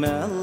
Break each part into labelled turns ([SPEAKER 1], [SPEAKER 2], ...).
[SPEAKER 1] مال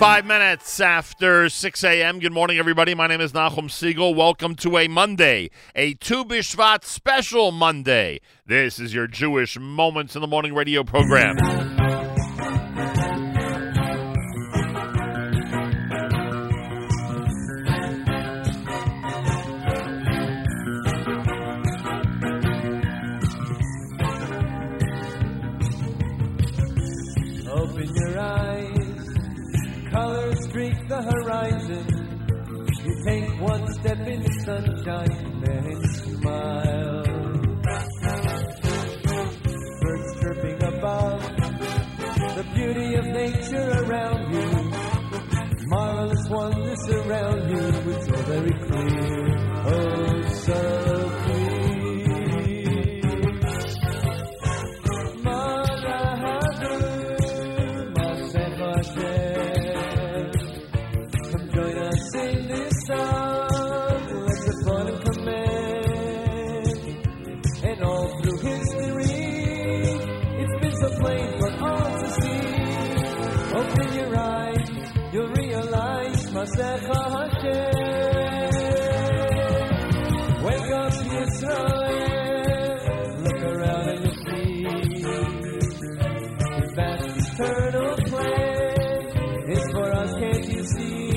[SPEAKER 1] Five minutes after 6 a.m. Good morning, everybody. My name is Nachum Siegel. Welcome to a Monday, a Tu Bishvat special Monday. This is your Jewish Moments in the Morning radio program.
[SPEAKER 2] Streak the horizon. You take one step in the sunshine and smile. Wake up. Look around and you see eternal plan is for us, can't you see?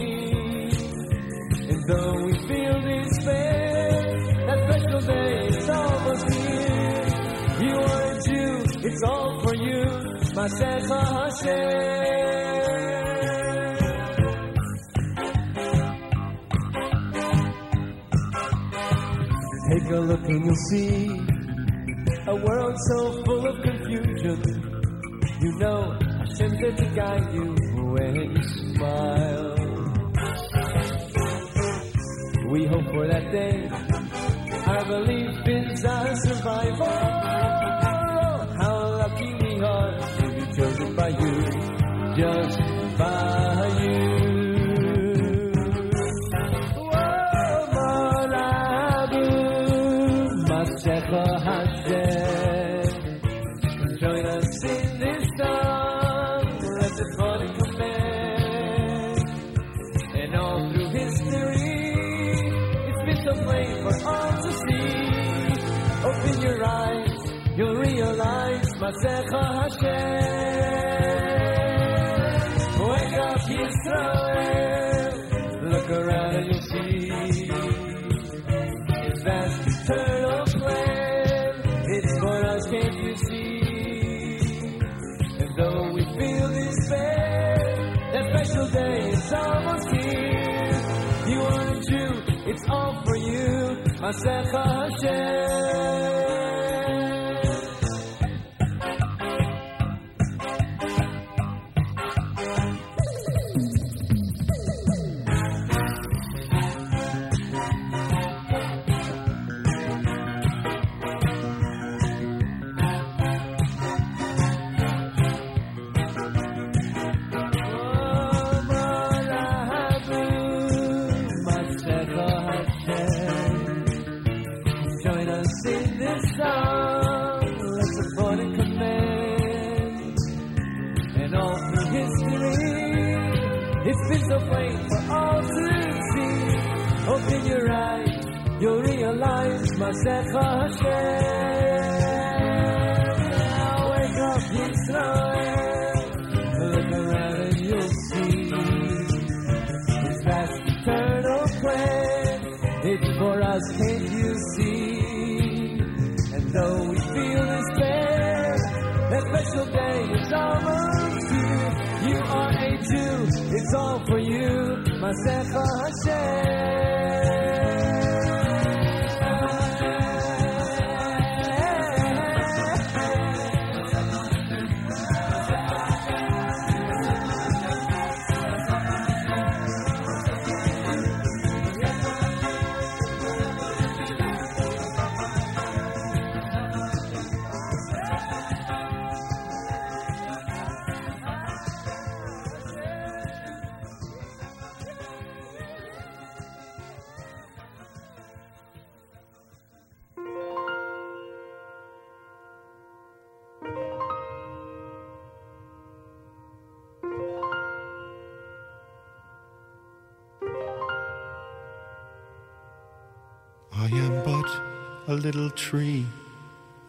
[SPEAKER 2] And though we feel despair, that special day is almost here. You are a Jew, it's all for you, Masech Hashem. And you'll see a world so full of confusion. You know Hashem's there to guide you when you smile. We hope for that day. Our belief Masecha Hashem. Wake up, Yisrael. Look around and you'll see. His vast eternal plan. It's for us, can't you see? And though we feel despair, that special day is almost here. You are a Jew, it's all for you, Masecha Hashem.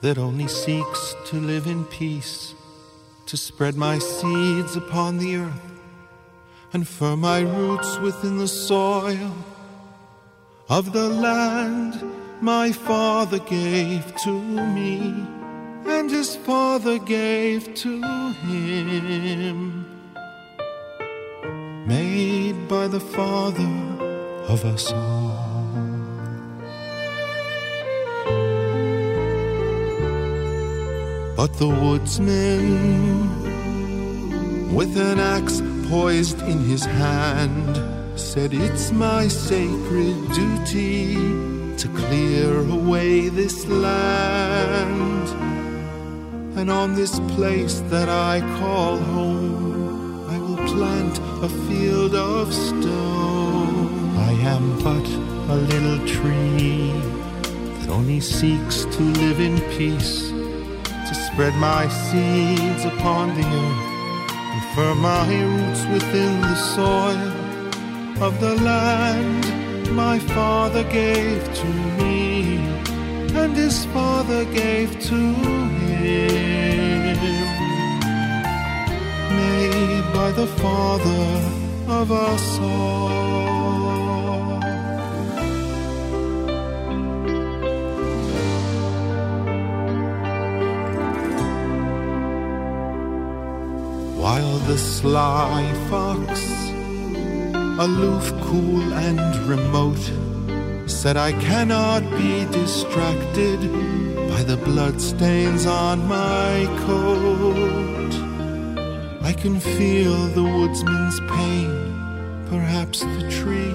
[SPEAKER 2] That
[SPEAKER 3] only seeks to live in peace, to spread my seeds upon the earth and firm my roots within the soil of the land my father gave to me and his father gave to him. made by the Father of us all. But the woodsman, with an axe poised in his hand, said, It's my sacred duty to clear away this land. And on this place that I call home, I will plant a field of stone. I am but a little tree that only seeks to live in peace, to spread my seeds upon the earth and firm my roots within the soil of the land my father gave to me and his father gave to him. Made by the father of us all the sly fox aloof, cool, and remote, said I cannot be distracted by the bloodstains on my coat. I can feel the woodsman's pain. Perhaps the tree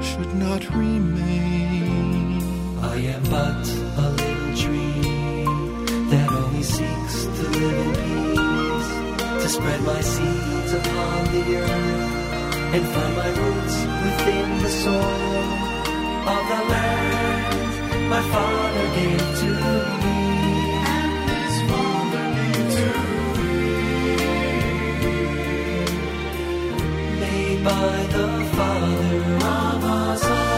[SPEAKER 3] should not remain.
[SPEAKER 4] I am but a little tree that only seeks to live in peace, spread my seeds upon the earth and find my roots within the soil of the land my father gave to me. And gave to me. Made by the Father of us all.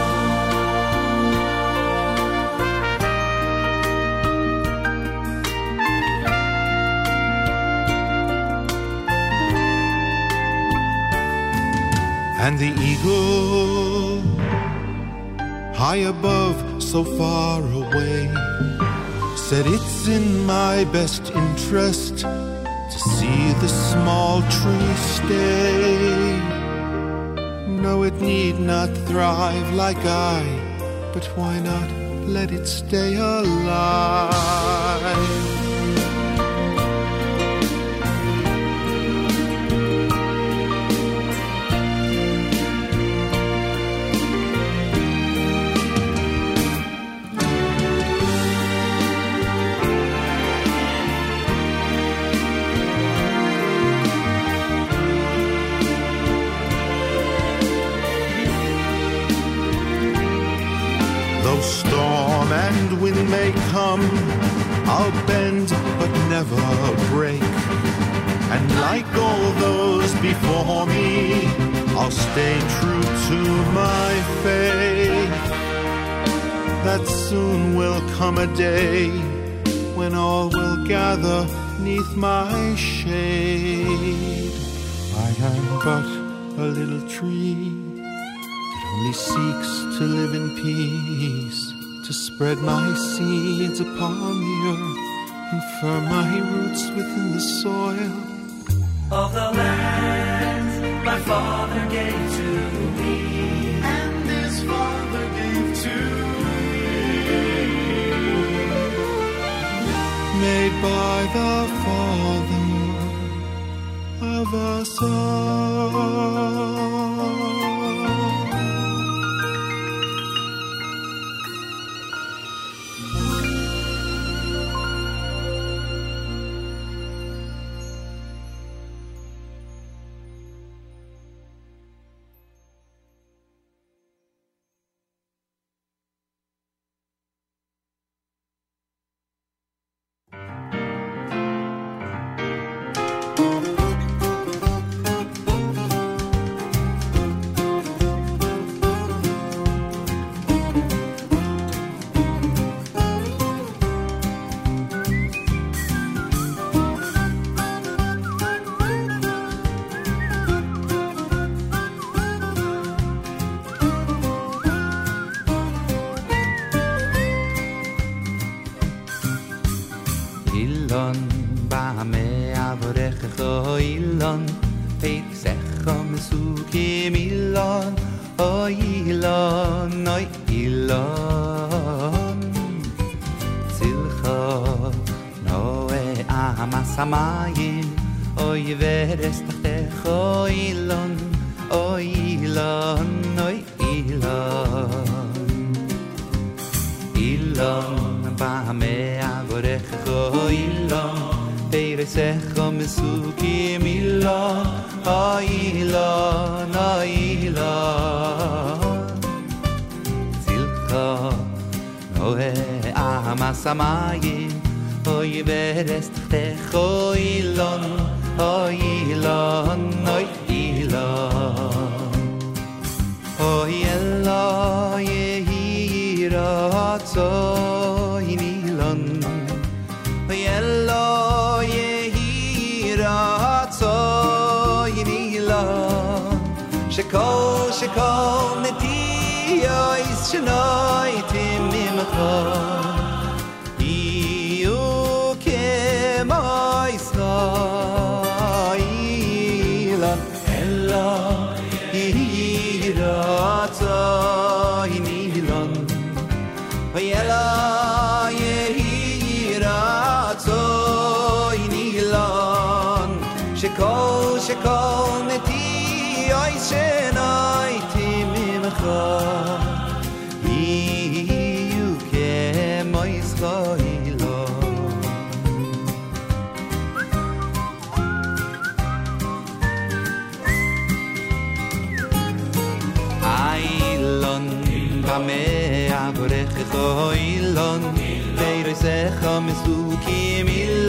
[SPEAKER 3] And the eagle, high above, so far away, said it's in my best interest to see the small tree stay. No, it need not thrive like I, but why not let it stay alive? Never break. And like all those before me, I'll stay true to my faith. That soon will come a day when all will gather neath my shade. I am but a little tree that only seeks to live in peace, to spread my seeds firm my roots within the soil.
[SPEAKER 4] of the land my father gave to me. And his father gave to me,
[SPEAKER 3] Made by the Father of us all.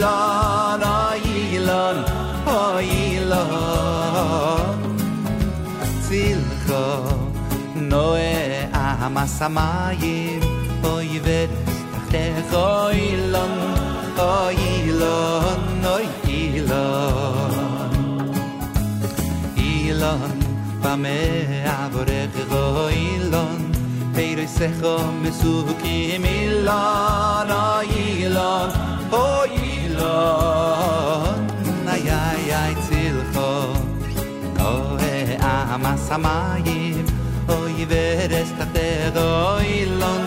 [SPEAKER 5] ilan a ilan a ilan. Zilcho noe a masamayim oy ved te goilon o ilon o ilon ilon pa me avore go ilan, peir se go mesu ki milan o ilon o lo na ya ya til kho o e a ma samay o i veres ta te do ilon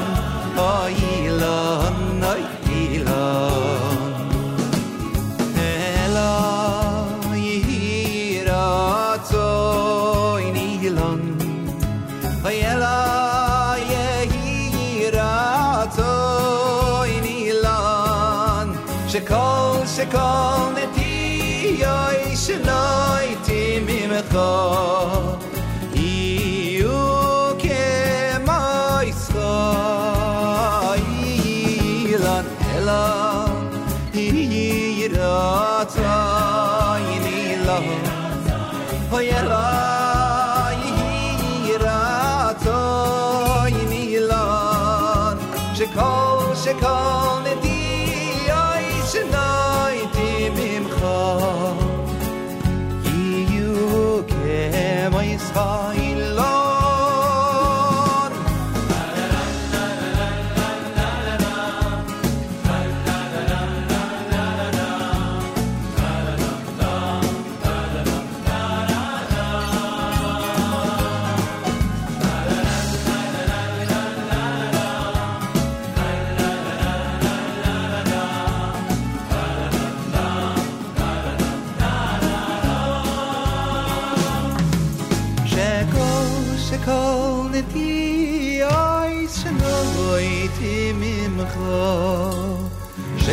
[SPEAKER 5] o ilon with us.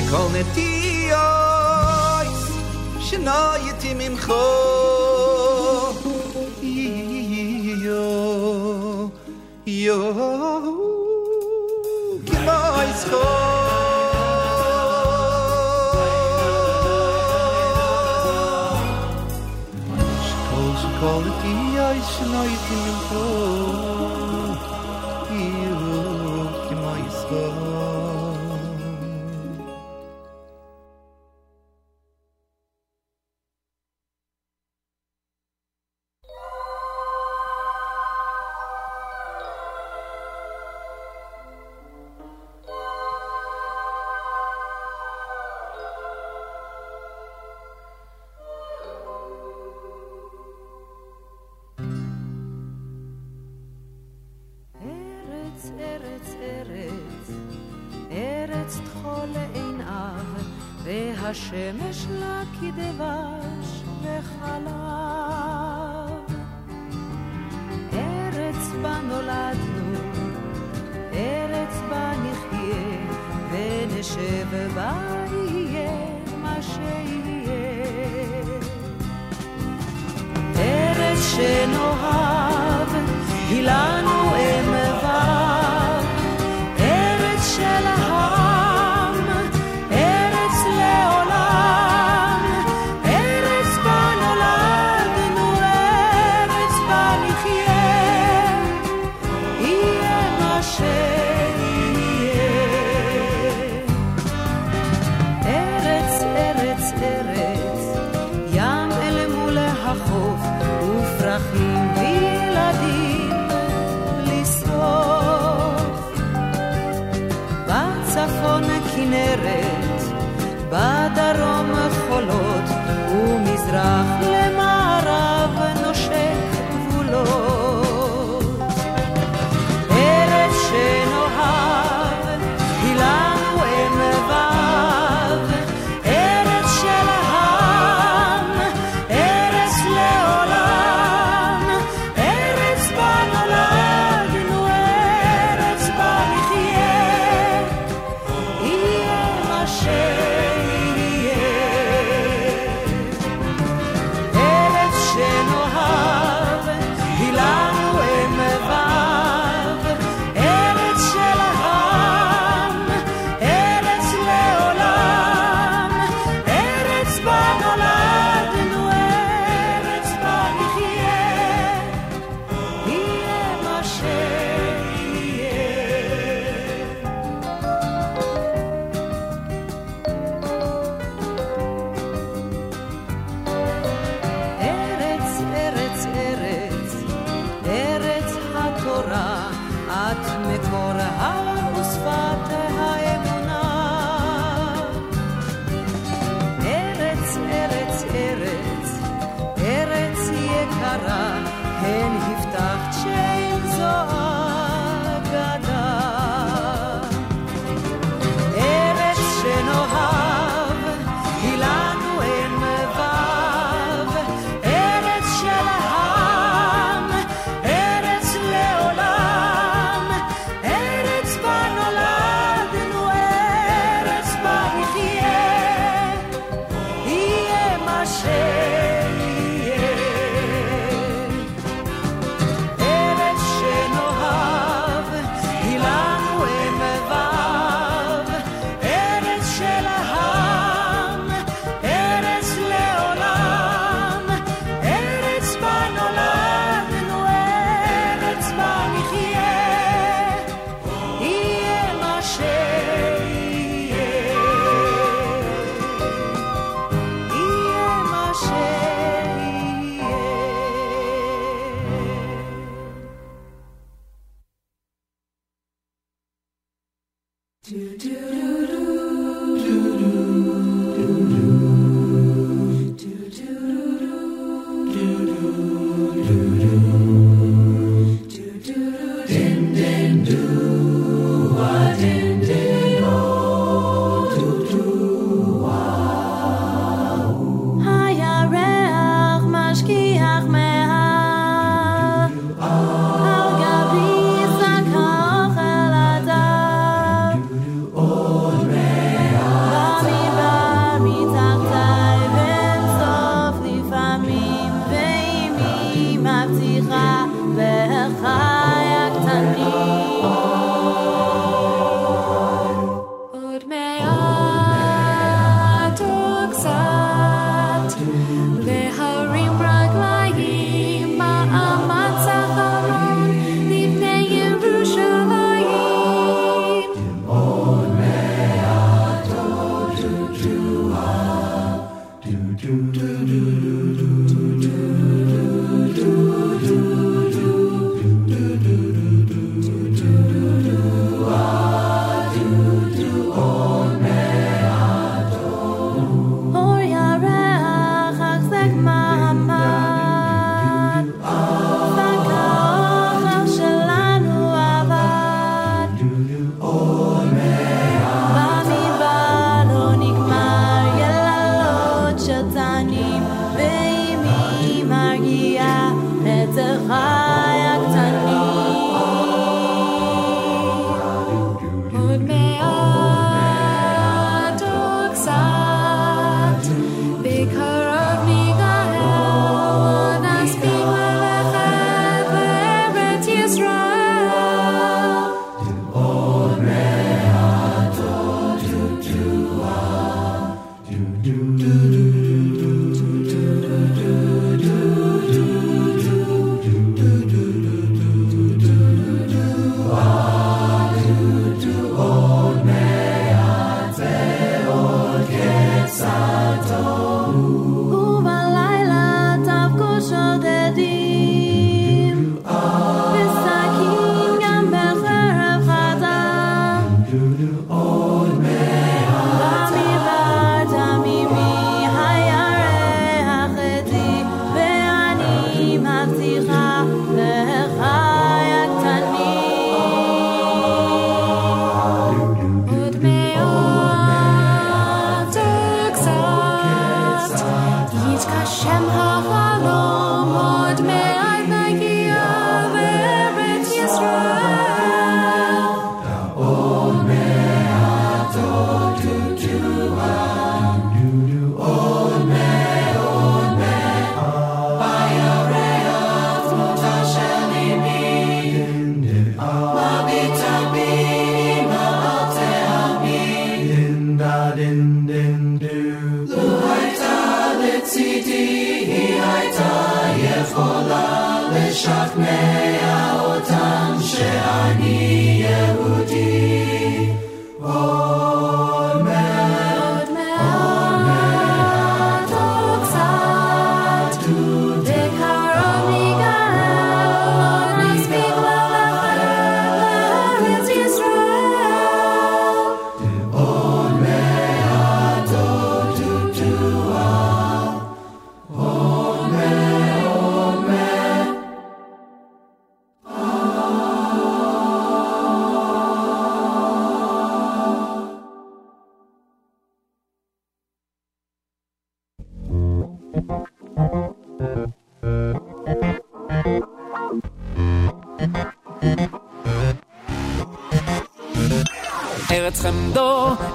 [SPEAKER 5] וכל נטיוס שנו
[SPEAKER 6] יתי ממחו יו יו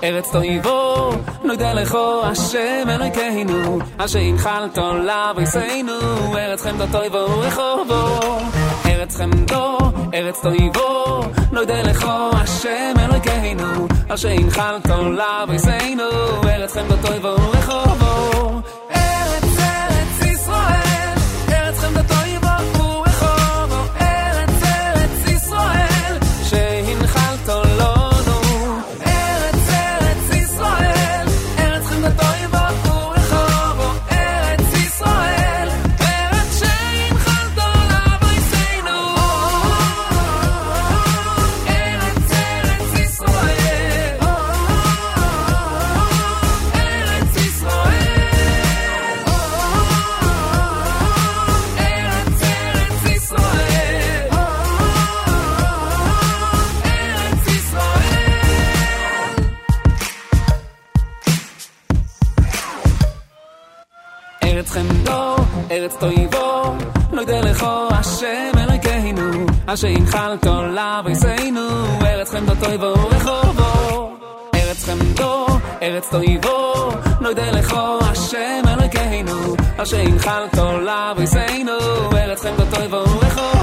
[SPEAKER 6] ארץ
[SPEAKER 7] תויבו, נוידע לכו השם אלוהיכנו, אשר ינחלת עליו עשינו, ארץ חמדו תויבו רחובו, ארץ חמדו, ארץ תויבו, נוידע לכו השם אלוהיכנו, אשר ינחלת עליו עשינו, ארץ חמדו תויבו רחובו אשר ינחל כל אבריסנו, ארץ חמדו תויבו ורחובו. ארץ חמדו, ארץ תויבו, נוידה לכו השם אלוקינו, אשר ינחל כל אבריסנו, ארץ חמדו תויבו ורחובו.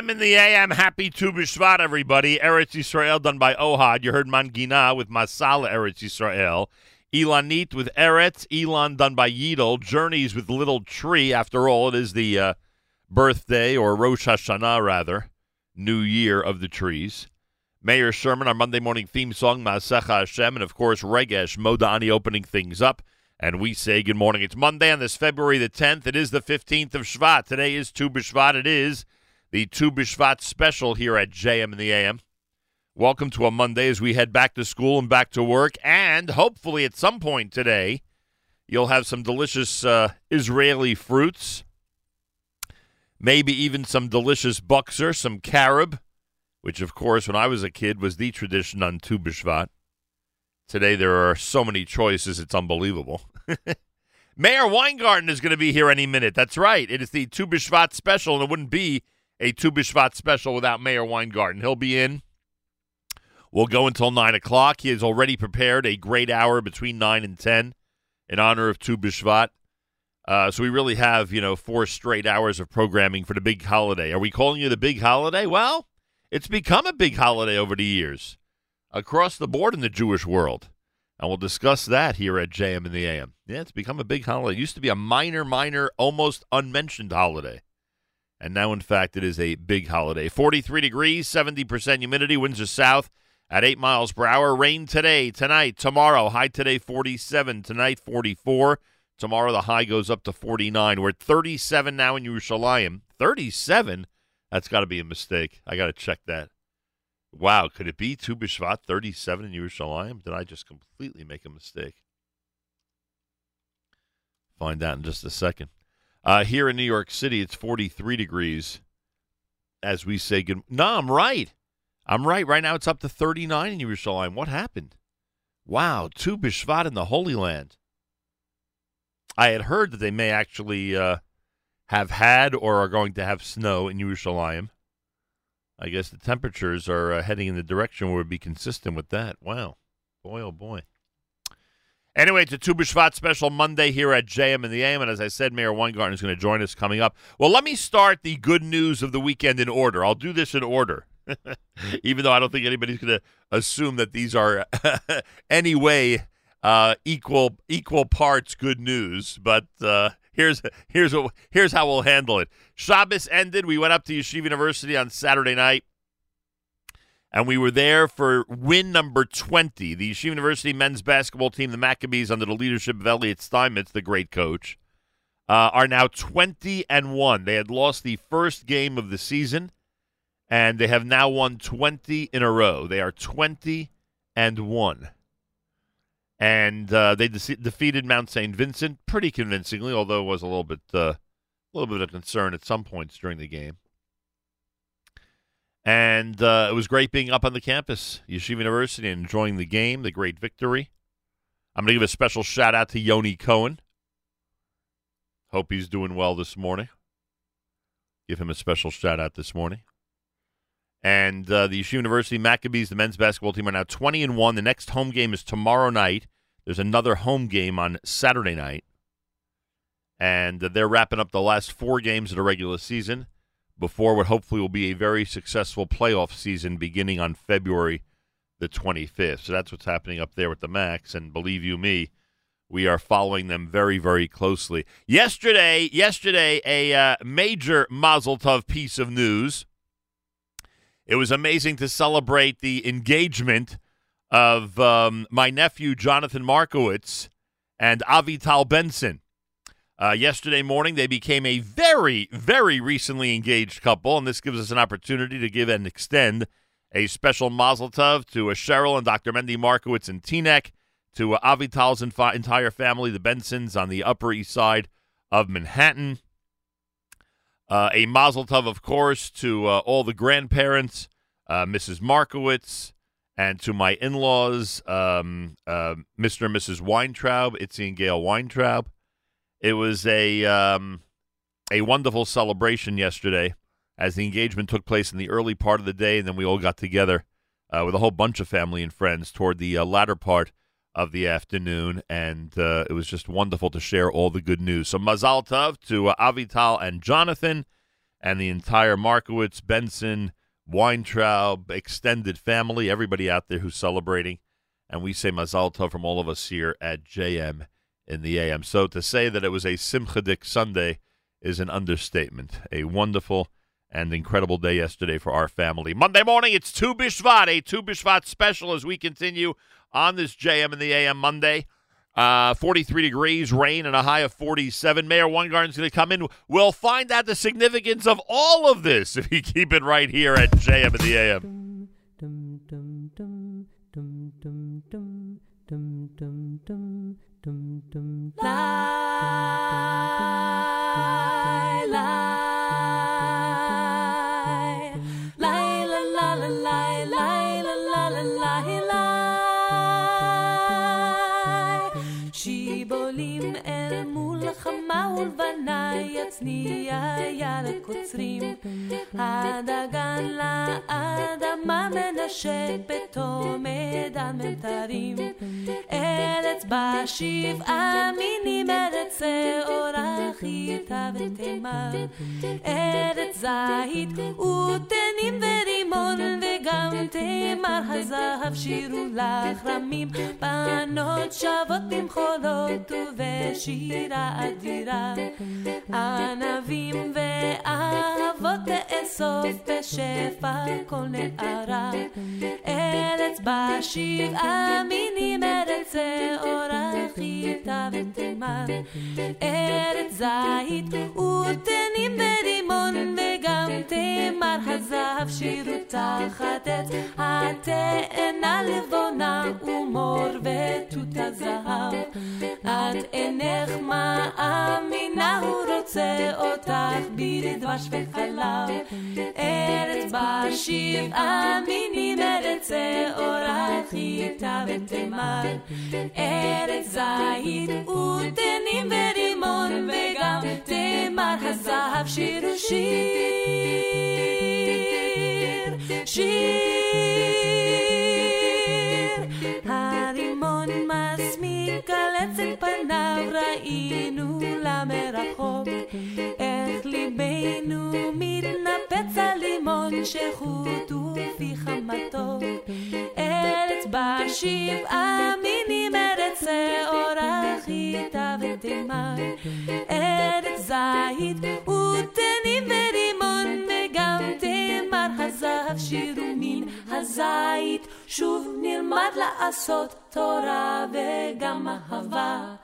[SPEAKER 8] AM in the AM. Happy Tu everybody. Eretz Yisrael done by Ohad. You heard Mangina with Masala Eretz Yisrael. Elanit with Eretz. Elon done by Yidel. Journeys with Little Tree. After all, it is the uh, birthday, or Rosh Hashanah, rather, New Year of the trees. Mayor Sherman, our Monday morning theme song, Masecha Hashem, and of course, Regesh Modani opening things up. And we say good morning. It's Monday on this February the 10th. It is the 15th of Shvat. Today is Tu. It is the Tu B'Shvat special here at JM in the AM. Welcome to a Monday as we head back to school and back to work. And hopefully at some point today, you'll have some delicious uh, Israeli fruits, maybe even some delicious buxer, some carob, which, of course, when I was a kid was the tradition on Tu B'Shvat. Today there are so many choices, it's unbelievable. Meir Weingarten is going to be here any minute. That's right. It is the Tu B'Shvat special, and it wouldn't be a Tu B'Shvat special without Meir Weingarten. He'll be in. We'll go until 9 o'clock. He has already prepared a great hour between 9 and 10 in honor of Tu B'Shvat. Uh, so we really have, you know, four straight hours of programming for the big holiday. Are we calling you the big holiday? Well, it's become a big holiday over the years across the board in the Jewish world. And we'll discuss that here at JM in the AM. Yeah, it's become a big holiday. It used to be a minor, minor, almost unmentioned holiday. And now, in fact, it is a big holiday. 43 degrees, 70% humidity, winds are south at 8 miles per hour. Rain today, tonight, tomorrow. High today 47, tonight 44. Tomorrow the high goes up to 49. We're at 37 now in Yerushalayim. 37? That's got to be a mistake. I got to check that. Wow, could it be Tu B'Shvat 37 in Yerushalayim? Did I just completely make a mistake? Find out in just a second. Uh, here in New York City, it's 43 degrees as we say good. No, I'm right. I'm right. Right now, it's up to 39 in Yerushalayim. What happened? Wow, Tu Bishvat in the Holy Land. I had heard that they may actually uh, have had or are going to have snow in Yerushalayim. I guess the temperatures are uh, heading in the direction where it would be consistent with that. Wow. Boy, oh boy. Anyway, it's a Tu B'Shvat special Monday here at JM and the AM. And as I said, Meir Weingarten is going to join us coming up. Well, let me start the good news of the weekend in order. I'll do this in order, even though I don't think anybody's going to assume that these are any way uh, equal equal parts good news. But uh, here's here's what, here's how we'll handle it. Shabbos ended. We went up to Yeshiva University on Saturday night, and we were there for win number twenty. The Yeshiva University men's basketball team, the Maccabees, under the leadership of Elliot Steinmetz, the great coach, uh, are now twenty and one. They had lost the first game of the season, and they have now won twenty in a row. They are twenty and one and uh, they de- defeated Mount St. Vincent pretty convincingly, although it was a little bit, uh, a little bit of concern at some points during the game. And uh, it was great being up on the campus, Yeshiva University, and enjoying the game, the great victory. I'm going to give a special shout out to Yoni Cohen. Hope he's doing well this morning. Give him a special shout out this morning. And uh, the Yeshiva University Maccabees, the men's basketball team, are now 20 and 1. The next home game is tomorrow night. There's another home game on Saturday night. And uh, they're wrapping up the last four games of the regular season before what hopefully will be a very successful playoff season beginning on February the 25th. So that's what's happening up there with the Max. And believe you me, we are following them very, very closely. Yesterday, yesterday, a uh, major Mazel Tov piece of news. It was amazing to celebrate the engagement of um, my nephew, Jonathan Markowitz, and Avital Benson. Uh, yesterday morning, they became a very, very recently engaged couple, and this gives us an opportunity to give and extend a special mazel tov to uh, Cheryl and Dr. Mendy Markowitz and Teaneck, to uh, Avital's entire family, the Bensons, on the Upper East Side of Manhattan. Uh, a mazel tov, of course, to uh, all the grandparents, uh, Mrs. Markowitz, and to my in-laws, um, uh, Mr. and Mrs. Weintraub, Itzy and Gail Weintraub. It was a um, a wonderful celebration yesterday as the engagement took place in the early part of the day, and then we all got together uh, with a whole bunch of family and friends toward the uh, latter part of the afternoon, and uh, it was just wonderful to share all the good news. So Mazal Tov to uh, Avital and Jonathan. and the entire Markowitz, Benson, Weintraub extended family, everybody out there who's celebrating. And we say Mazal Tov from all of us here at JM in the AM. So to say that it was a Simchadik Sunday is an understatement. A wonderful and incredible day yesterday for our family. Monday morning, it's Tu Bishvat, a Tu Bishvat special as we continue on this JM in the AM Monday. Uh, 43 degrees, rain, and a high of 47. Meir Weingarten's going to come in. We'll find out the significance of all of this if you keep it right here at JM in the AM
[SPEAKER 2] dum dum
[SPEAKER 6] lie, lie, lie, la la la la la la lie, lie. שיבולים ולבנה יצניע יד הקוצרים. הדגן לאדמה מנשק בתום עדן ממטרים ארץ בה שבעה מינים ארץ שעורה חיטה ותימה. ארץ זית ותנים ורימון וגם תמר הזהב שירו לך רמים בנות שבות במחולות ובשירה אדירה ענבים ואהבות תאסוף בשפע כל נערה. ארץ בה שבעה מינים ארץ שעורה חיטה ותימן. ארץ זית ותנים ורימון וגם תמר הזהב שירו תחת עץ. התאנה לבונה ומור ותות הזהב. את אינך מאמינה הוא רוצה אותך בדבש וחלב ארץ בה שבעה מינים ארץ שעורה חיטה ותימן ארץ זית ותנים ורימון וגם תמר הזהב שירו שיר שיר אצל פניו ראינו למרחוק איך ליבנו מתנפץ על לימון שחוט ופיך מתוק ארץ בה שבעה מינים ארץ שעורה חיטה ותימן. ארץ זית ותנים ורימון וגם תמר הזהב שירו הזית שוב נלמד לעשות תורה וגם אהבה.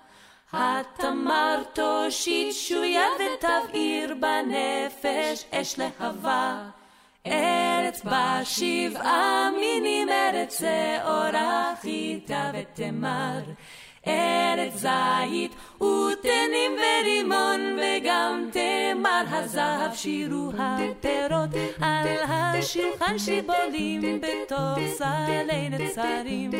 [SPEAKER 6] התמר תושיט שויה ותבעיר בנפש אש להבה. ארץ בה שבעה מינים ארץ שעורה חיטה ותמר ארץ זית ותנים ורימון וגם תמר הזהב שירו הפירות על השולחן שיבולים בתוך סלי נצרים.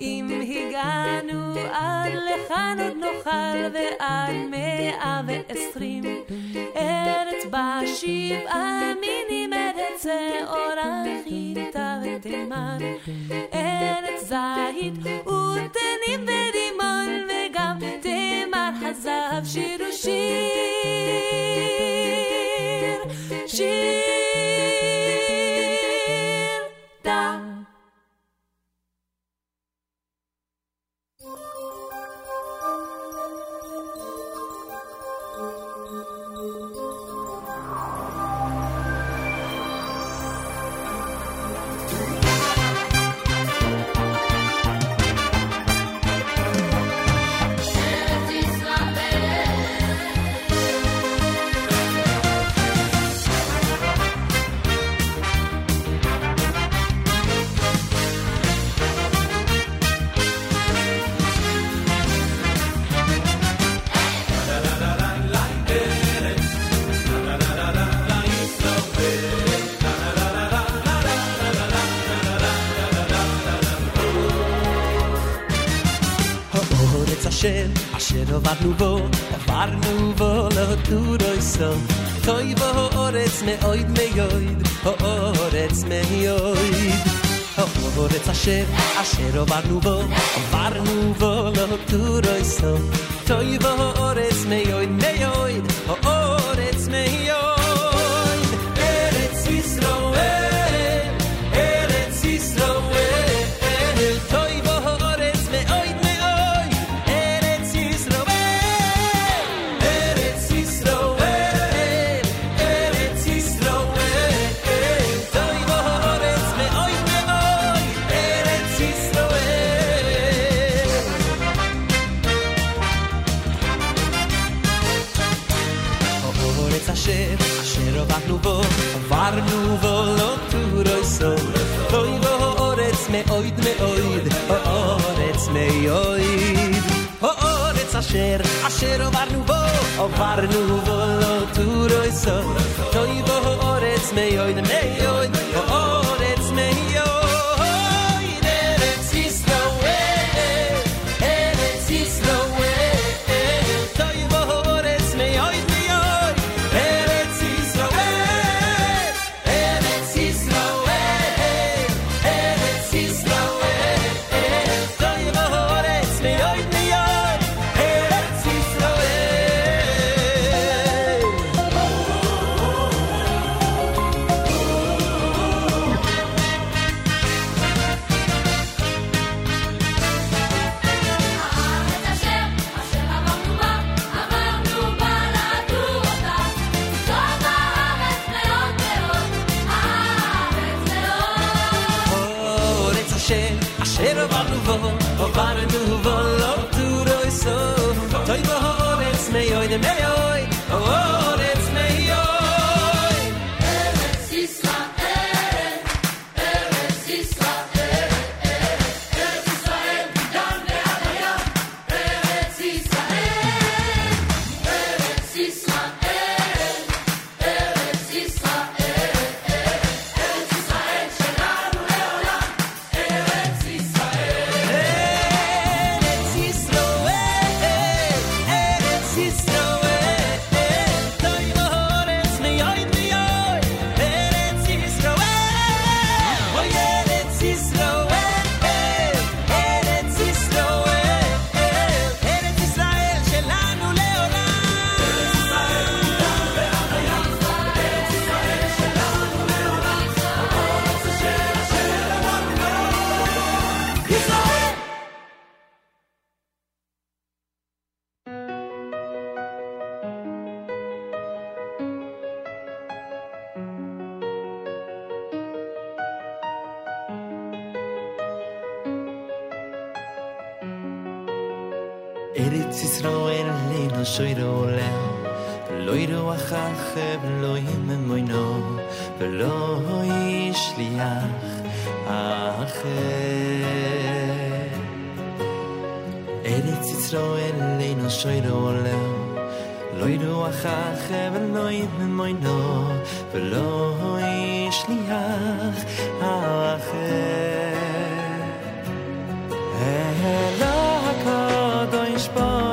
[SPEAKER 6] אם הגענו עד לכאן עוד נאכל ועד מאה ועשרים. ארץ בה שבעה מינים ארץ שעורה חיטה ותימן. ארץ זית ותנים ורימון
[SPEAKER 1] תימון וגם תימר חזב שירושים Asher o var nubo, o var nubo, lo tu
[SPEAKER 9] roi so. Toi orets me oid me yoid, ho orets me yoid. Ho orets asher, asher o var nubo, nuvo var nubo, lo tu roi so. Toi orets me yoid me yoid, ho orets me yoid. asher asher var nu bo o var nu bo lo tu ro iso toy bo orets me yoy de me yoy o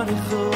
[SPEAKER 9] body full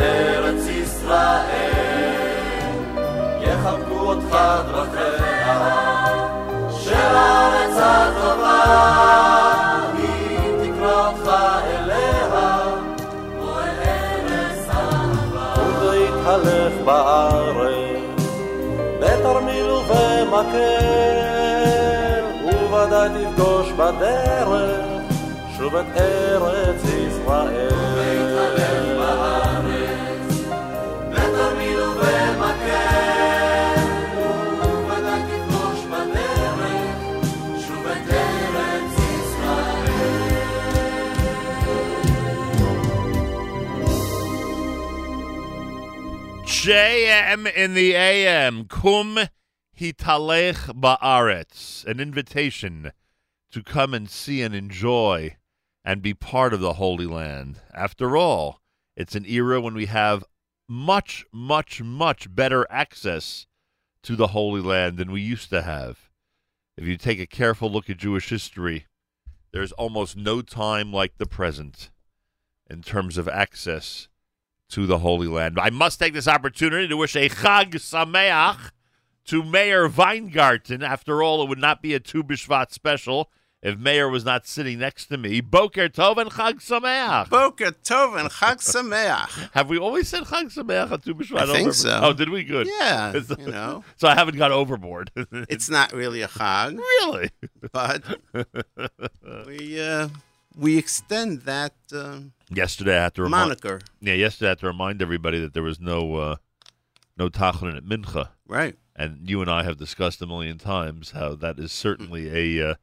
[SPEAKER 10] ארץ ישראל.
[SPEAKER 11] יחבקו אותך דרכיה של הארץ הטובה, היא תקרא אותך אליה, כמו אל ארץ אהבה. ולהתהלך בארץ,
[SPEAKER 1] בתרמיל ובמקל, וודאי תפגוש בדרך שוב את ארץ ישראל.
[SPEAKER 8] JM in the AM. Kum hitalech ba'aretz. An invitation to come and see and enjoy and be part of the Holy Land. After all, it's an era when we have much, much, much better access to the Holy Land than we used to have. If you take a careful look at Jewish history, there's almost no time like the present in terms of access to the Holy Land. I must take this opportunity to wish a Chag Sameach to Meir Weingarten. After all, it would not be a Tu B'Shvat special if Meir was not sitting next to me. Boker Tov and Chag Sameach.
[SPEAKER 12] Boker Tov and Chag Sameach.
[SPEAKER 8] Have we always said Chag Sameach on Tu B'Shvat?
[SPEAKER 12] I
[SPEAKER 8] don't
[SPEAKER 12] think
[SPEAKER 8] remember.
[SPEAKER 12] so.
[SPEAKER 8] Oh, did we? Good.
[SPEAKER 12] Yeah, you know.
[SPEAKER 8] So I haven't got overboard.
[SPEAKER 12] It's not really a Chag,
[SPEAKER 8] really.
[SPEAKER 12] but we uh, we extend that uh,
[SPEAKER 8] Yesterday, I had to remind.
[SPEAKER 12] moniker.
[SPEAKER 8] Yeah, yesterday I had to remind everybody that there was no uh, no Tachanun at Mincha.
[SPEAKER 12] Right.
[SPEAKER 8] and you and I have discussed a million times how that is certainly a uh,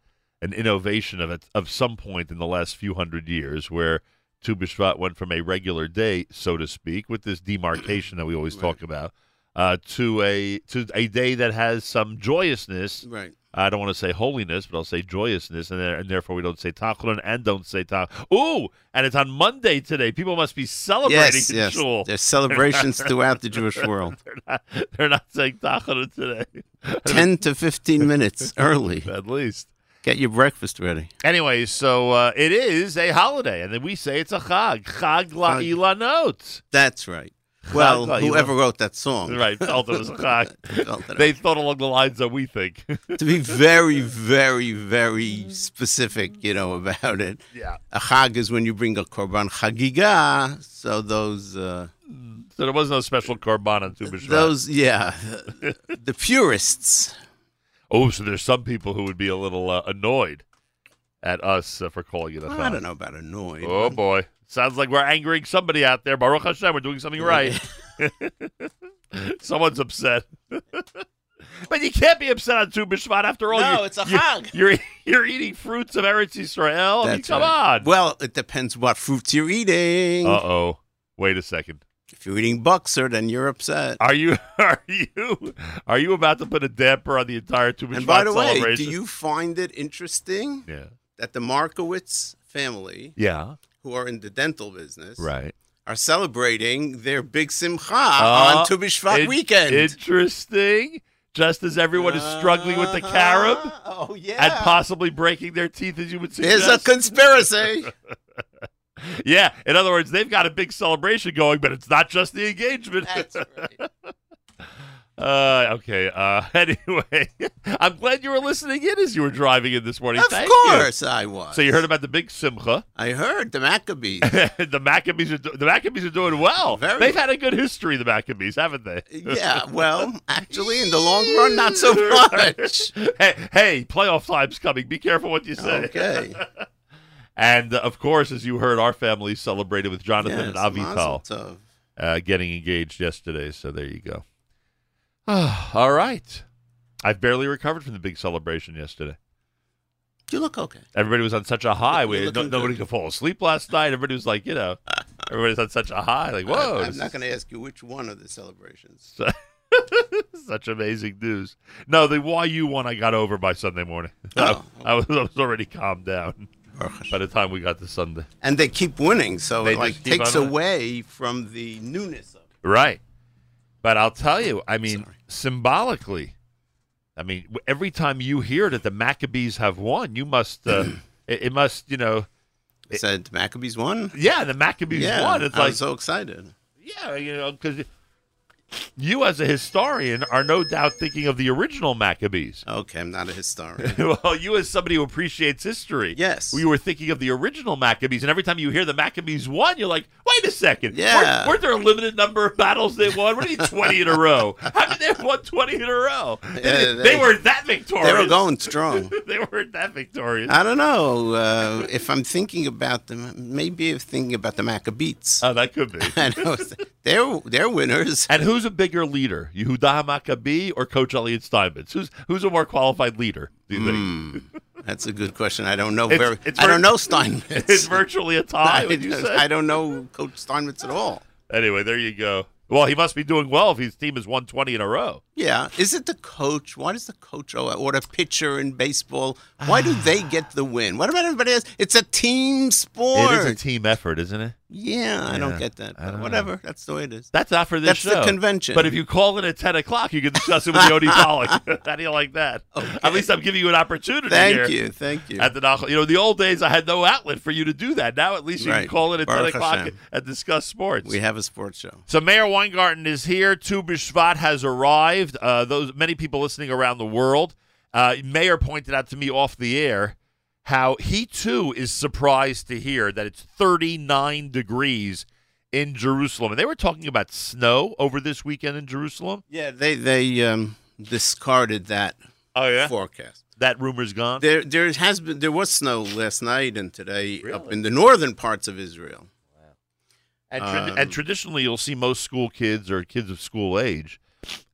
[SPEAKER 8] an innovation of of some point in the last few hundred years where Tu B'Shvat went from a regular day, so to speak, with this demarcation that we always talk about, uh, to a to a day that has some joyousness.
[SPEAKER 12] Right.
[SPEAKER 8] I don't want to say holiness, but I'll say joyousness, and, there, and therefore we don't say Tachanun and don't say Tach. Ooh, and it's on Monday today. People must be celebrating
[SPEAKER 12] Yes, yes.
[SPEAKER 8] shul.
[SPEAKER 12] There's celebrations throughout the Jewish world.
[SPEAKER 8] they're not. They're not saying Tachanun today.
[SPEAKER 12] 10 to 15 minutes early.
[SPEAKER 8] at least.
[SPEAKER 12] Get your breakfast ready.
[SPEAKER 8] Anyway, so uh, it is a holiday, and then we say it's a chag, chag la'ilanot.
[SPEAKER 12] That's right. Well,
[SPEAKER 8] Chag
[SPEAKER 12] whoever wrote that song.
[SPEAKER 8] Right, felt it was a chag.
[SPEAKER 12] Felt it
[SPEAKER 8] they thought along the lines that we think.
[SPEAKER 12] to be very, very, very specific, you know, about it.
[SPEAKER 8] Yeah.
[SPEAKER 12] A chag is when you bring a korban chagiga, so those uh,
[SPEAKER 8] So there was no special korban on Tu B'Shvat.
[SPEAKER 12] Those, yeah, the, the purists.
[SPEAKER 8] Oh, so there's some people who would be a little uh, annoyed at us uh, for calling it a well,
[SPEAKER 12] I don't know about annoyed.
[SPEAKER 8] Oh boy, sounds like we're angering somebody out there. Baruch Hashem, we're doing something right. Someone's upset. but you can't be upset on Tu B'Shvat after all.
[SPEAKER 12] No,
[SPEAKER 8] you-
[SPEAKER 12] it's a
[SPEAKER 8] you-
[SPEAKER 12] hug.
[SPEAKER 8] You're you're eating fruits of Eretz Yisrael. I mean, come
[SPEAKER 12] right.
[SPEAKER 8] on.
[SPEAKER 12] Well, it depends what fruits you're eating.
[SPEAKER 8] Uh oh. Wait a second.
[SPEAKER 12] If you're eating Buxer, then you're upset.
[SPEAKER 8] Are you are you are you about to put a damper on the entire Tu B'Shvat
[SPEAKER 12] and by the way, do you find it interesting
[SPEAKER 8] Yeah.
[SPEAKER 12] that the Markowitz family,
[SPEAKER 8] Yeah.
[SPEAKER 12] Who are in the dental business,
[SPEAKER 8] Right.
[SPEAKER 12] are celebrating their big simcha
[SPEAKER 8] Uh,
[SPEAKER 12] on Tu B'Shvat
[SPEAKER 8] in-
[SPEAKER 12] weekend?
[SPEAKER 8] Interesting. Just as everyone is struggling with the carob
[SPEAKER 12] Uh-huh. Oh yeah.
[SPEAKER 8] and possibly breaking their teeth, as you would suggest.
[SPEAKER 12] There's a conspiracy.
[SPEAKER 8] yeah. In other words, they've got a big celebration going, but it's not just the engagement.
[SPEAKER 12] That's right.
[SPEAKER 8] Uh, okay. Uh, anyway, I'm glad you were listening in as you were driving in this morning.
[SPEAKER 12] Of
[SPEAKER 8] Thank you.
[SPEAKER 12] course I was.
[SPEAKER 8] So you heard about the big simcha.
[SPEAKER 12] I heard the Maccabees.
[SPEAKER 8] the Maccabees are do- the Maccabees are doing well.
[SPEAKER 12] Very
[SPEAKER 8] They've
[SPEAKER 12] well.
[SPEAKER 8] had a good history, the Maccabees, haven't they?
[SPEAKER 12] yeah, well, actually, in the long run, not so much.
[SPEAKER 8] hey, hey, playoff time's coming. Be careful what you say.
[SPEAKER 12] Okay.
[SPEAKER 8] And uh, of course, as you heard, our family celebrated with Jonathan
[SPEAKER 12] Yes,
[SPEAKER 8] and Avital uh, getting engaged yesterday. So there you go. All right. I've barely recovered from the big celebration yesterday.
[SPEAKER 12] You look okay.
[SPEAKER 8] Everybody was on such a high. We, no, nobody could fall asleep last night. Everybody was like, you know, everybody's on such a high. Like, whoa.
[SPEAKER 12] I'm not going to ask you which one of the celebrations.
[SPEAKER 8] such amazing news. No, the YU one I got over by Sunday morning.
[SPEAKER 12] Oh.
[SPEAKER 8] I, was, I was already calmed down by the time we got to Sunday.
[SPEAKER 12] And they keep winning, so
[SPEAKER 8] They
[SPEAKER 12] it like takes away from the newness of it.
[SPEAKER 8] Right. But I'll tell you, I mean,
[SPEAKER 12] Sorry.
[SPEAKER 8] symbolically, I mean, every time you hear that the Maccabees have won, you must, uh, it, it must, you know,
[SPEAKER 12] It said the Maccabees won.
[SPEAKER 8] yeah, the Maccabees
[SPEAKER 12] yeah,
[SPEAKER 8] won. It's
[SPEAKER 12] I
[SPEAKER 8] like,
[SPEAKER 12] was so excited.
[SPEAKER 8] yeah, you know, because you as a historian are no doubt thinking of the original Maccabees.
[SPEAKER 12] Okay, I'm not a historian.
[SPEAKER 8] well, you as somebody who appreciates history,
[SPEAKER 12] Yes.
[SPEAKER 8] we were thinking of the original Maccabees, and every time you hear the Maccabees won, you're like, wait a second,
[SPEAKER 12] Yeah.
[SPEAKER 8] weren't, weren't there a limited number of battles they won? What do you mean twenty in a row? How did they have won twenty in a row? They,
[SPEAKER 12] Yeah,
[SPEAKER 8] they,
[SPEAKER 12] they-
[SPEAKER 8] weren't that victorious.
[SPEAKER 12] they were going strong.
[SPEAKER 8] they weren't that victorious.
[SPEAKER 12] I don't know uh, if I'm thinking about them. Maybe I'm thinking about the Maccabees.
[SPEAKER 8] oh, that could be.
[SPEAKER 12] I know they're they're winners.
[SPEAKER 8] And who's a bigger leader, Yehuda Maccabi or Coach Elliot Steinmetz? Who's who's a more qualified leader? Do you think?
[SPEAKER 12] Hmm, that's a good question. I don't know.
[SPEAKER 8] It's-
[SPEAKER 12] very,
[SPEAKER 8] it's
[SPEAKER 12] I don't know Steinmetz.
[SPEAKER 8] It's virtually a tie.
[SPEAKER 12] I? I don't know Coach Steinmetz at all.
[SPEAKER 8] Anyway, there you go. Well, he must be doing well if his team won twenty in a row.
[SPEAKER 12] Yeah, is it the coach? Why does the coach or a pitcher in baseball? Why do they ah. get the win? What about everybody else? It's a team sport.
[SPEAKER 8] It is a team effort, isn't it?
[SPEAKER 12] yeah, I
[SPEAKER 8] Yeah,
[SPEAKER 12] don't get that. But
[SPEAKER 8] don't know.
[SPEAKER 12] whatever, that's the way it is.
[SPEAKER 8] That's not for this
[SPEAKER 12] That's
[SPEAKER 8] show.
[SPEAKER 12] That's the convention.
[SPEAKER 8] But if you call in at ten o'clock, you can discuss it with Yoni Pollock. How do you like that? At least I'm giving you an opportunity.
[SPEAKER 12] Thank
[SPEAKER 8] here
[SPEAKER 12] you, thank you.
[SPEAKER 8] At the you know, the old days I had no outlet for you to do that. Now at least you can call in at ten o'clock
[SPEAKER 12] Hashem.
[SPEAKER 8] and discuss sports.
[SPEAKER 12] we have a sports show.
[SPEAKER 8] So Meir Weingarten is here. Tu B'Shvat has arrived. Uh, those many people listening around the world. Uh, Meir pointed out to me off the air how he too is surprised to hear that it's 39 degrees in Jerusalem, and they were talking about snow over this weekend in Jerusalem.
[SPEAKER 12] Yeah, they they um, discarded that
[SPEAKER 8] Oh yeah,
[SPEAKER 12] forecast.
[SPEAKER 8] that rumor's gone.
[SPEAKER 12] There there has been there was snow last night and today up in the northern parts of Israel. Wow.
[SPEAKER 8] And, trad-
[SPEAKER 12] Um,
[SPEAKER 8] and traditionally, you'll see most school kids or kids of school age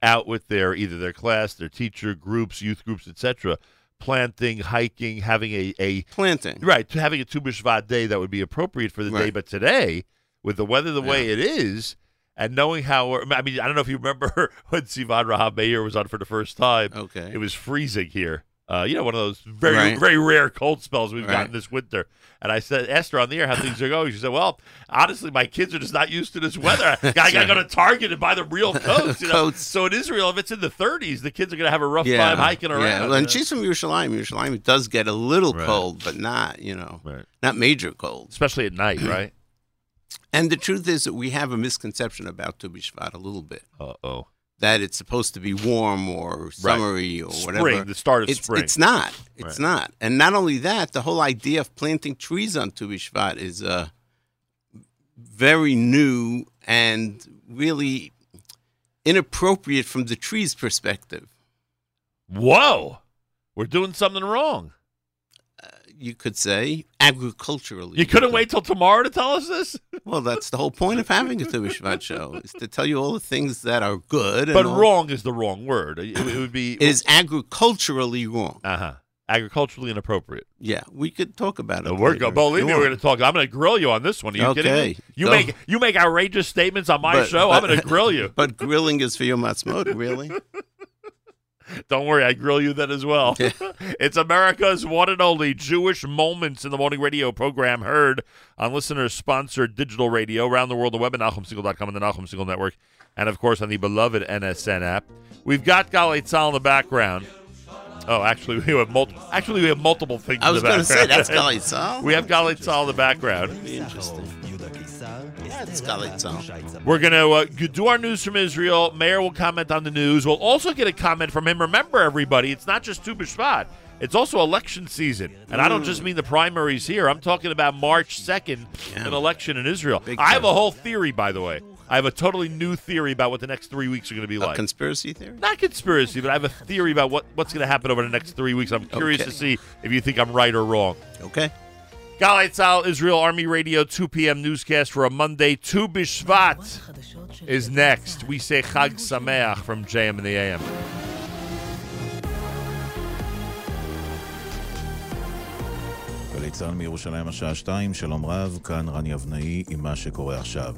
[SPEAKER 8] out with their either their class, their teacher groups, youth groups, etc., planting, hiking, having a, a
[SPEAKER 12] Planting.
[SPEAKER 8] right having a Tu B'Shvat day that would be appropriate for the day. But today, with the weather the way it is, and knowing how I mean, I don't know if you remember when Sivan Rahav Meir was on for the first time.
[SPEAKER 12] Okay.
[SPEAKER 8] It was freezing here. Uh, you know, one of those very
[SPEAKER 12] Right.
[SPEAKER 8] very rare cold spells we've
[SPEAKER 12] Right.
[SPEAKER 8] gotten this winter. And I said, Esther, on the air how things are going. She said, "Well, honestly, my kids are just not used to this weather. I got to go to Target and buy them real coats. You know?
[SPEAKER 12] Coats.
[SPEAKER 8] So in Israel, if it's in the 30s, the kids are going to have a rough
[SPEAKER 12] yeah,
[SPEAKER 8] time hiking around.
[SPEAKER 12] Yeah, well, and she's from Yerushalayim. Yerushalayim does get a little
[SPEAKER 8] Right.
[SPEAKER 12] cold, but not you know not major cold.
[SPEAKER 8] especially at night, right?
[SPEAKER 12] And the truth is that we have a misconception about Tu B'Shvat a little bit
[SPEAKER 8] Uh oh.
[SPEAKER 12] That it's supposed to be warm or summery or
[SPEAKER 8] Spring,
[SPEAKER 12] whatever.
[SPEAKER 8] the start of
[SPEAKER 12] it's,
[SPEAKER 8] spring.
[SPEAKER 12] It's not. It's
[SPEAKER 8] Right.
[SPEAKER 12] not. And not only that, the whole idea of planting trees on Tu B'Shvat is uh, very new and really inappropriate from the tree's perspective.
[SPEAKER 8] Whoa, we're doing something wrong.
[SPEAKER 12] You could say agriculturally.
[SPEAKER 8] You couldn't wait till tomorrow to tell us this?
[SPEAKER 12] Well, that's the whole point of having a Tu B'Shvat show is to tell you all the things that are good.
[SPEAKER 8] But
[SPEAKER 12] all-
[SPEAKER 8] wrong is the wrong word. It, it would be
[SPEAKER 12] It is agriculturally wrong.
[SPEAKER 8] uh huh agriculturally inappropriate.
[SPEAKER 12] Yeah, we could talk about it.
[SPEAKER 8] No, we're go- believe me, we're going to talk. I'm going to grill you on this one. Are you kidding
[SPEAKER 12] Okay.
[SPEAKER 8] me? You
[SPEAKER 12] Go.
[SPEAKER 8] make you make outrageous statements on my
[SPEAKER 12] But-
[SPEAKER 8] show. I'm going to grill you.
[SPEAKER 12] But grilling is for your matzmot, really?
[SPEAKER 8] Don't worry, I grill you then as well. it's America's one and only Jewish Moments in the Morning radio program heard on listeners sponsored digital radio around the world, the web at NachumSegal.com and the Nachum Segal Network, and of course on the beloved NSN app. We've got Galei Tzal in the background. Oh, actually, we have multiple. Actually, we have multiple things.
[SPEAKER 12] I was going to say that's Galei Tzal.
[SPEAKER 8] we have Galei Tzal in the background.
[SPEAKER 12] Be interesting. Yeah, it's Galei Tzal.
[SPEAKER 8] We're going to uh, do our news from Israel. Meir will comment on the news. We'll also get a comment from him. Remember, everybody, it's not just Tu B'Shvat. It's also election season. And I don't just mean the primaries here. I'm talking about March 2nd,
[SPEAKER 12] Yeah.
[SPEAKER 8] an election in Israel.
[SPEAKER 12] Big
[SPEAKER 8] I have a whole theory, by the way. I have a totally new theory about what the next three weeks are going to be
[SPEAKER 12] A
[SPEAKER 8] like.
[SPEAKER 12] conspiracy theory?
[SPEAKER 8] not conspiracy, but I have a theory about what, what's going to happen over the next three weeks. I'm curious
[SPEAKER 12] Okay.
[SPEAKER 8] to see if you think I'm right or wrong.
[SPEAKER 12] Okay.
[SPEAKER 8] Galei Tzal Israel Army Radio 2 p.m. newscast for a Monday. Tu Bishvat is next. We say Chag Sameach from JM in the AM.
[SPEAKER 13] גלי צה"ל מירושלים השעה 2, שלום רב, כאן רני אבנאי עם מה שקורה עכשיו.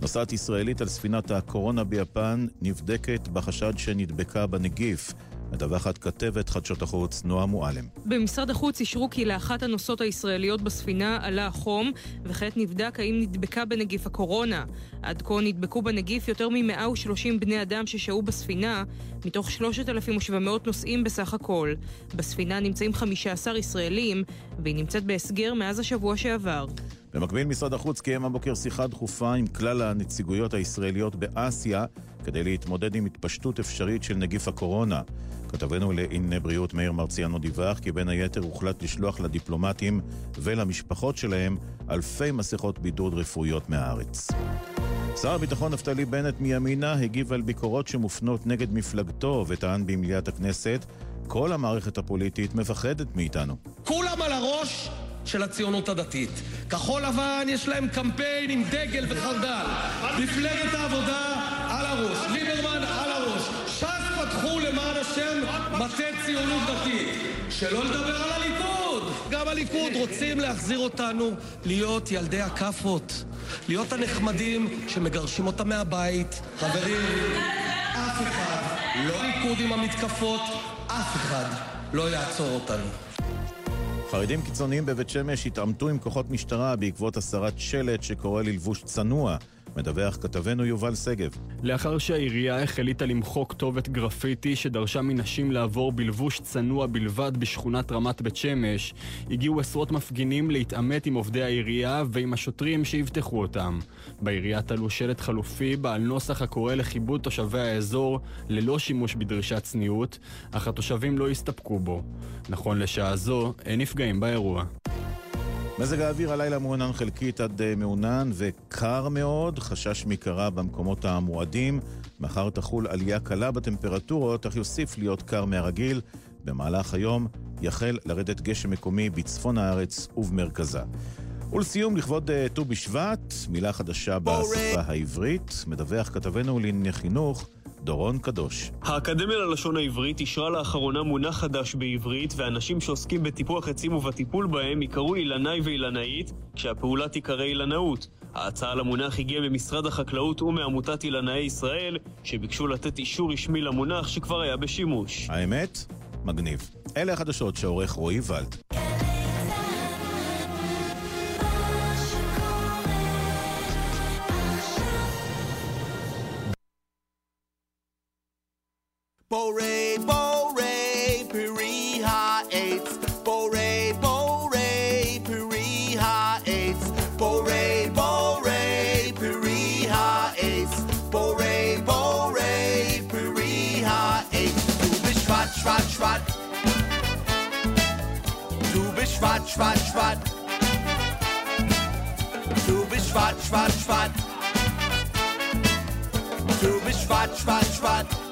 [SPEAKER 13] נוסעת ישראלית על ספינת הקורונה ביפן נבדקת בחשד שנדבקה בנגיף. מדווחת כתבת חדשות החוץ נועה מועלם.
[SPEAKER 14] במשרד החוץ אישרו כי לאחת הנוסעות הישראליות בספינה עלה החום, וכעת נבדק האם נדבקה בנגיף הקורונה. עד כה נדבקו בנגיף יותר מ-130 בני אדם ששהו בספינה, מתוך 3,700 נוסעים בסך הכל. בספינה נמצאים 15 ישראלים, והיא נמצאת בהסגר מאז השבוע שעבר.
[SPEAKER 13] במקביל, משרד החוץ קיים הבוקר שיחה דחופה עם כלל הנציגויות הישראליות באסיה כדי להתמודד עם התפשטות אפשרית של נגיף הקורונה. כתבנו לענייני בריאות מאיר מרציאנו דיווח כי בין היתר הוחלט לשלוח לדיפלומטים ולמשפחות שלהם אלפי מסכות בידוד רפואיות מהארץ. שר הביטחון נפתלי בנט מימינה הגיב על ביקורות שמופנות נגד מפלגתו וטען במליאת הכנסת כל המערכת הפוליטית מפחדת מאיתנו.
[SPEAKER 15] כולם על של הציונות הדתית. כחול לבן יש להם קמפיין עם דגל וחרדל. מפלגת העבודה על הראש. ליברמן על הראש. ש"ס פתחו למען השם מטה ציונות דתית. שלא לדבר על הליכוד. גם הליכוד רוצים להחזיר אותנו להיות ילדי הכאפות. להיות הנחמדים שמגרשים אותם מהבית. חברים, אף אחד, לא ליכוד עם המתקפות, אף אחד לא יעצור אותנו.
[SPEAKER 13] חרדים קיצוניים בבית שמש התעמתו עם כוחות משטרה בעקבות הסרת שלט שקורא ללבוש צנוע, מדווח כתבנו יובל שגב.
[SPEAKER 16] לאחר שהעירייה החליטה למחוק כתובת גרפיטי שדרשה מנשים לעבור בלבוש צנוע בלבד בשכונת רמת בית שמש, הגיעו עשרות מפגינים להתעמת עם עובדי העירייה ועם השוטרים שיבטחו אותם. בעירייה תלו שלט חלופי בעל נוסח הקורא לכיבוד תושבי האזור ללא שימוש בדרישת צניעות, אך התושבים לא הסתפקו בו. נכון לשעה זו, אין נפגעים באירוע.
[SPEAKER 13] מזג האוויר הלילה מעונן חלקית עד אה, מעונן וקר מאוד, חשש מקרה במקומות המועדים. מחר תחול עלייה קלה בטמפרטורות, אך יוסיף להיות קר מהרגיל. במהלך היום יחל לרדת גשם מקומי בצפון הארץ ובמרכזה. ולסיום, לכבוד אה, ט"ו בשבט, מילה חדשה בשפה העברית, מדווח כתבנו לענייני חינוך, דורון קדוש.
[SPEAKER 17] האקדמיה ללשון העברית אישרה לאחרונה מונח חדש בעברית, ואנשים שעוסקים בטיפוח עצים ובטיפול בהם יקראו אילנאי ואילנאית, כשהפעולה תיקרא אילנאות. ההצעה למונח הגיעה ממשרד החקלאות ומעמותת אילנאי ישראל, שביקשו לתת אישור רשמי למונח שכבר היה בשימוש.
[SPEAKER 13] האמת? מגניב. אלה החדשות שעורך רועי ולד.
[SPEAKER 18] Bore, bore, Periha AIDS. Bore, bore, Periha AIDS. Bore, bore, Periha AIDS. Bore, bore, Periha AIDS. Du bist schwarz, schwarz, schwarz. Du bist schwarz, schwarz, schwarz. Du bist schwarz,
[SPEAKER 12] schwarz, schwarz. Du bist schwarz, schwarz, schwarz.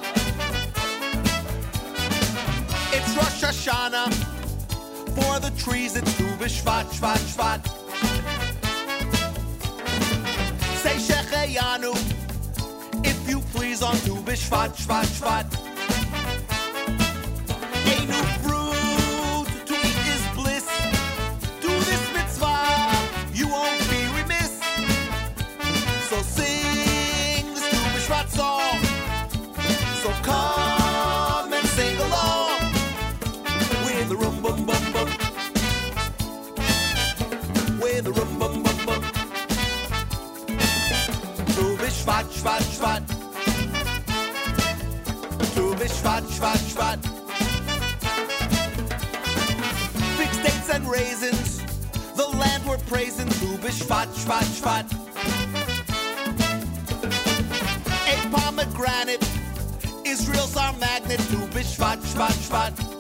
[SPEAKER 12] For the trees, it's Tu B'Shvat, Shvat, Shvat. Say Shechayanu, if you please, on Tu B'Shvat, Shvat, Shvat. Praising. Tu B'Shvat, Shvat, Shvat. A pomegranate. Israel's our magnet. Tu B'Shvat, Shvat, Shvat. For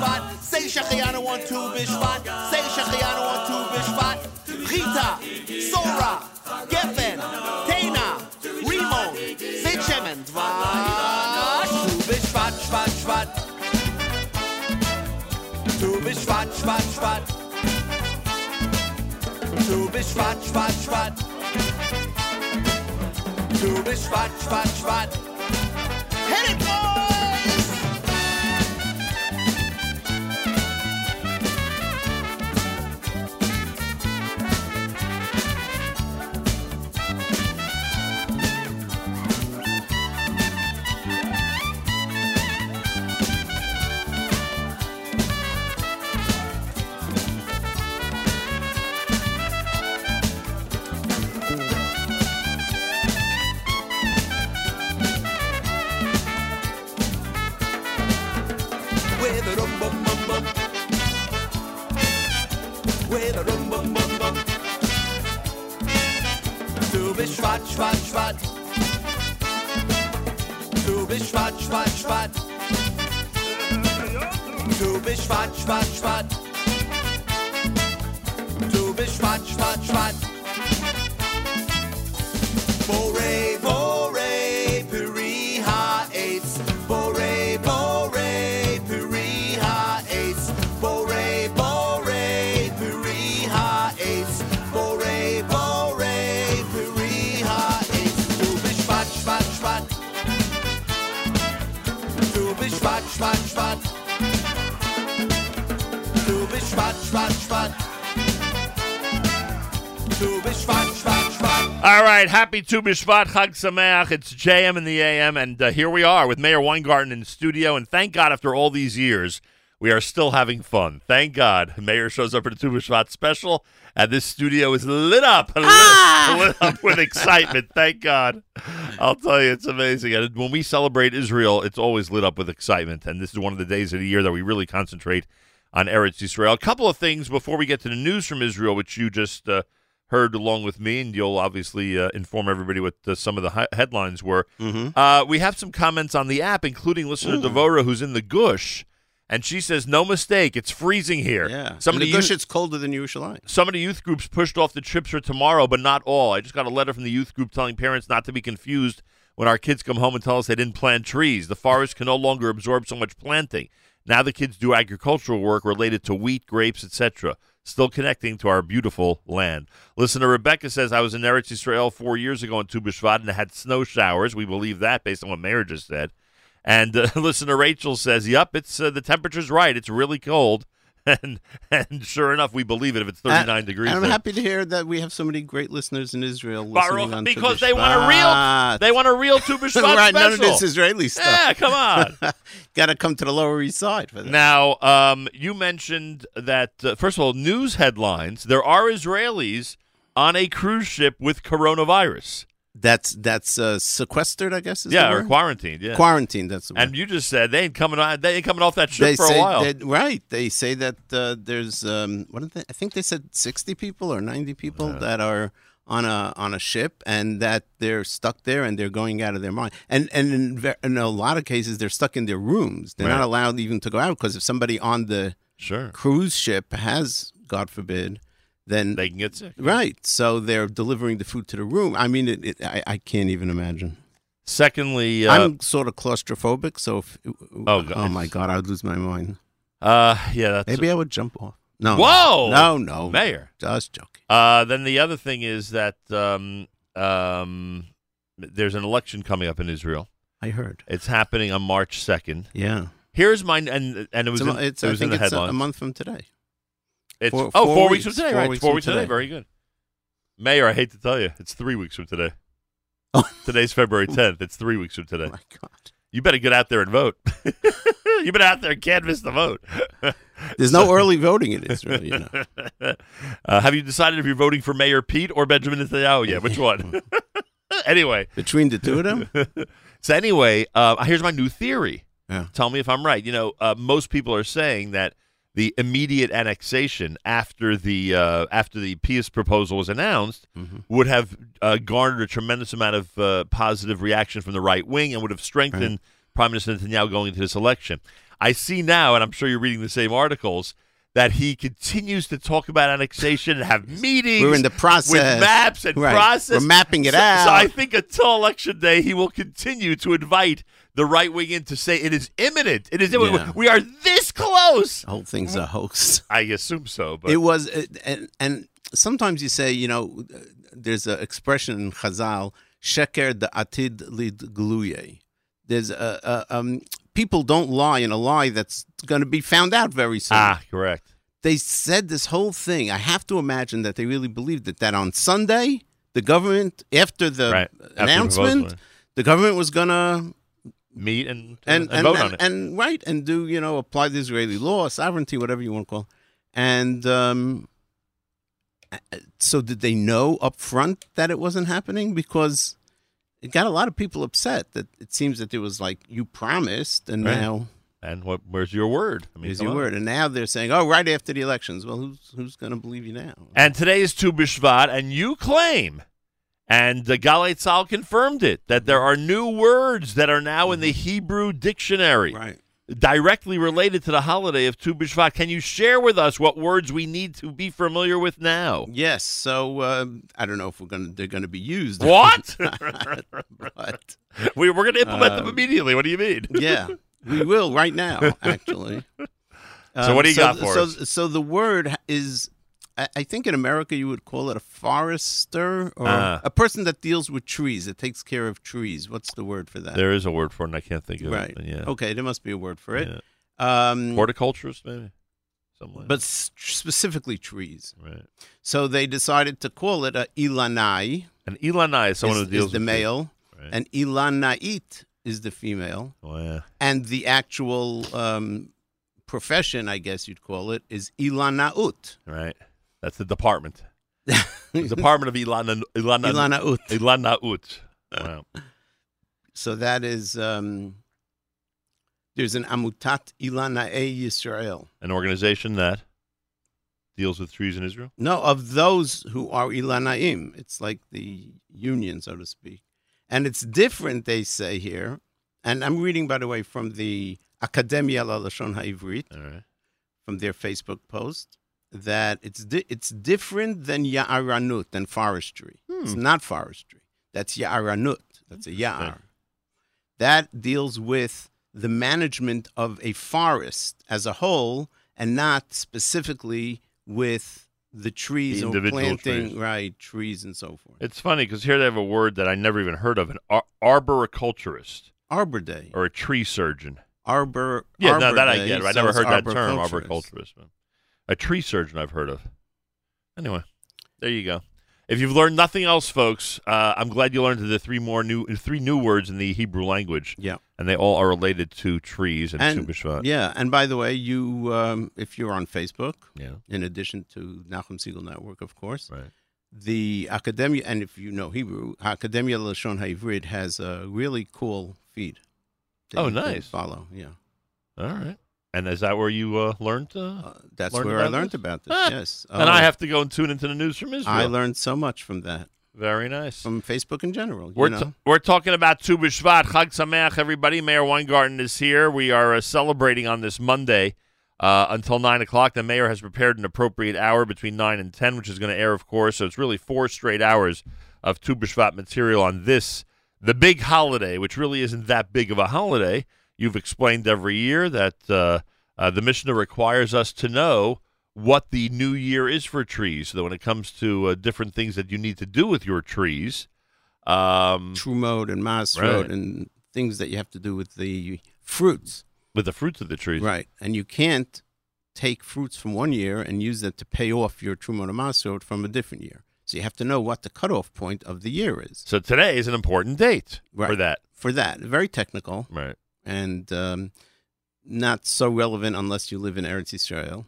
[SPEAKER 12] B'Shvat. Say Shechayanu on Tu B'Shvat. Say Shechayanu on Tu B'Shvat. Rita, Sora, Geffen, Tena, Rimon, Zayit Shemen, Dvash. Tu B'Shvat, Shvat, Shvat. Tu B'Shvat, Shvat, Shvat. Tu B'Shvat, Shvat, Shvat. Tu B'Shvat, Shvat, Shvat. Hit it, with a rum bum bum bum. With a rum bum bum bum. Du bist schwarz, schwarz, schwarz. Du bist schwarz, schwarz, schwarz. Du bist schwarz, schwarz, schwarz. Du bist schwarz, schwarz, schwarz. Bore,
[SPEAKER 8] All right, happy Tu B'Shvat, Chag Sameach. It's JM in the AM, and uh, here we are with Meir Weingarten in studio. And thank God, after all these years, we are still having fun. Thank God, Meir shows up for the Tu B'Shvat special, and this studio is lit up, lit, lit up with excitement. Thank God. I'll tell you, it's amazing. And when we celebrate Israel, it's always lit up with excitement. And this is one of the days of the year that we really concentrate on Eretz Israel. A couple of things before we get to the news from Israel, which you just uh, heard along with me, and you'll obviously uh, inform everybody what uh, some of the hi- headlines were. Uh, we have some comments on the app, including listener
[SPEAKER 19] Ooh.
[SPEAKER 8] Devora, who's in the Gush, and she says, "No mistake, it's freezing here."
[SPEAKER 19] Yeah.
[SPEAKER 8] some
[SPEAKER 19] In
[SPEAKER 8] of
[SPEAKER 19] the
[SPEAKER 8] the
[SPEAKER 19] Gush,
[SPEAKER 8] youth-
[SPEAKER 19] it's colder than Yerushalayim.
[SPEAKER 8] some of the youth groups pushed off the trips for tomorrow, but not all. I just got a letter from the youth group telling parents not to be confused when our kids come home and tell us they didn't plant trees. The forest can no longer absorb so much planting. Now the kids do agricultural work related to wheat, grapes, etc. Still connecting to our beautiful land. Listener Rebecca says, I was in Eretz Israel four years ago in Tu and had snow showers. We believe that based on what Meir just said. And uh, listener Rachel says, "Yep, it's uh, the temperature's right. It's really cold." And and sure enough, we believe it if it's 39 degrees.
[SPEAKER 12] I'm
[SPEAKER 8] there.
[SPEAKER 12] happy to hear that we have so many great listeners in Israel
[SPEAKER 8] Baruch,
[SPEAKER 12] on
[SPEAKER 8] because they want a real, they want a real Tu B'Shvat
[SPEAKER 12] right, none of this Israeli stuff.
[SPEAKER 8] Yeah, come on.
[SPEAKER 12] Got to come to the Lower East Side for that.
[SPEAKER 8] Now, um, you mentioned that uh, first of all, news headlines. There are Israelis on a cruise ship with coronavirus.
[SPEAKER 12] That's that's uh, sequestered, I guess. Is
[SPEAKER 8] yeah, or quarantined. Yeah,
[SPEAKER 12] Quarantined. That's the word.
[SPEAKER 8] And you just said they ain't coming on. They ain't coming off that ship
[SPEAKER 12] they
[SPEAKER 8] for
[SPEAKER 12] say
[SPEAKER 8] a while.
[SPEAKER 12] that- right. They say that uh, there's um, what did they, I think they said sixty people or ninety people that are on a on a ship and that they're stuck there and they're going out of their mind. And and in, in a lot of cases they're stuck in their rooms. They're
[SPEAKER 8] Right.
[SPEAKER 12] not allowed even to go out because if somebody on the
[SPEAKER 8] sure
[SPEAKER 12] cruise ship has, God forbid, then
[SPEAKER 8] they can get sick.
[SPEAKER 12] Right. So they're delivering the food to the room. I mean, it, it, I, I can't even imagine.
[SPEAKER 8] Secondly, uh,
[SPEAKER 12] I'm sort of claustrophobic, so if,
[SPEAKER 8] Oh, God.
[SPEAKER 12] oh my god, I'd lose my mind.
[SPEAKER 8] Uh, yeah, that's
[SPEAKER 12] Maybe I would jump off. No,
[SPEAKER 8] Whoa!
[SPEAKER 12] no, no,
[SPEAKER 8] Meir.
[SPEAKER 12] just joking.
[SPEAKER 8] Uh, then the other thing is that um, um, there's an election coming up in Israel.
[SPEAKER 12] I heard.
[SPEAKER 8] It's happening on March second.
[SPEAKER 12] Yeah.
[SPEAKER 8] Here's my and and it was
[SPEAKER 12] a
[SPEAKER 8] in, it
[SPEAKER 12] I
[SPEAKER 8] was in the
[SPEAKER 12] it's a- a month from today.
[SPEAKER 8] It's
[SPEAKER 12] Four-
[SPEAKER 8] oh
[SPEAKER 12] four
[SPEAKER 8] four weeks,
[SPEAKER 12] weeks.
[SPEAKER 8] from today,
[SPEAKER 12] Four
[SPEAKER 8] right?
[SPEAKER 12] weeks
[SPEAKER 8] four weeks from today.
[SPEAKER 12] today.
[SPEAKER 8] Very good. Meir, I hate to tell you, it's three weeks from today.
[SPEAKER 12] Oh.
[SPEAKER 8] Today's February 10th. It's three weeks from today. my God. You better get out there and vote. you better out there and canvass the vote.
[SPEAKER 12] There's no early voting in Israel, you know.
[SPEAKER 8] Uh, have you decided if you're voting for Mayor Pete or Benjamin Netanyahu yet? Which one? anyway.
[SPEAKER 12] Between the two of them?
[SPEAKER 8] so anyway, uh, here's my new theory.
[SPEAKER 12] Yeah.
[SPEAKER 8] Tell me if I'm right. You know, uh, most people are saying that the immediate annexation after the uh, after the peace proposal was announced
[SPEAKER 12] Mm-hmm.
[SPEAKER 8] would have uh, garnered a tremendous amount of uh, positive reaction from the right wing and would have strengthened Prime Minister Netanyahu going into this election. I see now, and I'm sure you're reading the same articles. That he continues to talk about annexation and have meetings.
[SPEAKER 12] We're in the process.
[SPEAKER 8] with maps and
[SPEAKER 12] Right.
[SPEAKER 8] process.
[SPEAKER 12] We're mapping it
[SPEAKER 8] So-
[SPEAKER 12] out.
[SPEAKER 8] So I think until election day, he will continue to invite the right wing in to say it is imminent. It is imminent.
[SPEAKER 12] Yeah.
[SPEAKER 8] We are this close.
[SPEAKER 12] The whole thing's a hoax.
[SPEAKER 8] I assume so, but
[SPEAKER 12] It was, and, and sometimes you say, you know, there's an expression in Chazal, "Sheker de atid lid gluye." There's a, a um, people don't lie in a lie that's going to be found out very soon.
[SPEAKER 8] ah, correct.
[SPEAKER 12] They said this whole thing. I have to imagine that they really believed it. That on Sunday, the government, after the
[SPEAKER 8] Right. After the
[SPEAKER 12] announcement, the government was going to
[SPEAKER 8] Meet and
[SPEAKER 12] and,
[SPEAKER 8] and,
[SPEAKER 12] and,
[SPEAKER 8] vote
[SPEAKER 12] and,
[SPEAKER 8] on it.
[SPEAKER 12] and right and do you know apply the Israeli law, sovereignty, whatever you want to call, it. and um, so did they know up front that it wasn't happening because it got a lot of people upset that it seems that it was like you promised and
[SPEAKER 8] Right.
[SPEAKER 12] now
[SPEAKER 8] and what? Where's your word? I mean,
[SPEAKER 12] here's
[SPEAKER 8] come
[SPEAKER 12] your
[SPEAKER 8] on.
[SPEAKER 12] word and now they're saying oh right after the elections well who's who's going to believe you now
[SPEAKER 8] And today is Tu B'Shvat, and you claim, and the Galei Tzal confirmed it, that there are new words that are now in the mm-hmm. Hebrew dictionary.
[SPEAKER 12] Right.
[SPEAKER 8] Directly related to the holiday of Tu B'Shvat. Can you share with us what words we need to be familiar with now?
[SPEAKER 12] Yes, so um, I don't know if we're gonna they're gonna be used.
[SPEAKER 8] What?
[SPEAKER 12] but
[SPEAKER 8] we, we're going to implement them
[SPEAKER 12] Um,
[SPEAKER 8] immediately. What do you mean?
[SPEAKER 12] yeah, we will right now. Actually.
[SPEAKER 8] So what do you got for
[SPEAKER 12] so,
[SPEAKER 8] us?
[SPEAKER 12] So the word is, I think in America you would call it a forester or
[SPEAKER 8] Ah.
[SPEAKER 12] a person that deals with trees, that takes care of trees. What's the word for that?
[SPEAKER 8] There is a word for it, and I can't think of
[SPEAKER 12] right.
[SPEAKER 8] it. but Yeah.
[SPEAKER 12] Okay, there must be a word for it.
[SPEAKER 8] Yeah.
[SPEAKER 12] Um,
[SPEAKER 8] Horticulturist, maybe? Something like
[SPEAKER 12] but specifically trees.
[SPEAKER 8] Right.
[SPEAKER 12] So they decided to call it a ilanai.
[SPEAKER 8] An ilanai is someone
[SPEAKER 12] is,
[SPEAKER 8] who deals
[SPEAKER 12] is the male,
[SPEAKER 8] Right.
[SPEAKER 12] and ilanait is the female.
[SPEAKER 8] Oh, yeah.
[SPEAKER 12] And the actual um, profession, I guess you'd call it, is ilanaut.
[SPEAKER 8] Right. That's the department. the department of Ilana Ilana
[SPEAKER 12] Ilanaut.
[SPEAKER 8] Ilanaut. Wow.
[SPEAKER 12] So that is um, there's an Amutat Ilana E Yisrael.
[SPEAKER 8] An organization that deals with trees in Israel.
[SPEAKER 12] No, of those who are Ilanaim. It's like the union, so to speak. And it's different, they say here. And I'm reading, by the way, from the Academia LaLashon HaIvrit,
[SPEAKER 8] All right.
[SPEAKER 12] from their Facebook post, that it's di- it's different than Ya'aranut, than forestry. It's
[SPEAKER 8] Hmm.
[SPEAKER 12] not forestry. That's Ya'aranut. That's a Ya'ar. That deals with the management of a forest as a whole and not specifically with the trees
[SPEAKER 8] The
[SPEAKER 12] or planting,
[SPEAKER 8] trees.
[SPEAKER 12] right, trees and so forth.
[SPEAKER 8] It's funny because here they have a word that I never even heard of: an ar- arboriculturist
[SPEAKER 12] Arbor Day.
[SPEAKER 8] or a tree surgeon.
[SPEAKER 12] Arbor.
[SPEAKER 8] Yeah,
[SPEAKER 12] Arbor
[SPEAKER 8] no, that I get. I
[SPEAKER 12] so
[SPEAKER 8] never heard that term,
[SPEAKER 12] arboriculturist.
[SPEAKER 8] A tree surgeon I've heard of. Anyway, there you go. If you've learned nothing else, folks, uh, I'm glad you learned the three more new three new words in the Hebrew language.
[SPEAKER 12] Yeah.
[SPEAKER 8] and they all are related to trees and,
[SPEAKER 12] And yeah, and by the way, you um, if you're on Facebook,
[SPEAKER 8] Yeah.
[SPEAKER 12] in addition to Nachum Segal Network, of course,
[SPEAKER 8] right.
[SPEAKER 12] the Academia, and if you know Hebrew, Academia Lashon Ha'ivrit has a really cool feed. that
[SPEAKER 8] Oh, nice.
[SPEAKER 12] Follow, yeah.
[SPEAKER 8] All right. And is that where you uh, learned? Uh,
[SPEAKER 12] That's
[SPEAKER 8] learned
[SPEAKER 12] where I learned
[SPEAKER 8] this?
[SPEAKER 12] about this.
[SPEAKER 8] Ah,
[SPEAKER 12] yes,
[SPEAKER 8] and
[SPEAKER 12] Oh.
[SPEAKER 8] I have to go and tune into the news from Israel.
[SPEAKER 12] I learned so much from that.
[SPEAKER 8] Very nice.
[SPEAKER 12] From Facebook in general.
[SPEAKER 8] We're, t- we're talking about Tu B'Shvat. Chag Sameach, everybody. Meir Weingarten is here. We are uh, celebrating on this Monday uh, until 9 o'clock. The Meir has prepared an appropriate hour between 9 and 10, which is going to air, of course. So it's really four straight hours of Tu B'Shvat material on this, the big holiday, which really isn't that big of a holiday. You've explained every year that uh, uh, the Mishnah requires us to know what the new year is for trees. So that when it comes to uh, different things that you need to do with your trees, um,
[SPEAKER 12] True mode and mass
[SPEAKER 8] Right.
[SPEAKER 12] and things that you have to do with the fruits.
[SPEAKER 8] with the fruits of the trees.
[SPEAKER 12] Right. And you can't take fruits from one year and use them to pay off your Trumot Masot from a different year. So you have to know what the cutoff point of the year is.
[SPEAKER 8] So today is an important date for that.
[SPEAKER 12] For that. Very technical.
[SPEAKER 8] Right.
[SPEAKER 12] And um, not so relevant unless you live in Eretz Israel.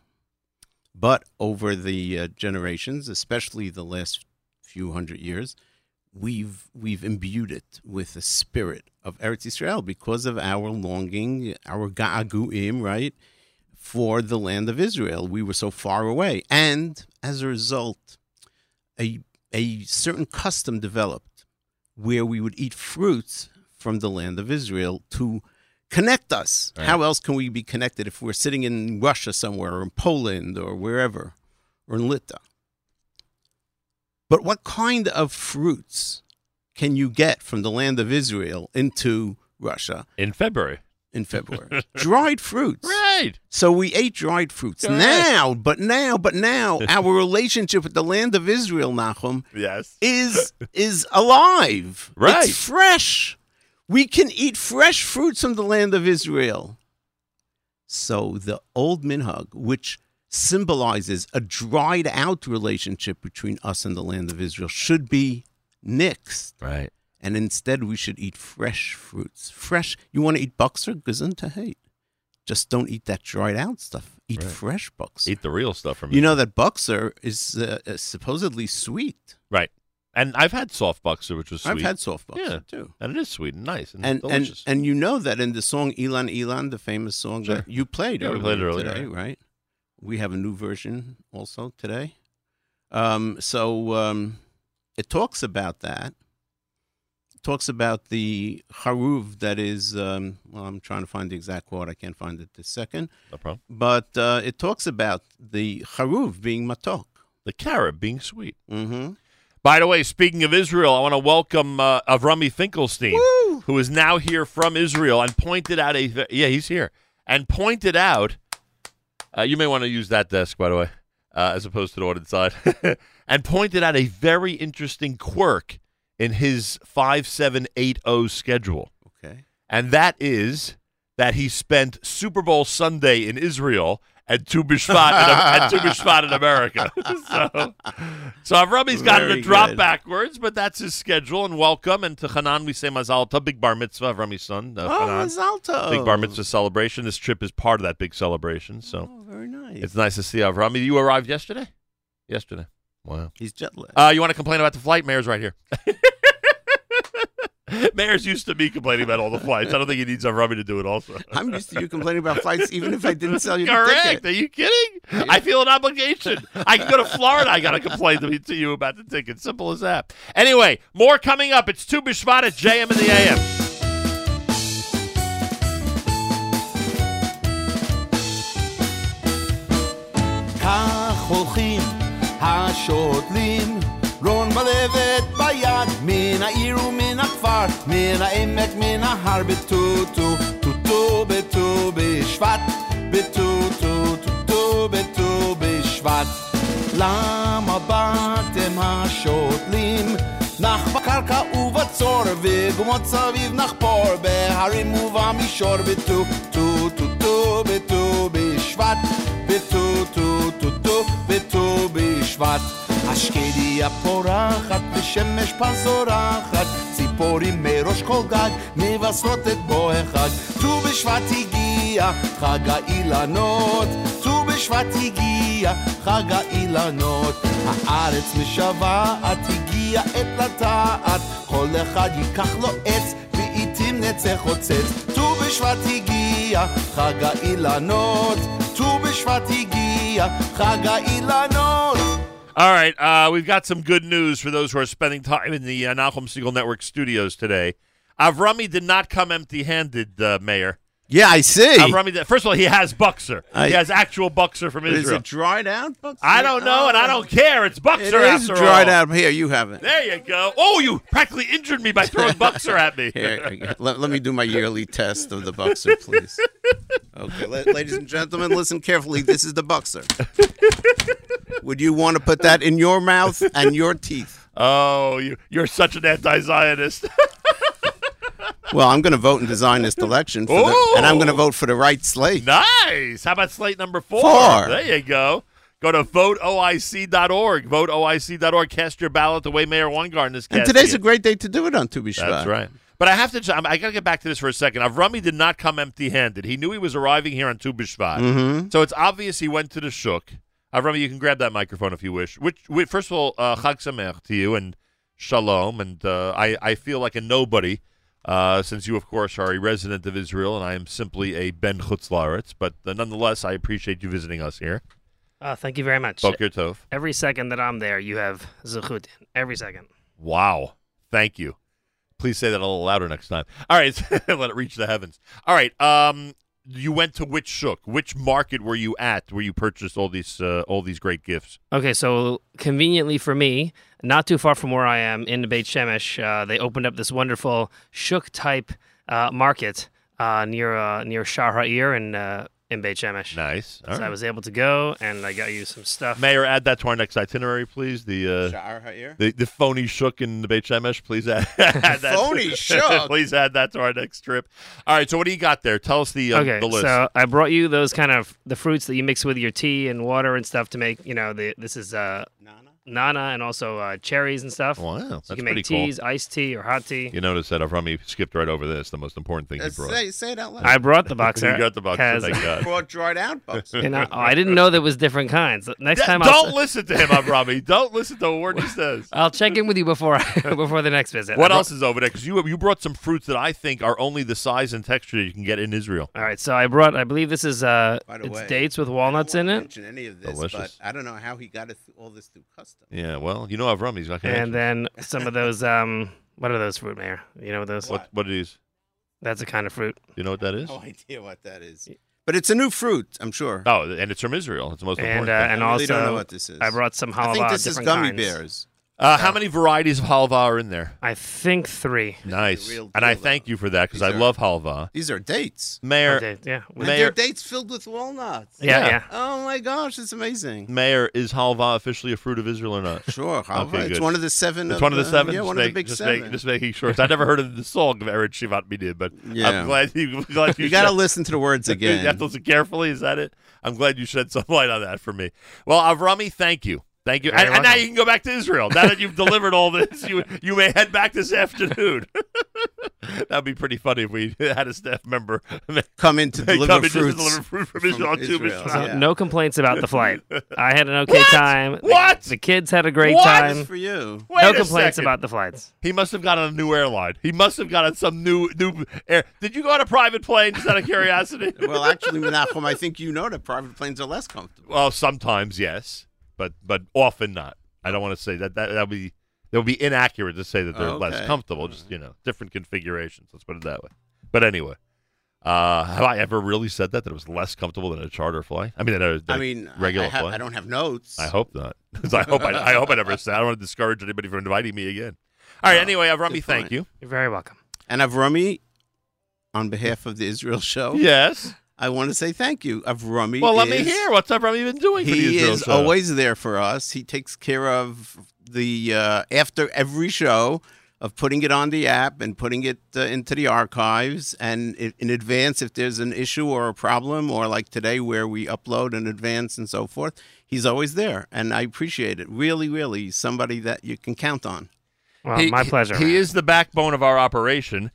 [SPEAKER 12] But over the uh, generations, especially the last few hundred years, we've we've imbued it with the spirit of Eretz Israel because of our longing, our ga'aguim, right, for the land of Israel. We were so far away, and as a result, a a certain custom developed where we would eat fruits from the land of Israel to connect us.
[SPEAKER 8] Right.
[SPEAKER 12] How else can we be connected if we're sitting in Russia somewhere or in Poland or wherever or in Lita? But what kind of fruits can you get from the land of Israel into Russia
[SPEAKER 8] in February?
[SPEAKER 12] In February, dried fruits.
[SPEAKER 8] Right.
[SPEAKER 12] So we ate dried fruits.
[SPEAKER 8] Correct.
[SPEAKER 12] Now, but now, but now, our relationship with the land of Israel, Nahum,
[SPEAKER 8] Yes.
[SPEAKER 12] is is alive.
[SPEAKER 8] Right.
[SPEAKER 12] It's fresh. We can eat fresh fruits from the land of Israel. So the old minhag, which symbolizes a dried out relationship between us and the land of Israel, should be nixed.
[SPEAKER 8] Right.
[SPEAKER 12] And instead, we should eat fresh fruits. Fresh. You want to eat buxer? Gesund hate. Just don't eat that dried out stuff. Eat
[SPEAKER 8] Right.
[SPEAKER 12] fresh buxer.
[SPEAKER 8] Eat the real stuff from
[SPEAKER 12] You know that buxer is uh, supposedly sweet.
[SPEAKER 8] Right. And I've had soft buxer, which was sweet.
[SPEAKER 12] I've had soft buxer
[SPEAKER 8] yeah.
[SPEAKER 12] too.
[SPEAKER 8] And it is sweet and nice and,
[SPEAKER 12] And and
[SPEAKER 8] delicious.
[SPEAKER 12] and you know that in the song Elan Elan, the famous song
[SPEAKER 8] Sure.
[SPEAKER 12] that you played,
[SPEAKER 8] Yeah, we
[SPEAKER 12] earlier
[SPEAKER 8] played it earlier,
[SPEAKER 12] today,
[SPEAKER 8] right.
[SPEAKER 12] right? We have a new version also today. Um, so um, it talks about that. It talks about the haruv that is. Um, well, I'm trying to find the exact quote. I can't find it this second.
[SPEAKER 8] no problem.
[SPEAKER 12] But uh, it talks about the haruv being matok.
[SPEAKER 8] The carob being sweet.
[SPEAKER 12] Mm-hmm.
[SPEAKER 8] By the way, speaking of Israel, I want to welcome uh, Avrami Finkelstein, who is now here from Israel, and pointed out a yeah, he's here, and pointed out. Uh, you may want to use that desk, by the way, uh, as opposed to the one inside, and pointed out a very interesting quirk in his five seven eight zero schedule,
[SPEAKER 12] Okay.
[SPEAKER 8] and that is that he spent Super Bowl Sunday in Israel. And Tu B'Shvat, in, and Tu B'Shvat in America. so, so Avrami's got
[SPEAKER 12] Very
[SPEAKER 8] to drop
[SPEAKER 12] good.
[SPEAKER 8] backwards, but that's his schedule. And welcome. And to Hanan, we say Mazal Tov, big bar mitzvah, Avrami's son. Uh,
[SPEAKER 12] Oh,
[SPEAKER 8] Hanan.
[SPEAKER 12] Mazal Tov.
[SPEAKER 8] Big bar mitzvah celebration. This trip is part of that big celebration. So
[SPEAKER 12] Oh, very nice.
[SPEAKER 8] it's nice to see Avrami. You arrived yesterday? Yesterday. Wow.
[SPEAKER 12] He's jet lagged.
[SPEAKER 8] Uh, you want to complain about the flight? Meir's right here. Meir's used to me complaining about all the flights. I don't think he needs Avrami to do it also.
[SPEAKER 12] I'm used to you complaining about flights, even if I didn't sell you the
[SPEAKER 8] Correct.
[SPEAKER 12] ticket.
[SPEAKER 8] Are you kidding? I feel an obligation. I can go to Florida. I got to complain to, to you about the ticket. Simple as that. Anyway, more coming up. It's Tu B'Shvat at JM in the AM.
[SPEAKER 18] העמק, מן ההר, בטוטו, טוטו בט"ו בשבט, בטוטו, טוטו בט"ו בשבט. למה באתם השוטלים? נח בקרקע ובצור, וגומות סביב נחפור, בהרים ובמישור, בטו, טו, טו, טו, בט"ו בשבט, בטו, טו, טו, בשבט. השקדיה פורחת פן זורחת, ציפורים מראש כל גג מבשרות את בוא אחד. ט"ו בשבט הגיע, חג האילנות, ט"ו בשבט הגיע, חג האילנות. הארץ משוועת, הגיע עת לטעת, כל אחד ייקח לו עץ, ועיתים נצא חוצץ. ט"ו בשבט הגיע, חג האילנות. ט"ו בשבט הגיע, חג האילנות.
[SPEAKER 8] All right, uh, we've got some good news for those who are spending time in the uh, Nahum Segal Network studios today. Avrami did not come empty handed, uh, Meir.
[SPEAKER 12] Yeah, I see.
[SPEAKER 8] Avrami, did, first of all, he has Buxer.
[SPEAKER 12] I-
[SPEAKER 8] he has actual Buxer from Israel.
[SPEAKER 12] Is
[SPEAKER 8] Israel.
[SPEAKER 12] it dried out? Buxer?
[SPEAKER 8] I don't know, and I don't oh. care. It's Buxer
[SPEAKER 12] It is
[SPEAKER 8] after
[SPEAKER 12] dried
[SPEAKER 8] all.
[SPEAKER 12] out. Here, you have it.
[SPEAKER 8] There you go. Oh, you practically injured me by throwing Buxer at me.
[SPEAKER 12] Here, let, let me do my yearly test of the Buxer, please. Okay, la- ladies and gentlemen, listen carefully. This is the Buxer. Would you want to put that in your mouth and your teeth?
[SPEAKER 8] Oh, you, you're such an anti-Zionist.
[SPEAKER 12] Well, I'm going to vote in the Zionist election, for the, and I'm going to vote for the right slate.
[SPEAKER 8] Nice. How about slate number four?
[SPEAKER 12] Four.
[SPEAKER 8] There you go. Go to voteoic.org. Voteoic.org. Cast your ballot the way Meir Weingarten is casting
[SPEAKER 12] And today's
[SPEAKER 8] it.
[SPEAKER 12] a great day to do it on Tu B'Shvat.
[SPEAKER 8] That's right. But I have to. I'm- got to get back to this for a second. Avrami did not come empty-handed. He knew he was arriving here on Tu B'Shvat.
[SPEAKER 12] Mhm.
[SPEAKER 8] So it's obvious he went to the shuk. Avrami, you can grab that microphone if you wish. Which, which first of all, uh, Chag Sameach to you and Shalom. And uh, I, I feel like a nobody uh, since you, of course, are a resident of Israel, and I am simply a Ben Chutz La'aretz. But uh, nonetheless, I appreciate you visiting us here.
[SPEAKER 20] Uh, thank you very much.
[SPEAKER 8] Boker Tov.
[SPEAKER 20] Every second that I'm there, you have zechut. Every second.
[SPEAKER 8] Wow. Thank you. Please say that a little louder next time. All right, let it reach the heavens. All right. Um, you went to which shuk? Which market were you at where you purchased all these uh, all these great gifts?
[SPEAKER 20] Okay, so conveniently for me, not too far from where I am in the Beit Shemesh, uh, they opened up this wonderful shuk type uh, market uh, near uh, near Sha'ar Ha'ir in uh, in Beit Shemesh.
[SPEAKER 8] Nice. All
[SPEAKER 20] so I was able to go, and I got you some stuff.
[SPEAKER 8] Meir, add that to our next itinerary, please. The uh,
[SPEAKER 12] Sha'ar Ha'ir?
[SPEAKER 8] the the phony shuk in the Beit Shemesh. Please add, add that.
[SPEAKER 12] Phony shuk?
[SPEAKER 8] please add that to our next trip. All right. So what do you got there? Tell us the uh,
[SPEAKER 20] okay,
[SPEAKER 8] the list.
[SPEAKER 20] so I brought you those kind of the fruits that you mix with your tea and water and stuff to make. You know, the this is uh, nana and also uh, cherries and stuff.
[SPEAKER 8] Wow,
[SPEAKER 20] so
[SPEAKER 8] that's
[SPEAKER 20] you can make
[SPEAKER 8] pretty cool.
[SPEAKER 20] teas, iced tea or hot tea.
[SPEAKER 8] you notice that Avrami skipped right over this. The most important thing
[SPEAKER 12] Uh,
[SPEAKER 8] he brought.
[SPEAKER 12] say, say it out loud.
[SPEAKER 20] I brought the boxer.
[SPEAKER 8] you got the boxer.
[SPEAKER 20] has-
[SPEAKER 8] Thank God.
[SPEAKER 12] brought dried out Buxer.
[SPEAKER 20] And I, oh, I didn't know there was different kinds. Next
[SPEAKER 8] Yeah,
[SPEAKER 20] time, I'll,
[SPEAKER 8] don't listen to him, Avrami. Don't listen to a word he says.
[SPEAKER 20] I'll check in with you before before the next visit.
[SPEAKER 8] What
[SPEAKER 20] brought-
[SPEAKER 8] else is over there? Because you you brought some fruits that I think are only the size and texture that you can get in Israel.
[SPEAKER 20] All right, so I brought. I believe this is uh,
[SPEAKER 12] By the
[SPEAKER 20] it's
[SPEAKER 12] way,
[SPEAKER 20] dates with walnuts in it.
[SPEAKER 12] mention any of this,
[SPEAKER 8] Delicious.
[SPEAKER 12] but I don't know how he got it th- all this through custom.
[SPEAKER 8] Yeah, well, you know Avrami's not going to.
[SPEAKER 20] and then some of those. Um, what are those fruit, Meir? You know what those?
[SPEAKER 8] what what are these?
[SPEAKER 20] That's a kind of fruit.
[SPEAKER 8] You know what that is?
[SPEAKER 12] No idea what that is. But it's a new fruit, I'm sure.
[SPEAKER 8] Oh, and it's from Israel. It's the most
[SPEAKER 20] And
[SPEAKER 8] important.
[SPEAKER 20] uh,
[SPEAKER 8] thing.
[SPEAKER 20] and
[SPEAKER 12] I really
[SPEAKER 20] also,
[SPEAKER 12] don't know what this is.
[SPEAKER 20] I brought some halva.
[SPEAKER 12] I think this is
[SPEAKER 20] different
[SPEAKER 12] gummy
[SPEAKER 20] kinds.
[SPEAKER 12] bears.
[SPEAKER 8] Uh, how many varieties of halva are in there?
[SPEAKER 20] I think three.
[SPEAKER 8] Nice,
[SPEAKER 12] real
[SPEAKER 8] and I
[SPEAKER 12] deal,
[SPEAKER 8] thank you for that because I
[SPEAKER 12] These are-
[SPEAKER 8] love halva.
[SPEAKER 12] These are dates.
[SPEAKER 8] Meir,
[SPEAKER 20] Oh, they- yeah.
[SPEAKER 12] And
[SPEAKER 8] Meir,
[SPEAKER 12] they're dates filled with walnuts.
[SPEAKER 20] Yeah,
[SPEAKER 8] Yeah.
[SPEAKER 20] yeah.
[SPEAKER 12] Oh my gosh, it's amazing.
[SPEAKER 8] Meir, is halva officially a fruit of Israel or not?
[SPEAKER 12] Sure, halva.
[SPEAKER 8] Okay,
[SPEAKER 12] it's
[SPEAKER 8] good.
[SPEAKER 12] one of the seven.
[SPEAKER 8] It's
[SPEAKER 12] of
[SPEAKER 8] one of the seven.
[SPEAKER 12] Yeah,
[SPEAKER 8] just
[SPEAKER 12] one
[SPEAKER 8] make-
[SPEAKER 12] of the big
[SPEAKER 8] just
[SPEAKER 12] seven.
[SPEAKER 8] Make, just making sure. 'cause I never heard of the song of Eretz Shivat Midid, but
[SPEAKER 12] Yeah.
[SPEAKER 8] I'm glad you. Glad you,
[SPEAKER 12] you got to listen to the words
[SPEAKER 8] You
[SPEAKER 12] again.
[SPEAKER 8] have to listen carefully. Is that it? I'm glad you shed some light on that for me. Well, Avrami, thank you. Thank you. And, and now you can go back to Israel. Now that you've delivered all this, you you may head back this afternoon. That'd be pretty funny if we had a staff member
[SPEAKER 12] Come in to
[SPEAKER 8] Hey,
[SPEAKER 12] deliver
[SPEAKER 8] come in to
[SPEAKER 12] fruits
[SPEAKER 8] deliver fruit from
[SPEAKER 12] from
[SPEAKER 8] Israel on two
[SPEAKER 12] Israel.
[SPEAKER 8] Mishpat.
[SPEAKER 12] Yeah.
[SPEAKER 20] No complaints about the flight. I had an okay
[SPEAKER 8] What?
[SPEAKER 20] time.
[SPEAKER 8] What?
[SPEAKER 20] The, kids had a great
[SPEAKER 8] What?
[SPEAKER 20] time.
[SPEAKER 12] for you.
[SPEAKER 8] Wait
[SPEAKER 20] no
[SPEAKER 8] a
[SPEAKER 20] complaints
[SPEAKER 8] second.
[SPEAKER 20] about the flights.
[SPEAKER 8] He must have got on a new airline. He must have got on some new new air. Did you go on a private plane? Just out of curiosity.
[SPEAKER 12] Well, actually, Menachem, I think you know that private planes are less comfortable.
[SPEAKER 8] Well, sometimes yes, but but often not. I don't want to say that that that would be that would be inaccurate to say that they're less comfortable. Just you know, different configurations. Let's put it that way. But anyway, uh, have I ever really said that that it was less comfortable than a charter flight? I mean, than a, than
[SPEAKER 12] I
[SPEAKER 8] a
[SPEAKER 12] mean,
[SPEAKER 8] regular
[SPEAKER 12] I, have,
[SPEAKER 8] flight.
[SPEAKER 12] I don't have notes.
[SPEAKER 8] I hope not. 'Cause I hope I, I hope I never said. I don't want to discourage anybody from inviting me again. All right.
[SPEAKER 12] No,
[SPEAKER 8] anyway, Avrami,
[SPEAKER 12] good
[SPEAKER 8] thank you.
[SPEAKER 20] You're very welcome.
[SPEAKER 12] And Avrami, on behalf of the Israel show,
[SPEAKER 8] Yes.
[SPEAKER 12] I want to say thank you. Of Avrami.
[SPEAKER 8] Well, let me hear what's Avrami been doing. for the
[SPEAKER 12] He
[SPEAKER 8] Israel
[SPEAKER 12] is
[SPEAKER 8] show?
[SPEAKER 12] always there for us. He takes care of the uh, after every show. of putting it on the app and putting it uh, into the archives and in advance if there's an issue or a problem or like today where we upload in advance and so forth he's always there and i appreciate it really really somebody that you can count on
[SPEAKER 8] He- my pleasure. he- He is the backbone of our operation.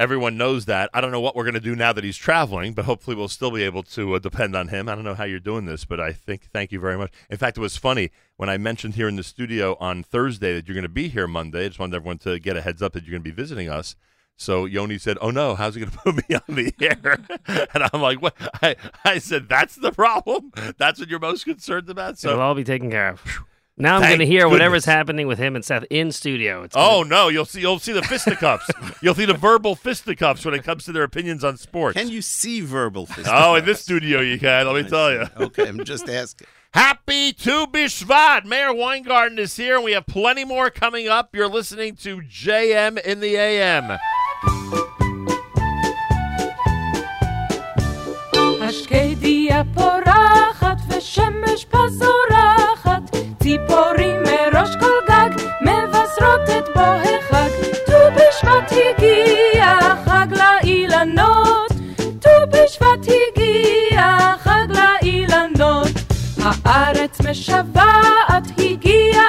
[SPEAKER 8] Everyone knows that. I don't know what we're going to do now that he's traveling, but hopefully we'll still be able to uh, depend on him. I don't know how you're doing this, but I think thank you very much. In fact, it was funny when I mentioned here in the studio on Thursday that you're going to be here Monday. I just wanted everyone to get a heads up that you're going to be visiting us. So Yoni said, "Oh no, how's he going to put me on the air?" and I'm like, "What?" I, I said, "That's the problem. That's what you're most concerned about." So
[SPEAKER 20] It'll all be taken care of. Now I'm going to hear
[SPEAKER 8] goodness.
[SPEAKER 20] whatever's happening with him and Seth in studio. It's
[SPEAKER 8] oh gonna... no, you'll see you'll see the fisticuffs. you'll see the verbal fisticuffs when it comes to their opinions on sports.
[SPEAKER 12] Can you see verbal fisticuffs?
[SPEAKER 8] Oh, in this studio you can. Let me tell you.
[SPEAKER 12] okay, I'm just asking.
[SPEAKER 8] Happy Tu B'Shvat. Meir Weingarten is here, and we have plenty more coming up. You're listening to JM in the AM.
[SPEAKER 21] ציפורים מראש כל גג מבשרות את בוא החג. ט"ו בשבט הגיע חג לאילנות, ט"ו בשבט הגיע חג לאילנות. הארץ משוועת, הגיע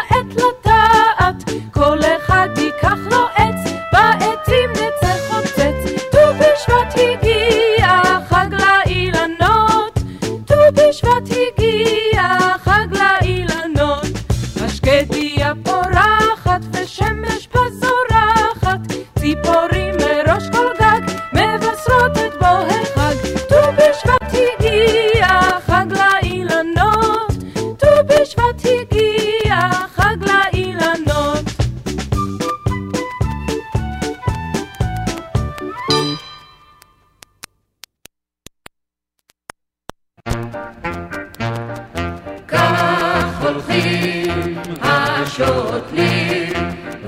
[SPEAKER 21] השוטלים,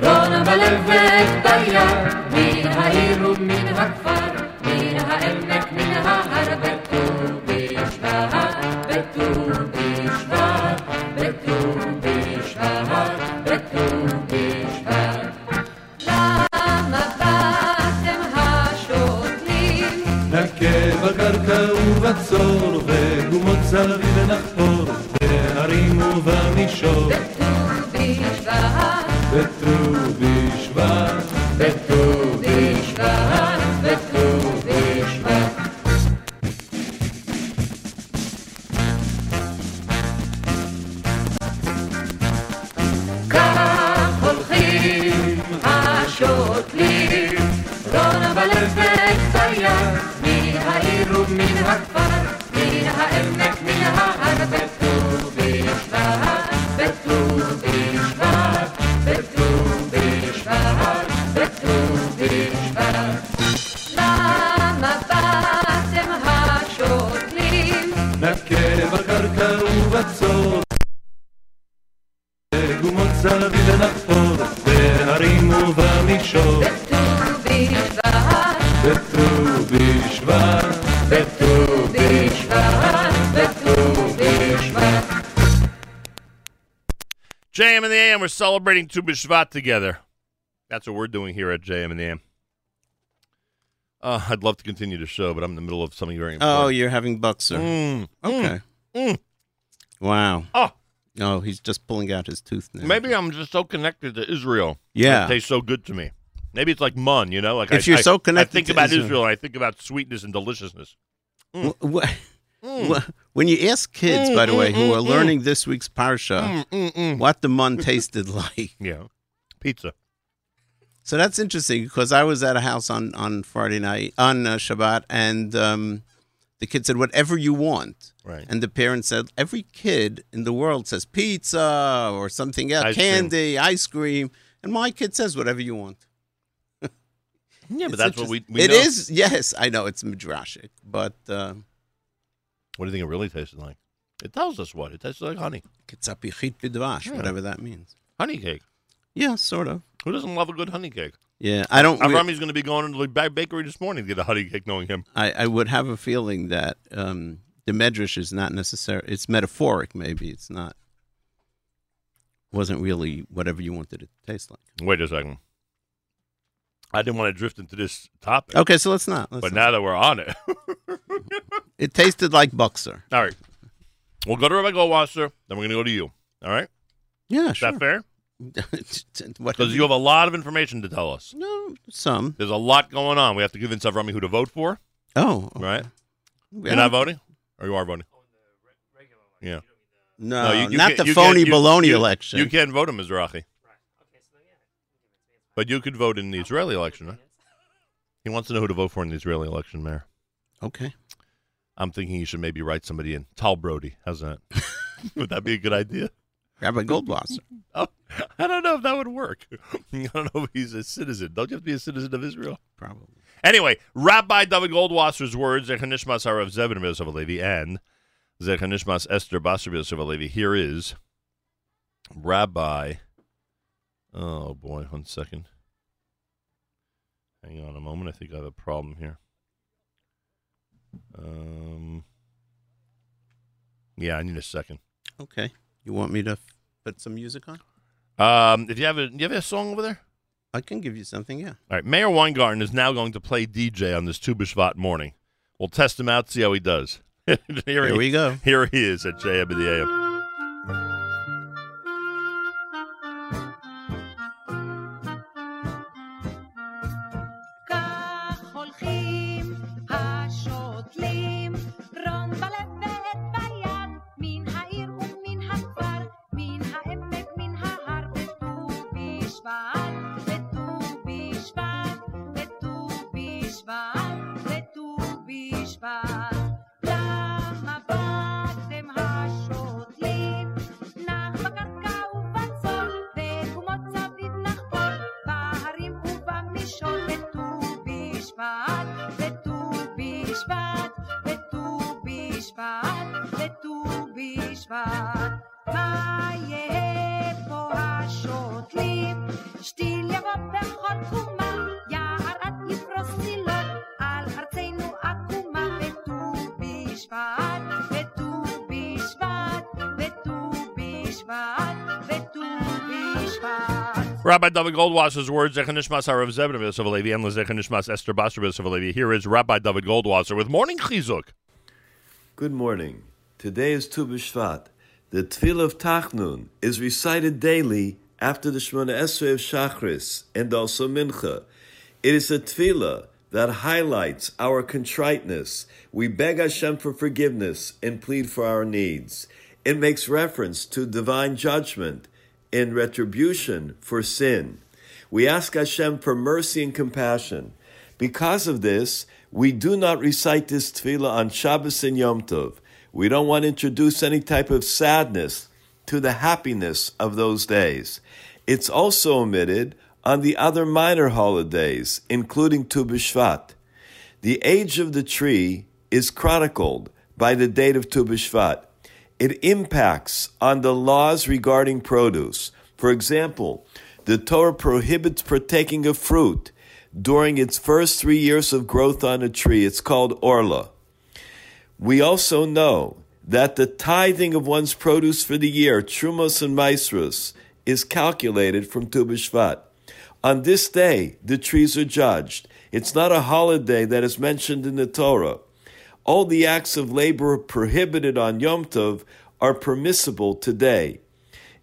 [SPEAKER 21] רונה בלבת ביד, מן העיר ומן הכפר, בט"ו בשבט, בט"ו בשבט,
[SPEAKER 22] זרים בהרים ובמישור. בט"ו בשבט,
[SPEAKER 21] בט"ו
[SPEAKER 8] JM in the AM, we're celebrating Tu B'Shvat together. That's what we're doing here at JM in the AM. Uh, I'd love to continue the show, but I'm in the middle of something very oh, important.
[SPEAKER 12] Oh, you're having Buxer.
[SPEAKER 8] Mm, mm.
[SPEAKER 12] Okay.
[SPEAKER 8] Mm.
[SPEAKER 12] Wow.
[SPEAKER 8] Oh,
[SPEAKER 12] no he's just pulling out his tooth now
[SPEAKER 8] Maybe I'm just so connected to Israel.
[SPEAKER 12] Yeah.
[SPEAKER 8] It tastes so good to me. Maybe it's like mun, you know? Like
[SPEAKER 12] If
[SPEAKER 8] I,
[SPEAKER 12] you're
[SPEAKER 8] I-
[SPEAKER 12] so connected
[SPEAKER 8] I think
[SPEAKER 12] to
[SPEAKER 8] about
[SPEAKER 12] Israel-
[SPEAKER 8] Israel. I think about sweetness and deliciousness.
[SPEAKER 12] Mm. Wh- mm. wh- When you ask kids, mm, by the way, who are learning this week's parsha, what the mun tasted like,
[SPEAKER 8] Yeah. Pizza.
[SPEAKER 12] so that's interesting because I was at a house on on Friday night on uh, Shabbat, and um, the kid said, "Whatever you want,"
[SPEAKER 8] Right.
[SPEAKER 12] and the parent said, "Every kid in the world says pizza or something else,
[SPEAKER 8] Ice cream.
[SPEAKER 12] candy, ice cream," and my kid says, "Whatever you want."
[SPEAKER 8] Yeah, but that's what we, we
[SPEAKER 12] It
[SPEAKER 8] know.
[SPEAKER 12] is, yes, I know it's midrashic, but uh,
[SPEAKER 8] What do you think it really tasted like? It tells us what. It tastes like honey.
[SPEAKER 12] kitzapichit bidvash,
[SPEAKER 8] Yeah.
[SPEAKER 12] whatever that means.
[SPEAKER 8] Honey cake.
[SPEAKER 12] Yeah, sort of.
[SPEAKER 8] Who doesn't love a good honey cake?
[SPEAKER 12] Yeah, I don't.
[SPEAKER 8] Avrami's going to be going into the bakery this morning to get a honey cake, knowing him.
[SPEAKER 12] I, I would have a feeling that um, the medrash is not necessary. It's metaphoric, maybe. It's not. Wasn't really whatever you wanted it to taste like.
[SPEAKER 8] Wait a second. I didn't want to drift into this topic.
[SPEAKER 12] Okay, so let's not. Let's
[SPEAKER 8] but
[SPEAKER 12] not.
[SPEAKER 8] now that we're on it,
[SPEAKER 12] It tasted like Buxer.
[SPEAKER 8] all right. We'll go to Rabbi Goldwasser, then we're going to go to you. All right?
[SPEAKER 12] Yeah,
[SPEAKER 8] Is
[SPEAKER 12] sure.
[SPEAKER 8] that fair? Because you have a lot of information to tell us.
[SPEAKER 12] No, some.
[SPEAKER 8] There's a lot going on. We have to convince Avrami who to vote for.
[SPEAKER 12] Oh,
[SPEAKER 8] Right?
[SPEAKER 12] Yeah.
[SPEAKER 8] You're not voting? Or you are voting? Yeah.
[SPEAKER 12] No,
[SPEAKER 8] you- you
[SPEAKER 12] not
[SPEAKER 8] can't-
[SPEAKER 12] the
[SPEAKER 8] you
[SPEAKER 12] phony
[SPEAKER 8] can't-
[SPEAKER 12] baloney
[SPEAKER 8] you-
[SPEAKER 12] election.
[SPEAKER 8] You can't vote him, Mizrahi. But you could vote in the Israeli election, right? He wants to know who to vote for in the Israeli election, Meir.
[SPEAKER 12] Okay.
[SPEAKER 8] I'm thinking you should maybe write somebody in. Tal Brody. How's that? would that be a good idea?
[SPEAKER 12] Rabbi Goldwasser.
[SPEAKER 8] Oh, I don't know if that would work. I don't know if he's a citizen. Don't you have to be a citizen of Israel?
[SPEAKER 12] Probably.
[SPEAKER 8] Anyway, Rabbi David Goldwasser's words, Zechanishmas Harav Zevin Alevi, and Zechanishmas Esther Basar Alevi. Here is Rabbi. Oh boy, one second. Hang on a moment. I think I have a problem here. Um. Yeah, I need a second.
[SPEAKER 12] Okay. You want me to f- put some music on?
[SPEAKER 8] Um, if you have a, do you have a song over there?
[SPEAKER 12] I can give you something, yeah.
[SPEAKER 8] All right, Meir Weingarten is now going to play DJ on this Tu B'Shvat morning. We'll test him out, see how he does. here
[SPEAKER 12] Here
[SPEAKER 8] he-
[SPEAKER 12] we go.
[SPEAKER 8] Here he is at JM in the AM. David Goldwasser's words, Zechanishmas Harav Zevin Yosef Alevi, and Zechanishmas Esther Basar of Alevi. Here is Rabbi David Goldwasser with Morning Chizuk.
[SPEAKER 23] Good morning. Today is Tu B'Shvat. The Tefillah of Tachanun is recited daily after the Shemona Esrei of Shachris and also Mincha. It is a Tefillah that highlights our contriteness. We beg Hashem for forgiveness and plead for our needs. It makes reference to divine judgment and retribution for sin. We ask Hashem for mercy and compassion. Because of this, we do not recite this tefillah on Shabbos and Yom Tov. We don't want to introduce any type of sadness to the happiness of those days. It's also omitted on the other minor holidays, including Tu B'Shvat. The age of the tree is chronicled by the date of Tu B'Shvat. It impacts on the laws regarding produce. For example, the Torah prohibits partaking of fruit during its first three years of growth on a tree. It's called Orla. We also know that the tithing of one's produce for the year, Trumos and Maisrus, is calculated from Tu B'Shvat. On this day, the trees are judged. It's not a holiday that is mentioned in the Torah. All the acts of labor prohibited on Yom Tov are permissible today.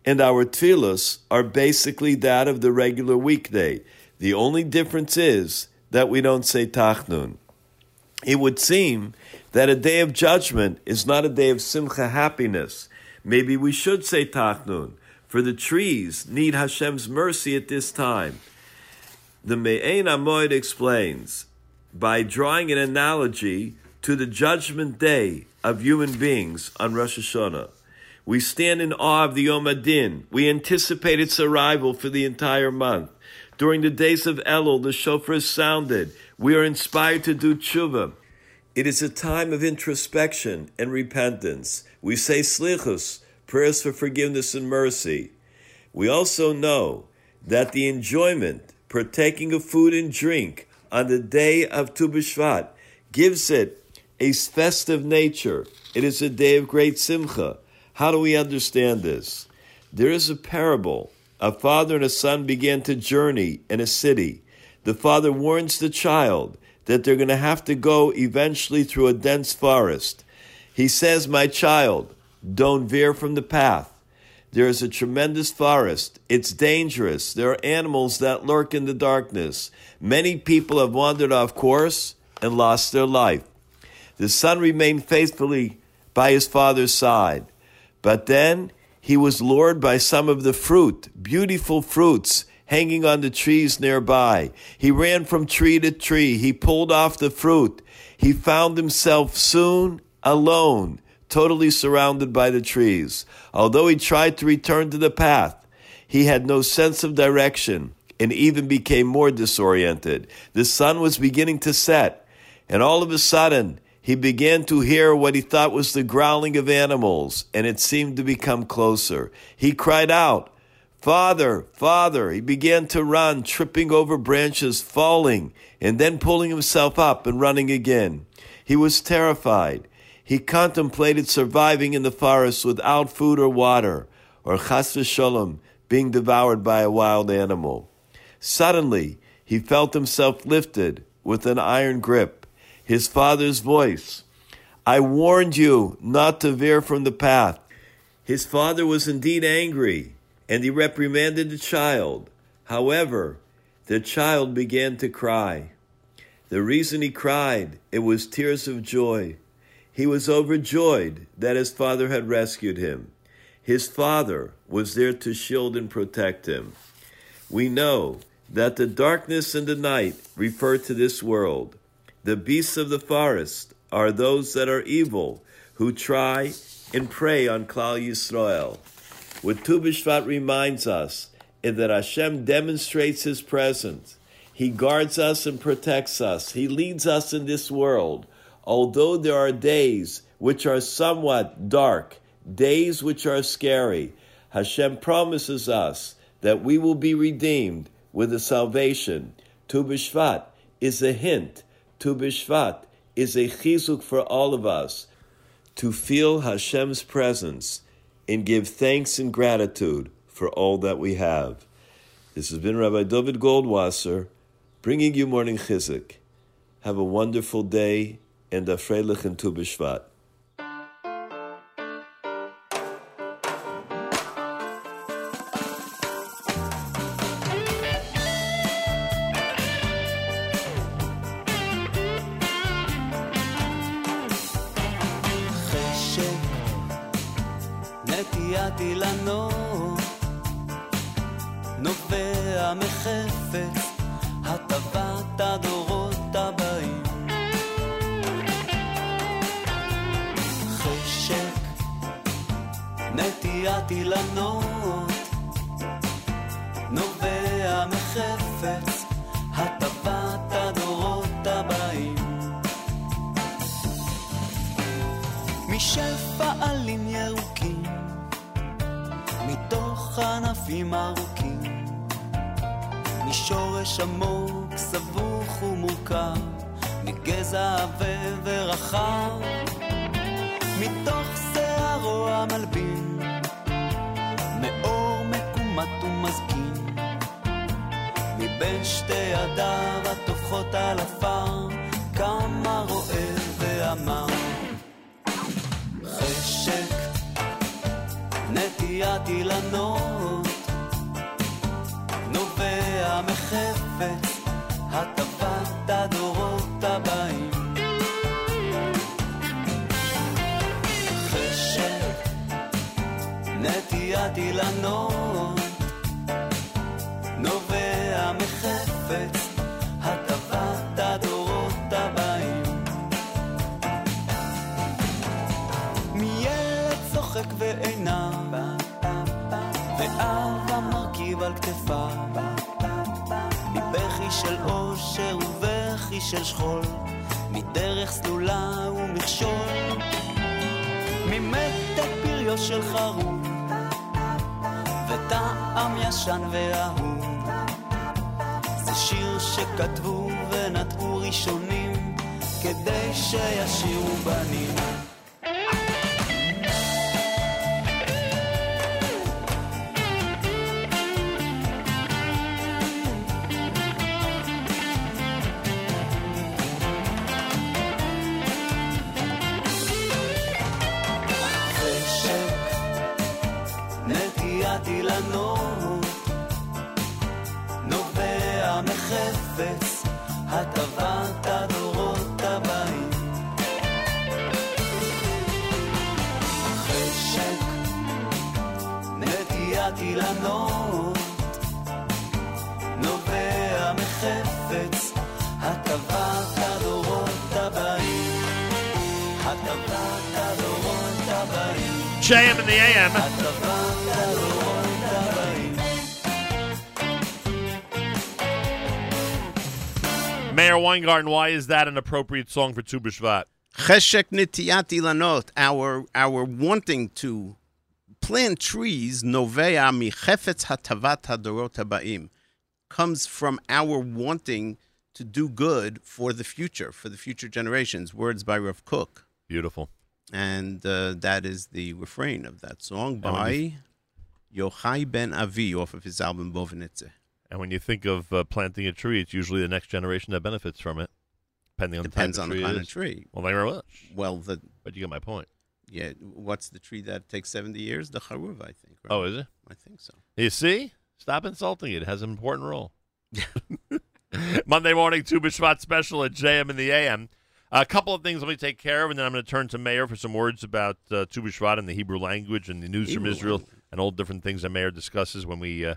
[SPEAKER 23] And our tefillas are basically that of the regular weekday. The only difference is that we don't say Tachanun. It would seem that a day of judgment is not a day of simcha happiness. Maybe we should say Tachanun, for the trees need Hashem's mercy at this time. The Me'ein Amoid explains by drawing an analogy to the judgment day of human beings on Rosh Hashanah. We stand in awe of the Yom Adin. We anticipate its arrival for the entire month. During the days of Elul, the shofar is sounded. We are inspired to do tshuva. It is a time of introspection and repentance. We say slichus, prayers for forgiveness and mercy. We also know that the enjoyment, partaking of food and drink on the day of Tu B'Shvat, gives it a festive nature. It is a day of great simcha. How do we understand this? There is a parable. A father and a son began to journey in a city. the father warns the child that they're going to have to go eventually through a dense forest. He says, My child, don't veer from the path. There is a tremendous forest. It's dangerous. There are animals that lurk in the darkness. Many people have wandered off course and lost their life. The son remained faithfully by his father's side. But then he was lured by some of the fruit, beautiful fruits hanging on the trees nearby. He ran from tree to tree. He pulled off the fruit. He found himself soon alone, totally surrounded by the trees. Although he tried to return to the path, he had no sense of direction and even became more disoriented. The sun was beginning to set, and all of a sudden, he began to hear what he thought was the growling of animals, and it seemed to become closer. He cried out, Father, Father. He began to run, tripping over branches, falling, and then pulling himself up and running again. He was terrified. He contemplated surviving in the forest without food or water, or chas v'sholom, being devoured by a wild animal. Suddenly, he felt himself lifted with an iron grip. His father's voice, I warned you not to veer from the path. His father was indeed angry, and he reprimanded the child. However, the child began to cry. The reason he cried, it was tears of joy. He was overjoyed that his father had rescued him. His father was there to shield and protect him. We know that the darkness and the night refer to this world. The beasts of the forest are those that are evil, who try and prey on Klal Yisrael. What Tu B'Shvat reminds us is that Hashem demonstrates His presence. He guards us and protects us. He leads us in this world. Although there are days which are somewhat dark, days which are scary, Hashem promises us that we will be redeemed with a salvation. Tu B'Shvat is a hint. Tu B'Shvat is a chizuk for all of us to feel Hashem's presence and give thanks and gratitude for all that we have. This has been Rabbi David Goldwasser bringing you morning chizuk. Have a wonderful day and a freilich and Tu.
[SPEAKER 8] Weingarten, why is that an appropriate song for Tu B'Shvat?
[SPEAKER 12] Cheshek nitiyat ilanot, our our wanting to plant trees, novea michefetz hatavat hadorot habaim, comes from our wanting to do good for the future, for the future generations. Words by Rav Kook.
[SPEAKER 8] Beautiful.
[SPEAKER 12] And uh, that is the refrain of that song by Yochai Ben Avi off of his album Bovenitze.
[SPEAKER 8] And when you think of uh, planting a tree, it's usually the next generation that benefits from it, depending on
[SPEAKER 12] Depends
[SPEAKER 8] the
[SPEAKER 12] on the kind of tree.
[SPEAKER 8] Well, thank you very much.
[SPEAKER 12] Well, the
[SPEAKER 8] But you get my point.
[SPEAKER 12] yeah, what's the tree that takes 70 years? The charuv, I think. Right?
[SPEAKER 8] Oh, is it?
[SPEAKER 12] I think so.
[SPEAKER 8] You see? Stop insulting it. It has an important role. Monday morning, Tu B'Shvat special at JM in the AM. A couple of things let me take care of, and then I'm going to turn to Meir for some words about uh, Tu B'Shvat and the Hebrew language and the news from
[SPEAKER 12] Hebrew
[SPEAKER 8] Israel and all different things that Meir discusses when we uh,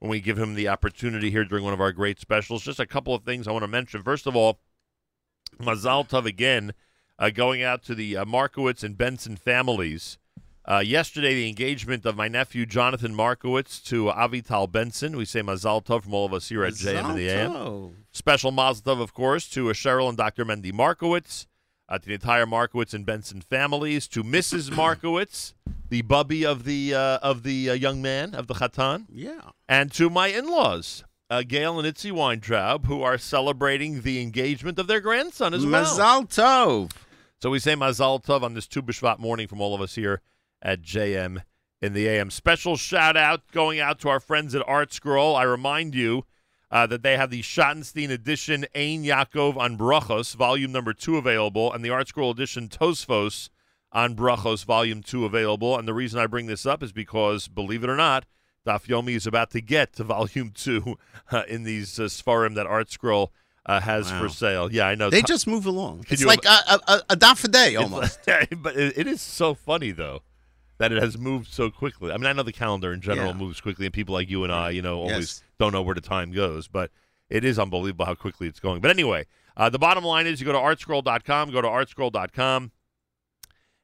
[SPEAKER 8] when we give him the opportunity here during one of our great specials. Just a couple of things I want to mention. First of all, Mazal Tov again, uh, going out to the uh, Markowitz and Benson families. Uh, yesterday, the engagement of my nephew Jonathan Markowitz to Avital Benson. We say Mazal Tov from all of us here at JM in the AM. Special Mazal Tov, of course, to Cheryl and Dr. Mendy Markowitz, uh, to the entire Markowitz and Benson families, to Mrs. Markowitz, the bubby of the uh, of the uh, young man of the Chatan,
[SPEAKER 12] Yeah.
[SPEAKER 8] and to my in-laws, uh, Gail and Itzi Weintraub, who are celebrating the engagement of their grandson as well.
[SPEAKER 12] Mazal Tov.
[SPEAKER 8] So we say Mazal Tov on this Tu B'Shvat morning from all of us here at JM in the AM. Special shout out going out to our friends at Art Scroll. I remind you uh, that they have the Schottenstein edition Ein Yaakov on Brachos, volume number two available, and the Art Scroll edition Tosfos on Brachos, volume two available. And the reason I bring this up is because, believe it or not, Daf Yomi is about to get to volume two uh, in these uh, Sfarim that Art Scroll uh, has
[SPEAKER 12] Wow.
[SPEAKER 8] for sale. Yeah, I know.
[SPEAKER 12] They just move along.
[SPEAKER 8] Can
[SPEAKER 12] It's like a, a, a daf a day almost.
[SPEAKER 8] but it, it is so funny though that it has moved so quickly. I mean, I know the calendar in general
[SPEAKER 12] Yeah.
[SPEAKER 8] moves quickly, and people like you and I, you know, always
[SPEAKER 12] Yes.
[SPEAKER 8] don't know where the time goes. But it is unbelievable how quickly it's going. But anyway, uh, the bottom line is you go to artscroll.com, go to artscroll.com,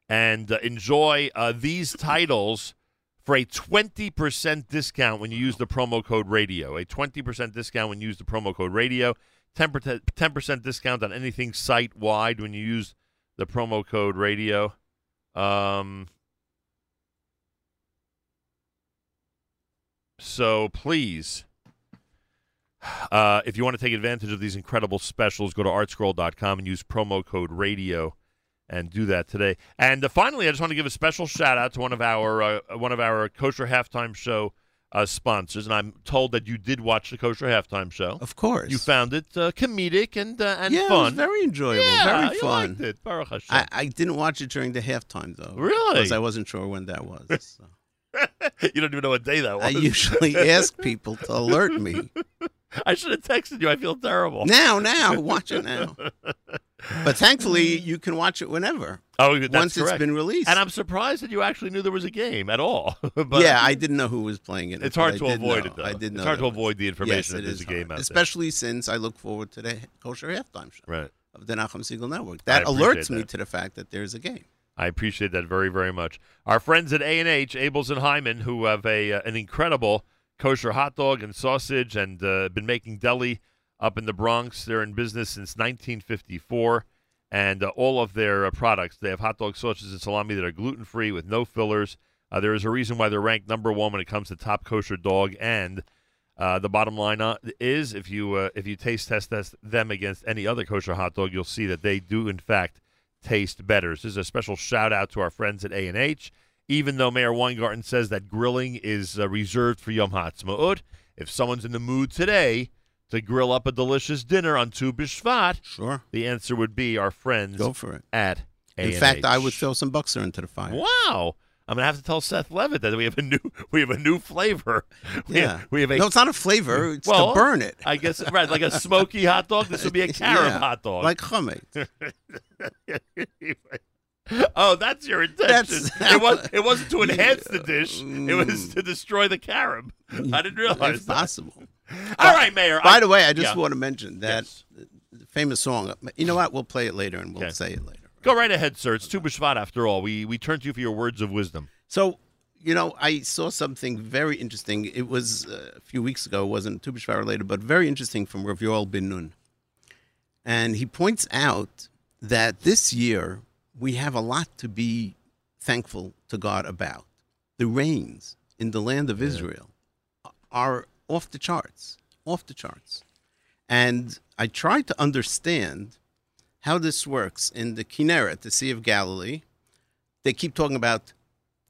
[SPEAKER 8] and uh, enjoy uh, these titles for a 20% discount when you use the promo code radio. A 20% discount when you use the promo code radio. 10%, 10% discount on anything site wide when you use the promo code radio. Um, so please, uh, if you want to take advantage of these incredible specials, go to artscroll.com and use promo code radio and do that today. And uh, finally, I just want to give a special shout out to one of our uh, one of our kosher halftime show uh, sponsors, and I'm told that you did watch the kosher halftime show.
[SPEAKER 12] Of course,
[SPEAKER 8] you found it uh, comedic and uh, and
[SPEAKER 12] yeah,
[SPEAKER 8] fun.
[SPEAKER 12] it was very enjoyable,
[SPEAKER 8] Yeah,
[SPEAKER 12] very fun.
[SPEAKER 8] liked it. Baruch Hashem.
[SPEAKER 12] I, I didn't watch it during the halftime though.
[SPEAKER 8] Really?
[SPEAKER 12] Because I wasn't sure when that was. so.
[SPEAKER 8] you don't even know what day that was.
[SPEAKER 12] I usually ask people to alert me.
[SPEAKER 8] I should have texted you. I feel terrible.
[SPEAKER 12] Now, now, watch it now. But thankfully, you can watch it whenever.
[SPEAKER 8] Oh, that's
[SPEAKER 12] once
[SPEAKER 8] correct.
[SPEAKER 12] it's been released.
[SPEAKER 8] And I'm surprised that you actually knew there was a game at all. but
[SPEAKER 12] yeah, I didn't know who was playing it.
[SPEAKER 8] It's hard to avoid
[SPEAKER 12] know.
[SPEAKER 8] it, though.
[SPEAKER 12] I did know
[SPEAKER 8] It's hard to
[SPEAKER 12] was.
[SPEAKER 8] avoid the information
[SPEAKER 12] Yes,
[SPEAKER 8] that there's a game out there.
[SPEAKER 12] especially since I look forward to the kosher halftime show
[SPEAKER 8] right.
[SPEAKER 12] of the Nachum Segal Network. That alerts me
[SPEAKER 8] that.
[SPEAKER 12] to the fact that there's a game.
[SPEAKER 8] I appreciate that very, very much. Our friends at A and H, Abeles and Heymann, who have a uh, an incredible kosher hot dog and sausage, and uh, been making deli up in the Bronx. They're in business since 1954, and uh, all of their uh, products. They have hot dog sausages and salami that are gluten free with no fillers. Uh, there is a reason why they're ranked number one when it comes to top kosher dog. And uh, the bottom line is, if you if you taste test them against any other kosher hot dog, you'll see that they do in fact taste better. This is a special shout out to our friends at A and H. Even though Meir Weingarten says that grilling is uh, reserved for Yom Ha'atzmaut, if someone's in the mood today to grill up a delicious dinner on Tu B'Shvat,
[SPEAKER 12] sure,
[SPEAKER 8] the answer would be our friends
[SPEAKER 12] Go for it.
[SPEAKER 8] at A
[SPEAKER 12] In fact, I would throw some buxer into the fire.
[SPEAKER 8] Wow. I'm gonna have to tell Seth Levitt that we have a new we have a new flavor. We
[SPEAKER 12] Yeah.
[SPEAKER 8] have, we have a
[SPEAKER 12] No, it's not a flavor, it's to burn it.
[SPEAKER 8] I guess right, like a smoky hot dog. This would be a carob
[SPEAKER 12] Yeah,
[SPEAKER 8] hot dog,
[SPEAKER 12] like chametz.
[SPEAKER 8] oh, that's your intention.
[SPEAKER 12] That's-
[SPEAKER 8] it was it wasn't to enhance the dish. It mm. was to destroy the carob. I didn't realize that.
[SPEAKER 12] possible.
[SPEAKER 8] All right, Meir.
[SPEAKER 12] By
[SPEAKER 8] I-
[SPEAKER 12] the way, I just
[SPEAKER 8] yeah.
[SPEAKER 12] want to mention that the famous song. You know what? We'll play it later, and we'll
[SPEAKER 8] Okay.
[SPEAKER 12] say it later.
[SPEAKER 8] Go right ahead, sir. It's Tu B'Shvat after all. We we turn to you for your words of wisdom.
[SPEAKER 12] So, you know, I saw something very interesting. It was uh, a few weeks ago. It wasn't Tu B'Shvat related, but very interesting from Rav Yoel Ben Nun. And he points out that this year we have a lot to be thankful to God about. The rains in the land of Israel are off the charts, off the charts. And I tried to understand how this works in the Kinneret, the Sea of Galilee. They keep talking about,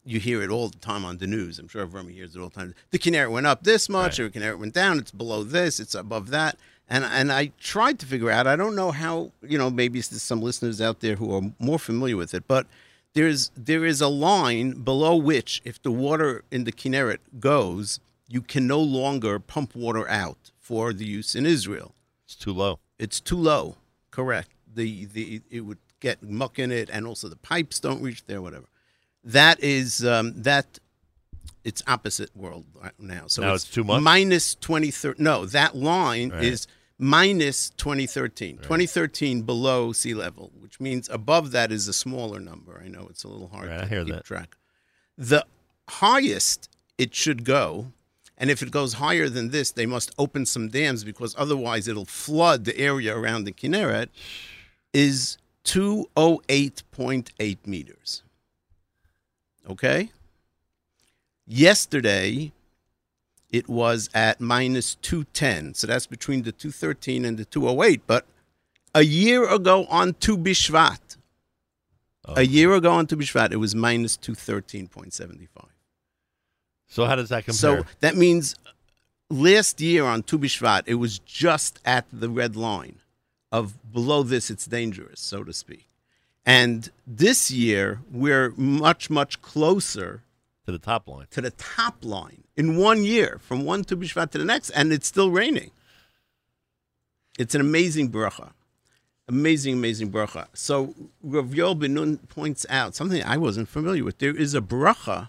[SPEAKER 12] you hear it all the time on the news. I'm sure Vermi hears it all the time. The Kinneret went up this much, or the Kinneret went down. It's below this, it's above that. And, and I tried to figure out, I don't know how, you know, maybe there's some listeners out there who are more familiar with it, but there's there is a line below which, if the water in the Kinneret goes, you can no longer pump water out for the use in Israel.
[SPEAKER 8] It's too low.
[SPEAKER 12] It's too low. Correct. The the it would get muck in it, and also the pipes don't reach there. Whatever. That is um, that. It's opposite world right now. So
[SPEAKER 8] Now it's too much?
[SPEAKER 12] Minus twenty thirty. No, that line
[SPEAKER 8] Right.
[SPEAKER 12] is minus 2013. 2013 below sea level, which means above that is a smaller number. I know it's a little hard
[SPEAKER 8] Right, I
[SPEAKER 12] to
[SPEAKER 8] hear
[SPEAKER 12] keep
[SPEAKER 8] that.
[SPEAKER 12] track. The highest it should go, and if it goes higher than this, they must open some dams because otherwise it'll flood the area around the Kinneret, is 208.8 meters. Okay? Yesterday, it was at minus 210. So that's between the 213 and the 208. But a year ago on Tu B'Shvat, a oh. year ago on Tu B'Shvat, it was minus 213.75.
[SPEAKER 8] So how does that compare?
[SPEAKER 12] So that means last year on Tu B'Shvat, it was just at the red line of below this, it's dangerous, so to speak. And this year, we're much, much closer
[SPEAKER 8] to the top line.
[SPEAKER 12] To the top line in one year, from one Tu to the next, and it's still raining. It's an amazing bracha. Amazing, amazing bracha. So Rav Yoel Ben Nun points out something I wasn't familiar with. There is a bracha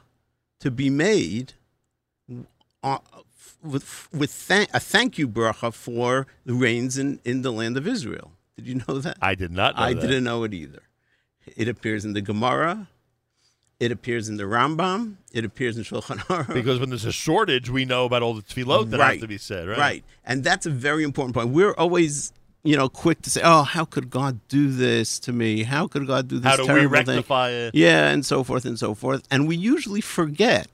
[SPEAKER 12] to be made uh, with with thank, a thank you bracha for the rains in, in the land of Israel. Did you know that?
[SPEAKER 8] I did not know
[SPEAKER 12] I
[SPEAKER 8] that.
[SPEAKER 12] didn't know it either. It appears in the Gemara. It appears in the Rambam. It appears in Shulchan Aruch.
[SPEAKER 8] Because when there's a shortage, we know about all the tefillot that have to be said, right?
[SPEAKER 12] Right. And that's a very important point. We're always, you know, quick to say, "Oh, how could God do this to me? How could God do this to me?
[SPEAKER 8] How do we
[SPEAKER 12] terrible thing?"
[SPEAKER 8] rectify it?
[SPEAKER 12] Yeah, and so forth and so forth. And we usually forget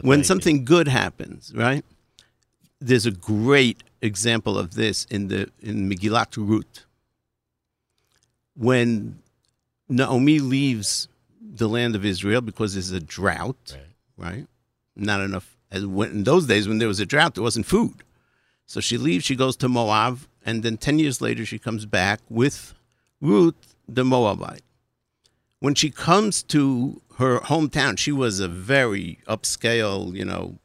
[SPEAKER 12] when
[SPEAKER 8] thank you.
[SPEAKER 12] something good happens, right? There's a great example of this in the in Megillat Ruth. When Naomi leaves the land of Israel because there's a drought, right? Not enough. As when, in those days, when there was a drought, there wasn't food. So she leaves, she goes to Moab, and then 10 years later, she comes back with Ruth, the Moabite. When she comes to her hometown, she was a very upscale, you know,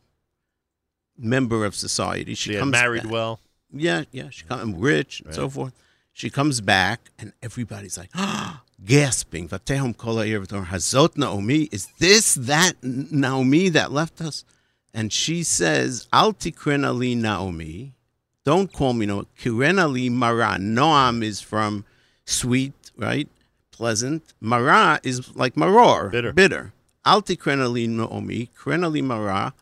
[SPEAKER 12] member of society. She
[SPEAKER 8] She
[SPEAKER 12] comes
[SPEAKER 8] married
[SPEAKER 12] back.
[SPEAKER 8] well.
[SPEAKER 12] Yeah, yeah. She comes rich and so forth. She comes back, and everybody's like, gasping. "Vatehom kol ha'ir v'tor, Hazot Naomi? Is this that Naomi that left us? And she says, Alti tikrena li Naomi. Don't call me no. Kirena li Mara. Noam is from sweet, right? Pleasant. Mara is like maror.
[SPEAKER 8] Bitter.
[SPEAKER 12] Bitter. Al tikrena li Naomi. Kirena li Mara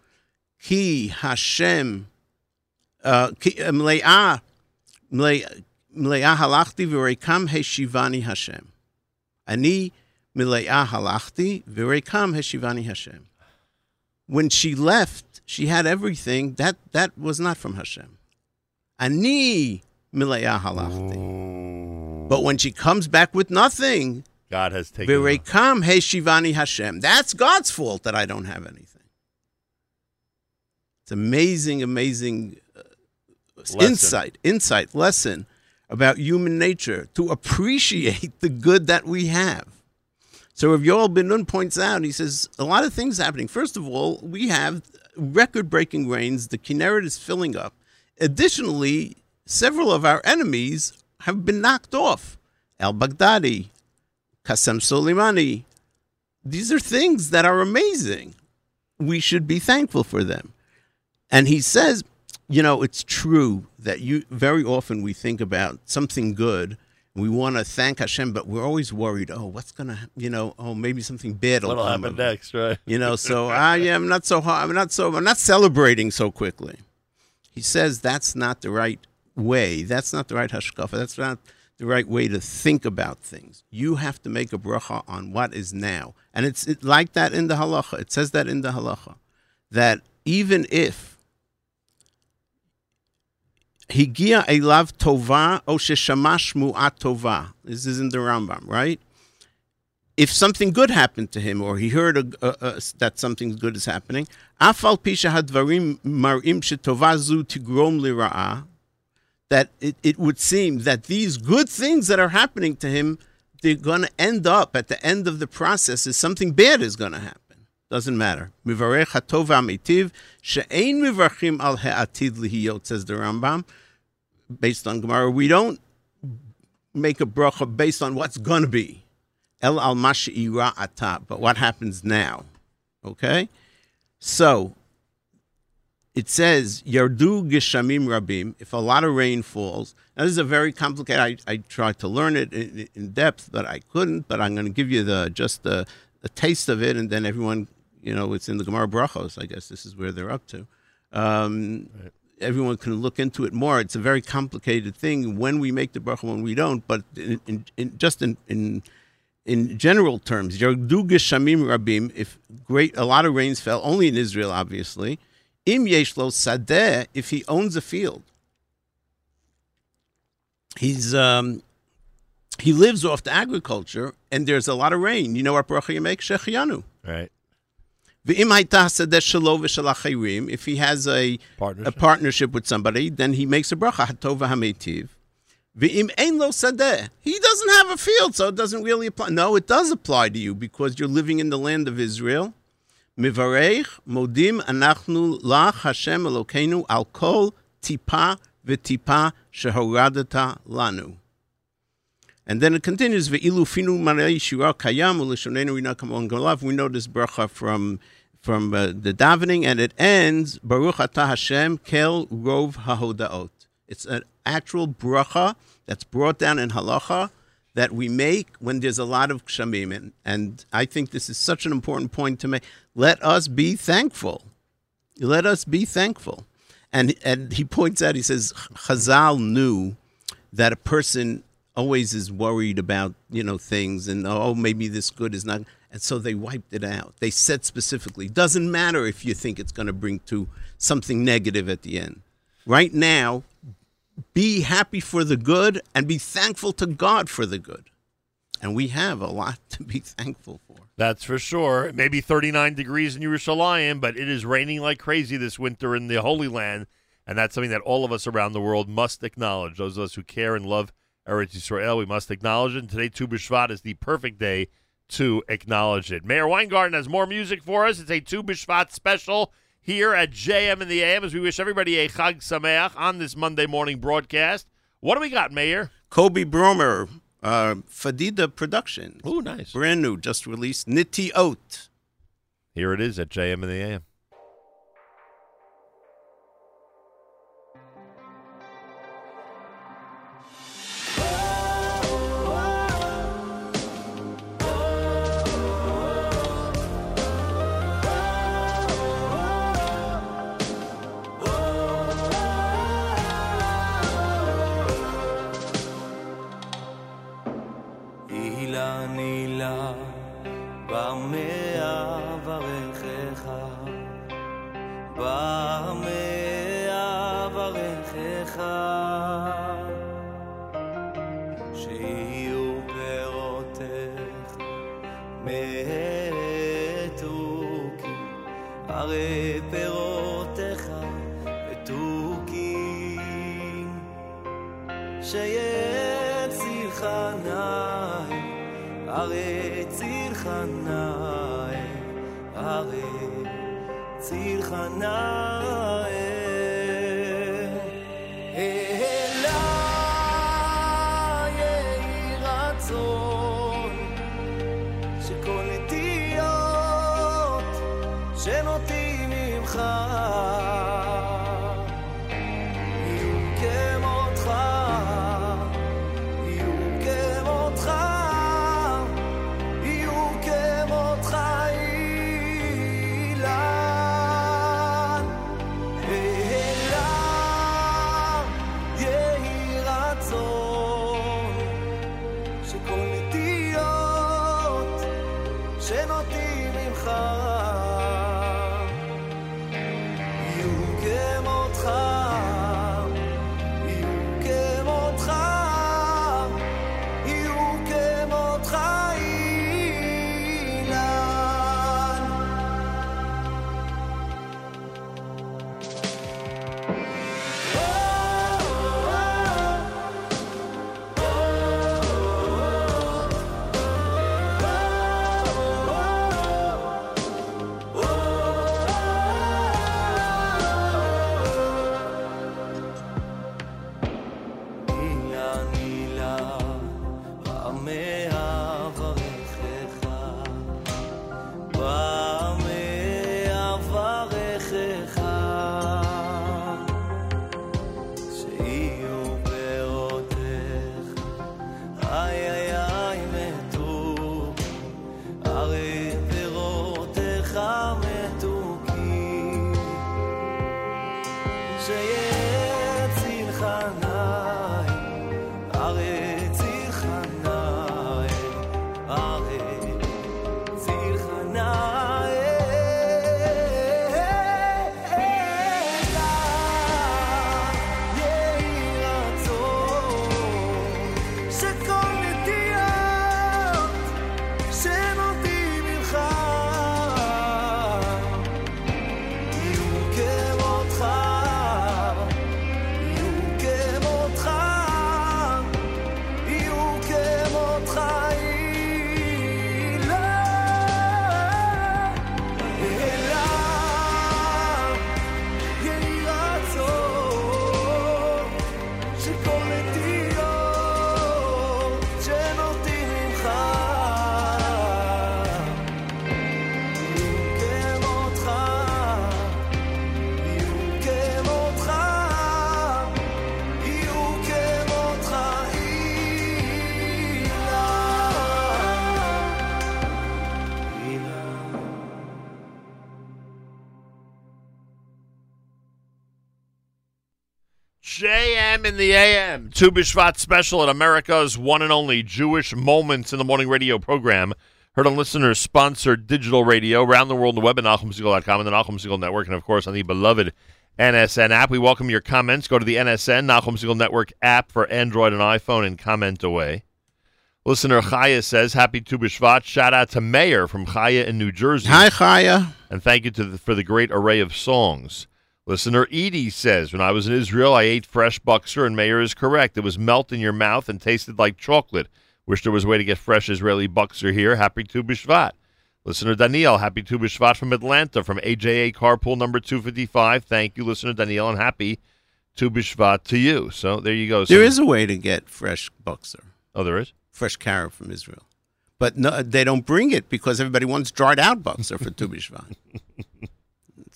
[SPEAKER 12] ki Hashem, uh, mle'ah, uh, mle'ah halachti v'reikam heshivani Hashem. Ani mle'ah halachti v'reikam heshivani Hashem. When she left, she had everything. That that was not from Hashem. Ani mle'ah halachti. Oh. But when she comes back with nothing,
[SPEAKER 8] God has taken.
[SPEAKER 12] V'reikam heshivani Hashem. That's God's fault that I don't have anything. It's amazing, amazing uh,
[SPEAKER 8] Lesson.
[SPEAKER 12] insight, insight, lesson about human nature to appreciate the good that we have. So Rav Yoel Ben Nun points out, he says, a lot of things happening. First of all, we have record-breaking rains. The Kinneret is filling up. Additionally, several of our enemies have been knocked off. Al-Baghdadi, Qasem Soleimani. These are things that are amazing. We should be thankful for them. And he says, you know, it's true that you very often we think about something good. We want to thank Hashem, but we're always worried. Oh, what's gonna, you know? Oh, maybe something bad will
[SPEAKER 8] happen
[SPEAKER 12] of
[SPEAKER 8] next, right?
[SPEAKER 12] You know, so I am not so. hard- I'm not so. I'm not celebrating so quickly. He says that's not the right way. That's not the right hashkafa. That's not the right way to think about things. You have to make a bracha on what is now, and it's it, like that in the halacha. It says that in the halacha that even if higia elav tova o sheshamash tova. This is in the Rambam, right? If something good happened to him, or he heard a, a, a, that something good is happening, afal pisha hadvarim marim shetova zu tigrom lira'ah, that it, it would seem that these good things that are happening to him, they're going to end up at the end of the process is something bad is going to happen. Doesn't matter. Says the Rambam, based on Gemara. We don't make a bracha based on what's going to be. El al but what happens now. Okay? So, it says yardu geshamim rabim. If a lot of rain falls, now this is a very complicated. I, I tried to learn it in, in depth, but I couldn't. But I'm going to give you the just the taste of it, and then everyone, you know, it's in the Gemara brachos. I guess this is where they're up to. Um, Everyone can look into it more. It's a very complicated thing when we make the bracha, when we don't. But in, in, in just in, in in general terms, yardu geshamim rabim. If great, a lot of rains fell only in Israel, obviously. Im yeshlo sadeh, if he owns a field, he's um, he lives off the agriculture, and there's a lot of rain. You know what bracha you make? Shechianu.
[SPEAKER 8] Right.
[SPEAKER 12] If he has a
[SPEAKER 8] Partnership.
[SPEAKER 12] a partnership with somebody, then he makes a bracha hatov hametiv. V'im ein lo sadeh. He doesn't have a field, so it doesn't really apply. No, it does apply to you because you're living in the land of Israel. Mivareich modim anachnu lach Hashem Elokeinu al kol tipa v'tipa shehoradata lanu. And then it continues, Ve'ilu finu marei shira kayam u'lishonenu rina kamon. We know this bracha from from uh, the davening, and it ends, Baruch atah Hashem kel rov hahodaot. It's an actual bracha that's brought down in halacha that we make when there's a lot of geshamim. And, and I think this is such an important point to make. Let us be thankful. Let us be thankful. And, and he points out, he says, Chazal knew that a person always is worried about, you know, things and, oh, maybe this good is not. And so they wiped it out. They said specifically, doesn't matter if you think it's going to bring to something negative at the end. Right now, be happy for the good and be thankful to God for the good. And we have a lot to be thankful for.
[SPEAKER 8] That's for sure. Maybe 39 degrees in Yerushalayim, but it is raining like crazy this winter in the Holy Land, and that's something that all of us around the world must acknowledge. Those of us who care and love Eretz Yisrael, we must acknowledge it. And today, Tu B'Shvat is the perfect day to acknowledge it. Meir Weingarten has more music for us. It's a Tu B'Shvat special here at JM in the AM as we wish everybody a Chag Sameach on this Monday morning broadcast. What do we got, Meir?
[SPEAKER 12] Kobe Bromer, uh, Fadida Productions.
[SPEAKER 8] Oh, nice.
[SPEAKER 12] Brand new, just released. Nitty Oat.
[SPEAKER 8] Here it is at JM in the AM. In the AM, Tu B'Shvat special at America's one and only Jewish Moments in the Morning radio program. Heard on listeners sponsored digital radio around the world on the web at NachumSegal.com and the Nachum Segal Network, and of course on the beloved NSN app. We welcome your comments. Go to the NSN, Nachum Segal Network app for Android and iPhone and comment away. Listener Chaya says, Happy Tu B'Shvat. Shout out to Meir from Chaya in New Jersey.
[SPEAKER 12] Hi, Chaya.
[SPEAKER 8] And thank you to the, for the great array of songs. Listener Edie says, When I was in Israel, I ate fresh buxer, and Meir is correct. It was melt in your mouth and tasted like chocolate. Wish there was a way to get fresh Israeli buxer here. Happy Tu B'Shvat. Listener Daniel, happy Tu B'Shvat from Atlanta, from AJA Carpool number 255. Thank you, listener Daniel, and happy Tu B'Shvat to you. So there you go.
[SPEAKER 12] There
[SPEAKER 8] Some-
[SPEAKER 12] is a way to get fresh buxer,
[SPEAKER 8] Oh, there is?
[SPEAKER 12] fresh carob from Israel. But no, they don't bring it because everybody wants dried out buxer for Tu B'Shvat.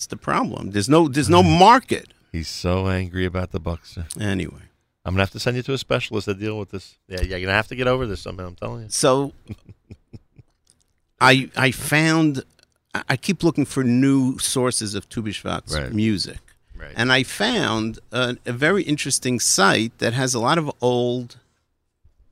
[SPEAKER 12] It's the problem. There's no there's no market.
[SPEAKER 8] He's so angry about the buxer.
[SPEAKER 12] Anyway.
[SPEAKER 8] I'm going to have to send you to a specialist to deal with this. Yeah, you're going to have to get over this somehow, I'm telling you.
[SPEAKER 12] So I I found I- keep looking for new sources of Tu B'Shvat's
[SPEAKER 8] Right.
[SPEAKER 12] music.
[SPEAKER 8] Right.
[SPEAKER 12] And I found a, a very interesting site that has a lot of old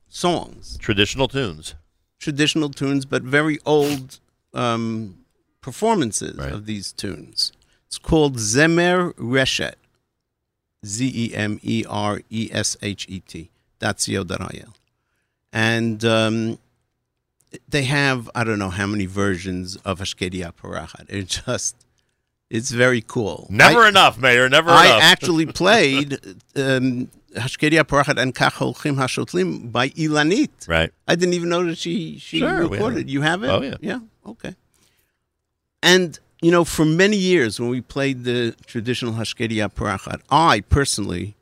[SPEAKER 12] songs,
[SPEAKER 8] Traditional tunes.
[SPEAKER 12] traditional tunes, but very old um, performances of these tunes. It's called Zemer Reshet, Z E M E R E S H E T. That's co.il. And um, they have, I don't know how many versions of Hashkedia Parachat. It just, it's very cool.
[SPEAKER 8] Never
[SPEAKER 12] I-
[SPEAKER 8] enough, Meir. Never
[SPEAKER 12] I
[SPEAKER 8] enough.
[SPEAKER 12] I actually played um, Hashkedia Parachat and Kach Holchim Hashotlim by Ilanit.
[SPEAKER 8] Right.
[SPEAKER 12] I didn't even know that she she
[SPEAKER 8] Sure, have
[SPEAKER 12] recorded.
[SPEAKER 8] it.
[SPEAKER 12] You have it?
[SPEAKER 8] Oh, yeah.
[SPEAKER 12] Yeah. Okay. And you know, for many years when we played the traditional Hashkedia Parachat, I personally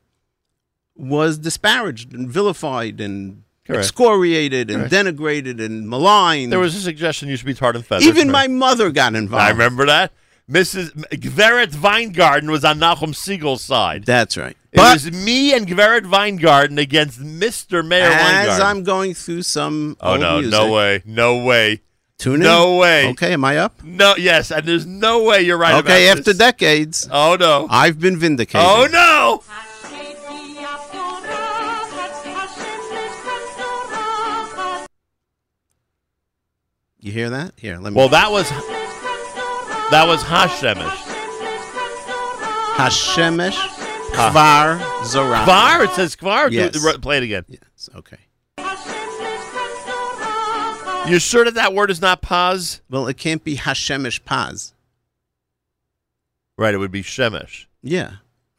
[SPEAKER 12] was disparaged and vilified and
[SPEAKER 8] Correct.
[SPEAKER 12] excoriated and
[SPEAKER 8] Correct.
[SPEAKER 12] denigrated and maligned.
[SPEAKER 8] There was a suggestion you should be tarred and feathered.
[SPEAKER 12] Even my mother got involved.
[SPEAKER 8] I remember that. Mrs. Gveret Weingarten was on Nachum Segal's side.
[SPEAKER 12] That's right.
[SPEAKER 8] It was me and Gveret Weingarten against Mr. Meir
[SPEAKER 12] As
[SPEAKER 8] Weingarten.
[SPEAKER 12] I'm going through some
[SPEAKER 8] oh no,
[SPEAKER 12] music,
[SPEAKER 8] no way, no way,
[SPEAKER 12] Tune in.
[SPEAKER 8] no way.
[SPEAKER 12] Okay, am I up?
[SPEAKER 8] No, yes, and there's no way you're right.
[SPEAKER 12] okay, after
[SPEAKER 8] this.
[SPEAKER 12] decades.
[SPEAKER 8] Oh no.
[SPEAKER 12] I've been vindicated.
[SPEAKER 8] Oh no.
[SPEAKER 12] You hear that? Here, let me.
[SPEAKER 8] Well, that was that was Hashemish.
[SPEAKER 12] Hashemesh Kvar Zorah.
[SPEAKER 8] Kvar? It says Kvar. Do-
[SPEAKER 12] Yes.
[SPEAKER 8] Play it again.
[SPEAKER 12] Yes. Okay.
[SPEAKER 8] You sure that that word is not paz?
[SPEAKER 12] Well, it can't be Hashemish Paz.
[SPEAKER 8] Right. It would be Shemesh.
[SPEAKER 12] Yeah.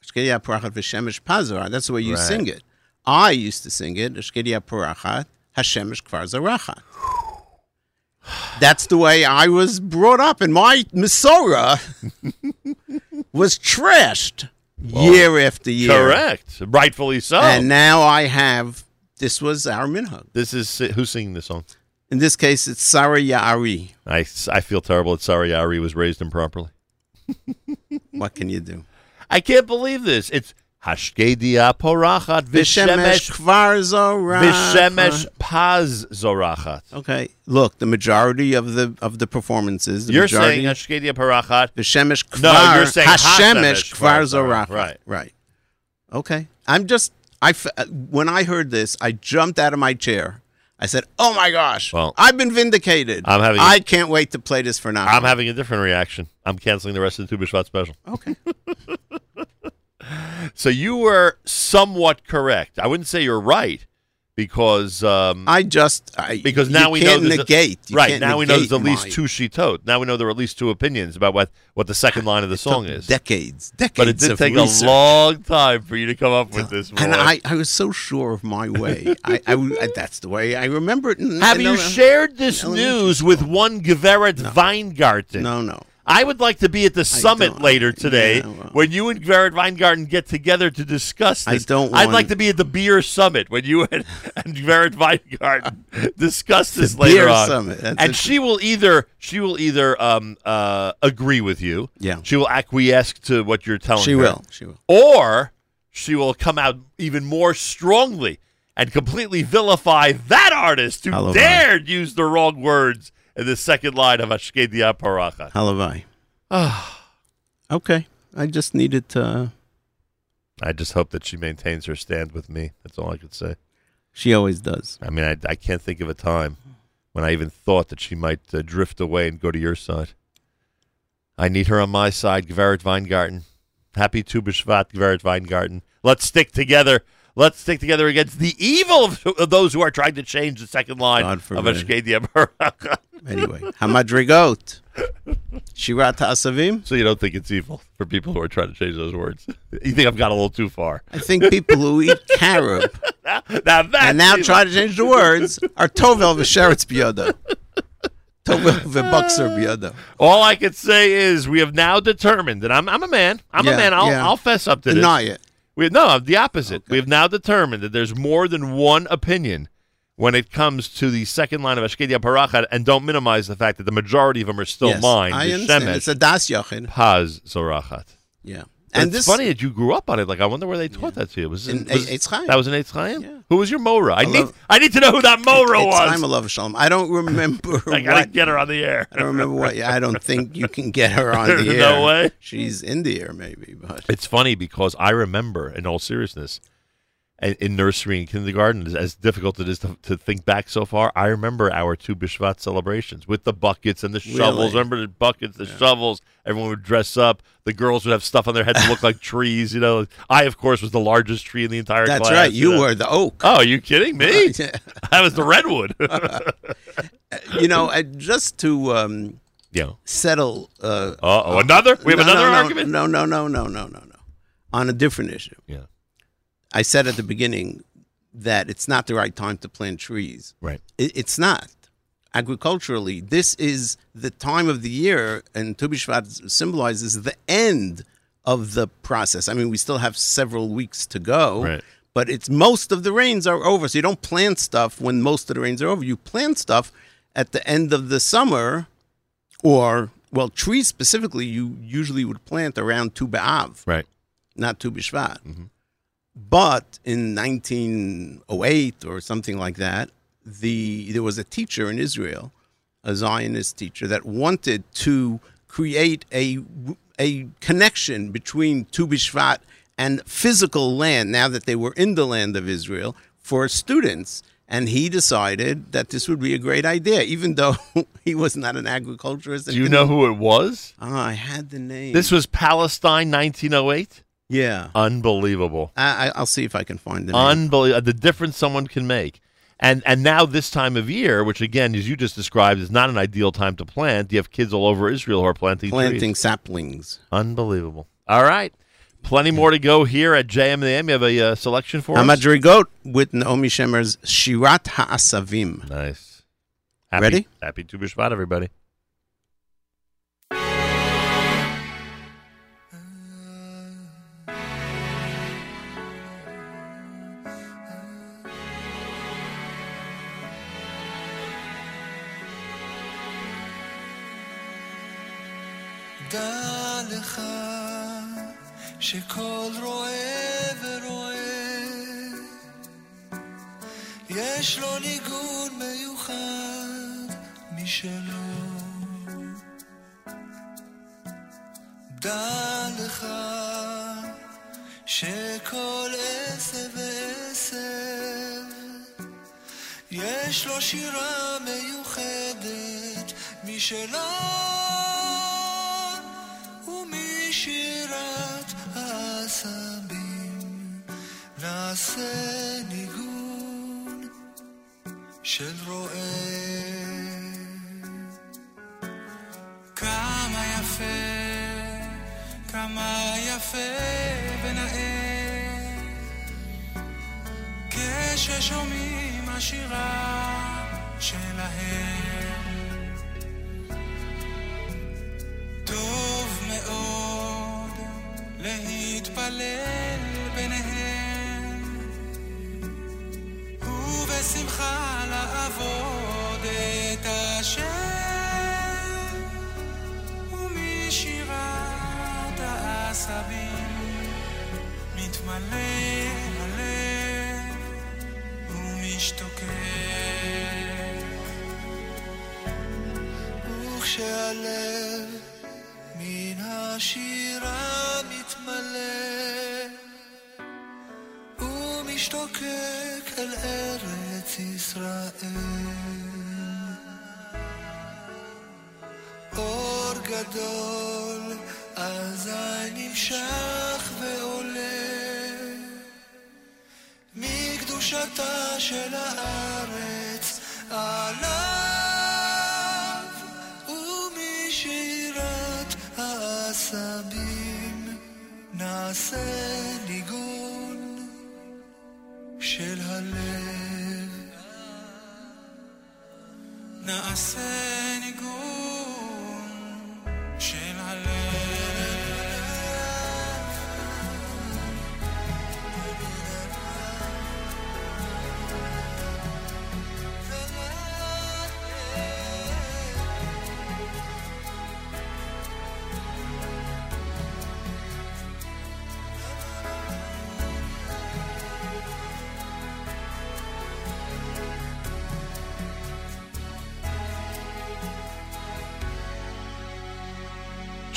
[SPEAKER 12] Shkedia Parachat v'Shemesh Pazar. That's the way you
[SPEAKER 8] Right.
[SPEAKER 12] sing it. I used to sing it. Shkedia Parachat Hashemesh Kvar Zarachat. That's the way I was brought up, and my Masorah was trashed year after year.
[SPEAKER 8] Correct. Rightfully so.
[SPEAKER 12] And now I have. This was our minhag.
[SPEAKER 8] This is who's singing this song?
[SPEAKER 12] In this case, it's Ya'ari.
[SPEAKER 8] I, I feel terrible that Sari Ari was raised improperly.
[SPEAKER 12] What can you do?
[SPEAKER 8] I can't believe this. It's Hashkedia porachat
[SPEAKER 12] v'shemesh Kvar Zorachat.
[SPEAKER 8] v'shemesh paz zorachat.
[SPEAKER 12] Okay, look, the majority of the of the performances. The
[SPEAKER 8] You're saying Hashkedia porachat.
[SPEAKER 12] the Shemesh Kvar.
[SPEAKER 8] No, you're saying
[SPEAKER 12] Hashemesh Kvar
[SPEAKER 8] Kvar
[SPEAKER 12] Zorach.
[SPEAKER 8] Right.
[SPEAKER 12] right. Okay, I'm just. I when I heard this, I jumped out of my chair. I said, "Oh my gosh!
[SPEAKER 8] Well,
[SPEAKER 12] I've been vindicated.
[SPEAKER 8] I'm having-
[SPEAKER 12] I can't wait to play this for now.
[SPEAKER 8] I'm having a different reaction. I'm canceling the rest of the Tu B'Shvat special.
[SPEAKER 12] Okay.
[SPEAKER 8] So you were somewhat correct. I wouldn't say you're right because um,
[SPEAKER 12] I just I,
[SPEAKER 8] because now we
[SPEAKER 12] can't
[SPEAKER 8] know there's a-
[SPEAKER 12] negate.
[SPEAKER 8] Right now we know there's at least
[SPEAKER 12] my-
[SPEAKER 8] two shitot. Now we know there are at least two opinions about what what the second line of the song
[SPEAKER 12] took
[SPEAKER 8] is.
[SPEAKER 12] decades, decades
[SPEAKER 8] but it did
[SPEAKER 12] of
[SPEAKER 8] take
[SPEAKER 12] research.
[SPEAKER 8] a long time for you to come up with this.
[SPEAKER 12] One.
[SPEAKER 8] And.
[SPEAKER 12] I, I was so sure of my way. I, I, that's the way I remember it. in-
[SPEAKER 8] Have
[SPEAKER 12] in
[SPEAKER 8] you shared this news with one Geveret Weingarten?
[SPEAKER 12] No, no.
[SPEAKER 8] I would like to be at the summit later today
[SPEAKER 12] yeah, well.
[SPEAKER 8] when you and Geveret Weingarten get together to discuss this.
[SPEAKER 12] I don't.
[SPEAKER 8] I'd like to be at the beer summit when you and, and Geveret Weingarten discuss this later
[SPEAKER 12] beer
[SPEAKER 8] on.
[SPEAKER 12] summit, that's
[SPEAKER 8] and she will either she will either um, uh, agree with you.
[SPEAKER 12] Yeah.
[SPEAKER 8] She will acquiesce to what you're telling
[SPEAKER 12] She
[SPEAKER 8] her.
[SPEAKER 12] will, she will.
[SPEAKER 8] Or she will come out even more strongly and completely vilify that artist who dared use the wrong words in the second line of Ashkedia Parachat.
[SPEAKER 12] Halavai. okay. I just needed to.
[SPEAKER 8] I just hope that she maintains her stand with me. That's all I could say.
[SPEAKER 12] She always does.
[SPEAKER 8] I mean, I, I can't think of a time when I even thought that she might uh, drift away and go to your side. I need her on my side, Gveret Weingarten. Happy Tu B'Shvat, Gveret Weingarten. Let's stick together. Let's stick together against the evil of, of those who are trying to change the second line of. Ashkedia Parachat.
[SPEAKER 12] Anyway, Hamadrigot. Shirat Asavim.
[SPEAKER 8] So you don't think it's evil for people who are trying to change those words? You think I've gone a little too far?
[SPEAKER 12] I think people who eat carob
[SPEAKER 8] now, now
[SPEAKER 12] and now
[SPEAKER 8] evil.
[SPEAKER 12] try to change the words are Tovel v'sheretz biyoda. Tovel biyoda.
[SPEAKER 8] All I could say is we have now determined that I'm I'm a man. I'm a man. I'll
[SPEAKER 12] yeah.
[SPEAKER 8] I'll fess up to
[SPEAKER 12] Deny
[SPEAKER 8] this.
[SPEAKER 12] it.
[SPEAKER 8] We have, no, the opposite. We have now determined that there's more than one opinion when it comes to the second line of Ashkedia Parachat, and don't minimize the fact that the majority of them are still
[SPEAKER 12] Yes,
[SPEAKER 8] mine.
[SPEAKER 12] I understand.
[SPEAKER 8] Shemesh,
[SPEAKER 12] It's a das yachin.
[SPEAKER 8] Paz Zorachat.
[SPEAKER 12] Yeah.
[SPEAKER 8] And
[SPEAKER 12] And
[SPEAKER 8] it's
[SPEAKER 12] this-
[SPEAKER 8] funny that you grew up on it. Like I wonder where they taught that to you. Was, it,
[SPEAKER 12] In
[SPEAKER 8] was
[SPEAKER 12] Eitz Chaim.
[SPEAKER 8] that was in Eitz Chaim? Who was your Mora? I,
[SPEAKER 12] I
[SPEAKER 8] need
[SPEAKER 12] love-
[SPEAKER 8] I need to know who that Mora was.
[SPEAKER 12] time of love shalom. I don't remember.
[SPEAKER 8] I gotta
[SPEAKER 12] what-
[SPEAKER 8] get her on the air.
[SPEAKER 12] I don't remember what. I don't think you can get her on the air.
[SPEAKER 8] No way.
[SPEAKER 12] She's in the air, maybe. But
[SPEAKER 8] It's funny because I remember, in all seriousness, in, nursery and kindergarten, as, as difficult it is to, to think back so far, I remember our Tu B'Shvat celebrations with the buckets and the shovels.
[SPEAKER 12] Really?
[SPEAKER 8] Remember the buckets, the shovels? Everyone would dress up. The girls would have stuff on their heads that looked like trees. You know, I of course was the largest tree in the entire
[SPEAKER 12] That's
[SPEAKER 8] class.
[SPEAKER 12] right. You
[SPEAKER 8] know.
[SPEAKER 12] were the oak.
[SPEAKER 8] Oh, are you kidding me?
[SPEAKER 12] Yeah.
[SPEAKER 8] I was the redwood.
[SPEAKER 12] you know, just to um,
[SPEAKER 8] yeah.
[SPEAKER 12] settle. Uh
[SPEAKER 8] Uh-oh, another? We have
[SPEAKER 12] no,
[SPEAKER 8] another
[SPEAKER 12] no, no,
[SPEAKER 8] argument?
[SPEAKER 12] No, no, no, no, no, no, no. On a different issue.
[SPEAKER 8] Yeah.
[SPEAKER 12] I said at the beginning that it's not the right time to plant trees.
[SPEAKER 8] Right.
[SPEAKER 12] It, it's not. agriculturally. This is the time of the year, and Tu B'Shvat symbolizes the end of the process. I mean, we still have several weeks to go,
[SPEAKER 8] Right.
[SPEAKER 12] but it's most of the rains are over. So you don't plant stuff when most of the rains are over. You plant stuff at the end of the summer, or well, trees specifically. You usually would plant around Tu B'Av,
[SPEAKER 8] right?
[SPEAKER 12] Not Tu B'Shvat. Mm-hmm. But in 1908 or something like that, the there was a teacher in Israel, a Zionist teacher, that wanted to create a a connection between Tu B'Shvat and physical land. Now that they were in the land of Israel for students, and he decided that this would be a great idea, even though he was not an agriculturist.
[SPEAKER 8] Do you know who it was?
[SPEAKER 12] Oh, I had the name.
[SPEAKER 8] This was Palestine, 1908.
[SPEAKER 12] Yeah,
[SPEAKER 8] Unbelievable.
[SPEAKER 12] I, I- I'll see if I can find the.
[SPEAKER 8] Unbelievable. The difference someone can make. And and now this time of year, which again, as you just described, is not an ideal time to plant. You have kids all over Israel who are planting
[SPEAKER 12] planting
[SPEAKER 8] trees.
[SPEAKER 12] saplings.
[SPEAKER 8] Unbelievable. All right. Plenty more to go here at JMM. You have a uh, selection for I'm us?
[SPEAKER 12] Hamadrigot with Naomi Shemer's Shirat Ha'asavim.
[SPEAKER 8] Nice. Happy,
[SPEAKER 12] Ready?
[SPEAKER 8] Happy Tu B'Shvat, everybody.
[SPEAKER 9] שכל רואה ורואה יש לו ניגון מיוחד משלו. דע לך שכל עשב ועשב יש לו שירה מיוחדת משלו ומשירת העשבים נעשה ניגון של רועה. כמה יפה, כמה יפה ונאה, כששומעים השירה שלהם. טוב מאוד להתפלל ביניהם. ובשמחה לעבוד את השם. ומשירת העשבים מתמלא הלב ומשתוקק וכשהלב מן השירה מתמלא ומשתוקק אל ארץ ישראל. אור גדול אזי נמשך ועולה מקדושתה של הארץ עליו נעשה ניגון של הלב. נעשה ניגון של הלב.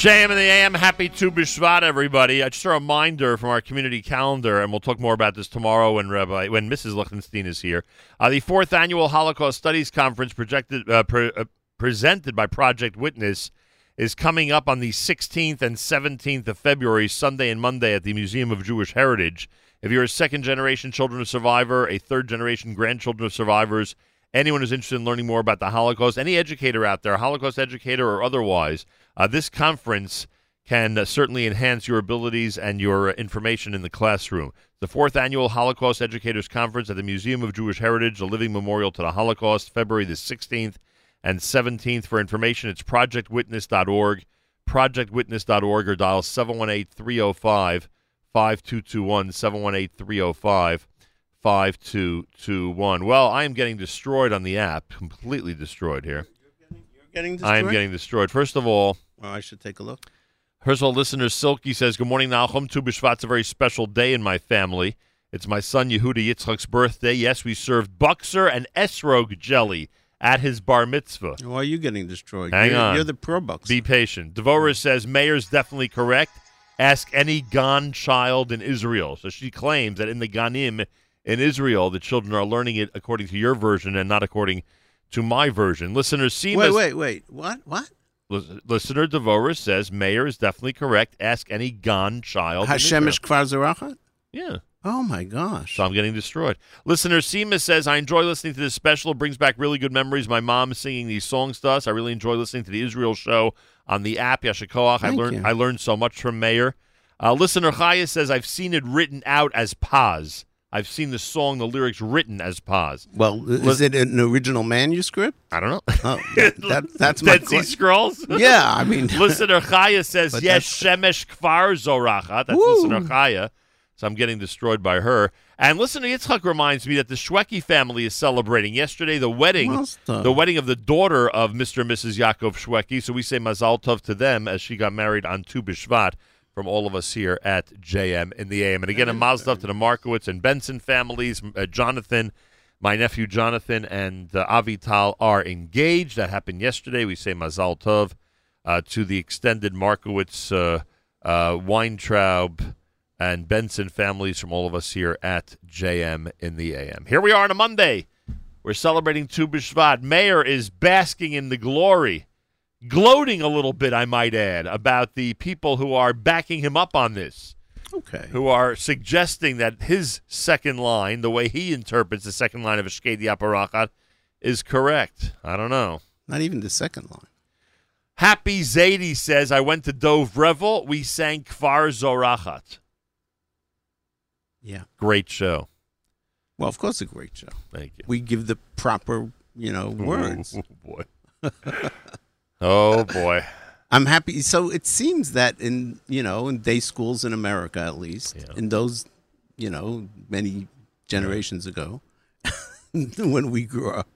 [SPEAKER 8] JM in the AM, happy Tu B'Shvat, everybody. Uh, just a reminder from our community calendar, and we'll talk more about this tomorrow when Rabbi, when Mrs. Lichtenstein is here. Uh, the fourth annual Holocaust Studies Conference, projected, uh, pre- uh, presented by Project Witness, is coming up on the 16th and 17th of February, Sunday and Monday, at the Museum of Jewish Heritage. If you're a second generation children of survivor, a third generation grandchildren of survivors, anyone who's interested in learning more about the Holocaust, any educator out there, Holocaust educator or otherwise, uh, this conference can uh, certainly enhance your abilities and your uh, information in the classroom. The fourth annual Holocaust Educators Conference at the Museum of Jewish Heritage, a living memorial to the Holocaust, February the 16th and 17th. For information, it's projectwitness.org, projectwitness.org, or dial 718 305 5221, 718 305 5221. Well, I am getting destroyed on the app, completely destroyed here.
[SPEAKER 12] Getting
[SPEAKER 8] I am getting destroyed. First of all,
[SPEAKER 12] Well, I should take a look.
[SPEAKER 8] First of all, listener Silky says, Good morning, Nachum. Tu B'Shvat's a very special day in my family. It's my son Yehuda Yitzchak's birthday. Yes, we served bokser and Esrog jelly at his bar mitzvah.
[SPEAKER 12] Why are you getting destroyed?
[SPEAKER 8] Hang
[SPEAKER 12] you're,
[SPEAKER 8] on.
[SPEAKER 12] You're the pro bucks.
[SPEAKER 8] Be patient. Devorah says, Meir's definitely correct. Ask any Gan child in Israel. So she claims that in the Ganim in Israel, the children are learning it according to your version and not according to my version. Listener Seema.
[SPEAKER 12] Wait, wait, wait. What? What?
[SPEAKER 8] Listener Devorah says Meir is definitely correct. Ask any Gan child. in Israel.
[SPEAKER 12] Hashemish Kfar
[SPEAKER 8] Yeah.
[SPEAKER 12] Oh my gosh.
[SPEAKER 8] So I'm getting destroyed. Listener Seema says, I enjoy listening to this special. It brings back really good memories. My mom singing these songs to us. I really enjoy listening to the Israel show on the app, Yashikoach. I learned
[SPEAKER 12] you.
[SPEAKER 8] I learned so much from Meir. Uh, listener Chaya says, I've seen it written out as Paz. I've seen the song, the lyrics written as Paz.
[SPEAKER 12] Well, is it an original manuscript?
[SPEAKER 8] I don't know.
[SPEAKER 12] Oh, that, that- that's my
[SPEAKER 8] Dead Sea Scrolls?
[SPEAKER 12] Yeah, I mean,
[SPEAKER 8] listener Chaya says,
[SPEAKER 12] But
[SPEAKER 8] yes, Shemesh Kfar Zorachat. That's listener Chaya. So I'm getting destroyed by her. And listener Yitzchak reminds me that the Shweki family is celebrating yesterday the wedding,
[SPEAKER 12] Mazel.
[SPEAKER 8] the wedding of the daughter of Mr. and Mrs. Yaakov Shweki. So we say Mazal Tov to them as she got married on Tu B'Shvat from all of us here at JM in the AM. And again, a Mazal Tov to the Markowitz and Benson families. Uh, Jonathan, my nephew Jonathan, and uh, Avital are engaged. That happened yesterday. We say Mazal Tov uh, to the extended Markowitz, uh, uh, Weintraub, and Benson families from all of us here at JM in the AM. Here we are on a Monday. We're celebrating Tu B'Shvat. Meir is basking in the glory, gloating a little bit, I might add, about the people who are backing him up on this.
[SPEAKER 12] Okay.
[SPEAKER 8] Who are suggesting that his second line, the way he interprets the second line of Eshkedi Aparachat, is correct. I don't know.
[SPEAKER 12] Not even the second line.
[SPEAKER 8] Happy Zadie says, I went to Dov Revel. We sang Kfar Zorachat.
[SPEAKER 12] Yeah.
[SPEAKER 8] Great show.
[SPEAKER 12] Well, of course, a great show.
[SPEAKER 8] Thank you.
[SPEAKER 12] We give the proper, you know, words.
[SPEAKER 8] Oh, boy. oh, boy.
[SPEAKER 12] I'm happy. So it seems that in you know in day schools in America, at least in those you know many generations ago, when we grew up,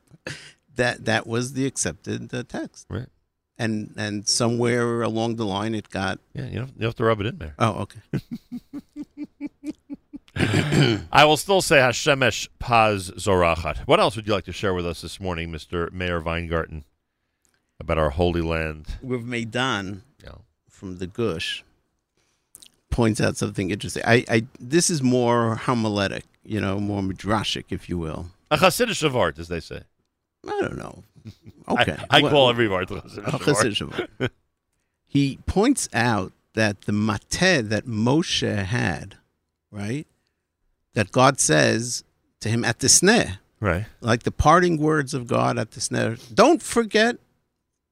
[SPEAKER 12] that that was the accepted uh, text.
[SPEAKER 8] Right.
[SPEAKER 12] And and somewhere along the line, it got.
[SPEAKER 8] Yeah, you have, you have to rub it in there.
[SPEAKER 12] Oh, okay.
[SPEAKER 8] I will still say Hashemesh Paz Zorachat. What else would you like to share with us this morning, Mr. Meir Weingarten, about our holy land?
[SPEAKER 12] Rav Meidan from the Gush points out something interesting. I, I this is more homiletic, you know, more midrashic, if you will.
[SPEAKER 8] A Hasidic of art, as they say.
[SPEAKER 12] I don't know. Okay,
[SPEAKER 8] I, I
[SPEAKER 12] Well-
[SPEAKER 8] call every art Hasidic of art.
[SPEAKER 12] he points out that the mateh that Moshe had, right, that God says to him at the sneh,
[SPEAKER 8] Right.
[SPEAKER 12] like the parting words of God at the sneh. Don't forget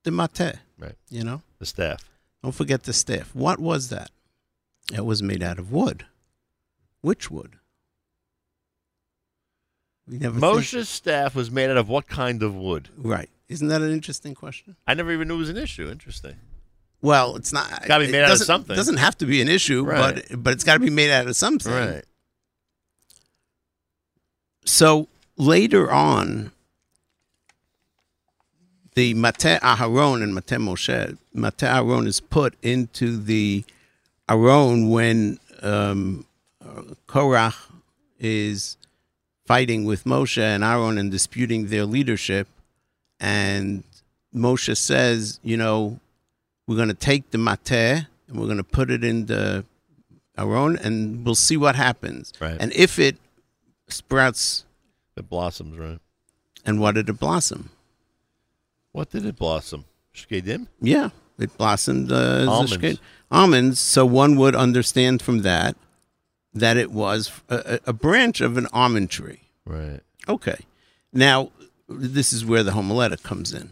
[SPEAKER 12] the mateh,
[SPEAKER 8] Right.
[SPEAKER 12] You know,
[SPEAKER 8] The staff.
[SPEAKER 12] don't forget the staff. What was that? It was made out of wood. Which wood? We never
[SPEAKER 8] Moshe's staff was made out of what kind of wood?
[SPEAKER 12] Right. Isn't that an interesting question?
[SPEAKER 8] I never even knew it was an issue. Interesting.
[SPEAKER 12] Well, it's not.
[SPEAKER 8] It's gotta be made out of something.
[SPEAKER 12] Doesn't have to be an issue,
[SPEAKER 8] Right.
[SPEAKER 12] but but it's got to be made out of something.
[SPEAKER 8] Right.
[SPEAKER 12] So later on, the Mate Aharon and Mate Moshe, Mate Aharon is put into the Aron when um, uh, Korach is fighting with Moshe and Aaron and disputing their leadership. And Moshe says, you know, we're going to take the mateh and we're going to put it in the Aron and we'll see what happens.
[SPEAKER 8] Right.
[SPEAKER 12] And if it sprouts,
[SPEAKER 8] It blossoms, right?
[SPEAKER 12] and what did it blossom?
[SPEAKER 8] What did it blossom? Shkedim?
[SPEAKER 12] Yeah, it blossomed uh, as a
[SPEAKER 8] Almonds.
[SPEAKER 12] almonds. So one would understand from that that it was a a branch of an almond tree.
[SPEAKER 8] Right.
[SPEAKER 12] Okay. Now, this is where the homiletic comes in.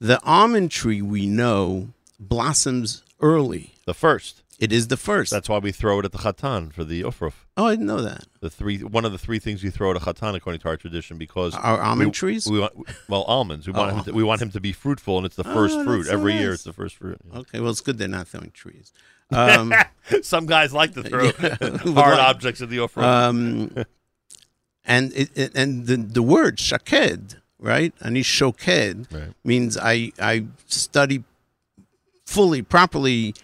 [SPEAKER 12] The almond tree we know blossoms early.
[SPEAKER 8] The first.
[SPEAKER 12] It is the first.
[SPEAKER 8] That's why we throw it at the chatan for the ufruf.
[SPEAKER 12] Oh, I didn't know that.
[SPEAKER 8] The three, one of the three things you throw at a chatan, according to our tradition, because
[SPEAKER 12] our almond
[SPEAKER 8] we-
[SPEAKER 12] trees?
[SPEAKER 8] We want, well, almonds. We want
[SPEAKER 12] Oh.
[SPEAKER 8] him. To, we want him to be fruitful, and it's the
[SPEAKER 12] Oh,
[SPEAKER 8] first
[SPEAKER 12] that's
[SPEAKER 8] fruit every year. It's the first fruit.
[SPEAKER 12] Okay, well, it's good they're not throwing trees. Um,
[SPEAKER 8] Some guys like to throw
[SPEAKER 12] Yeah,
[SPEAKER 8] hard objects at the ufruf.
[SPEAKER 12] Um, and it, it, and the the word shaked, right? Ani shoked means I I study fully, properly,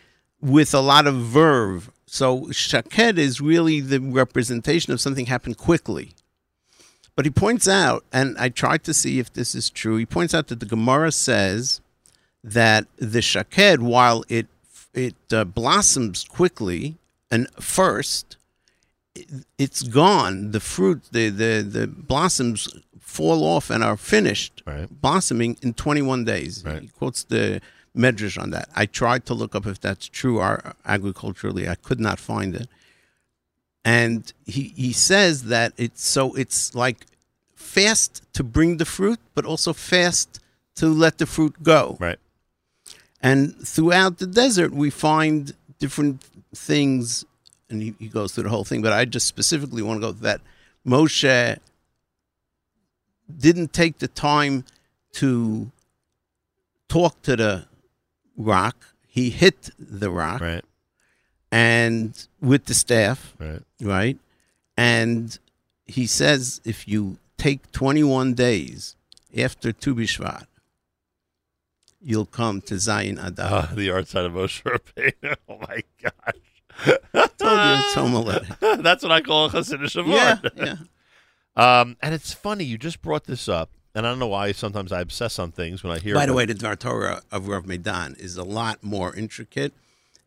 [SPEAKER 12] with a lot of verve. So shaked is really the representation of something happened quickly. But he points out, and I tried to see if this is true. He points out that the Gemara says that the shaked, while it it uh, blossoms quickly and first, it, it's gone. The fruit, the, the the blossoms fall off and are finished blossoming in 21 days. He quotes the Medrash on that. I tried to look up if that's true or agriculturally. I could not find it. And he, he says that it's so it's like fast to bring the fruit, but also fast to let the fruit go.
[SPEAKER 8] Right.
[SPEAKER 12] And throughout the desert, we find different things, and he, he goes through the whole thing, but I just specifically want to go that Moshe didn't take the time to talk to the rock. He hit the rock.
[SPEAKER 8] Right.
[SPEAKER 12] And with the staff.
[SPEAKER 8] Right.
[SPEAKER 12] Right. And he says if you take 21 days after Tu B'Shvat, you'll come to Zayin Adar.
[SPEAKER 8] Ah, the art side of Moshe Rabbeinu. Oh my gosh!
[SPEAKER 12] I told you it's homiletic.
[SPEAKER 8] That's what I call a Hasidic
[SPEAKER 12] Yeah, yeah.
[SPEAKER 8] Um, and it's funny you just brought this up, and I don't know why sometimes I obsess on things when I hear.
[SPEAKER 12] By the
[SPEAKER 8] about-
[SPEAKER 12] way, the Dvar Torah of Rav Meidan is a lot more intricate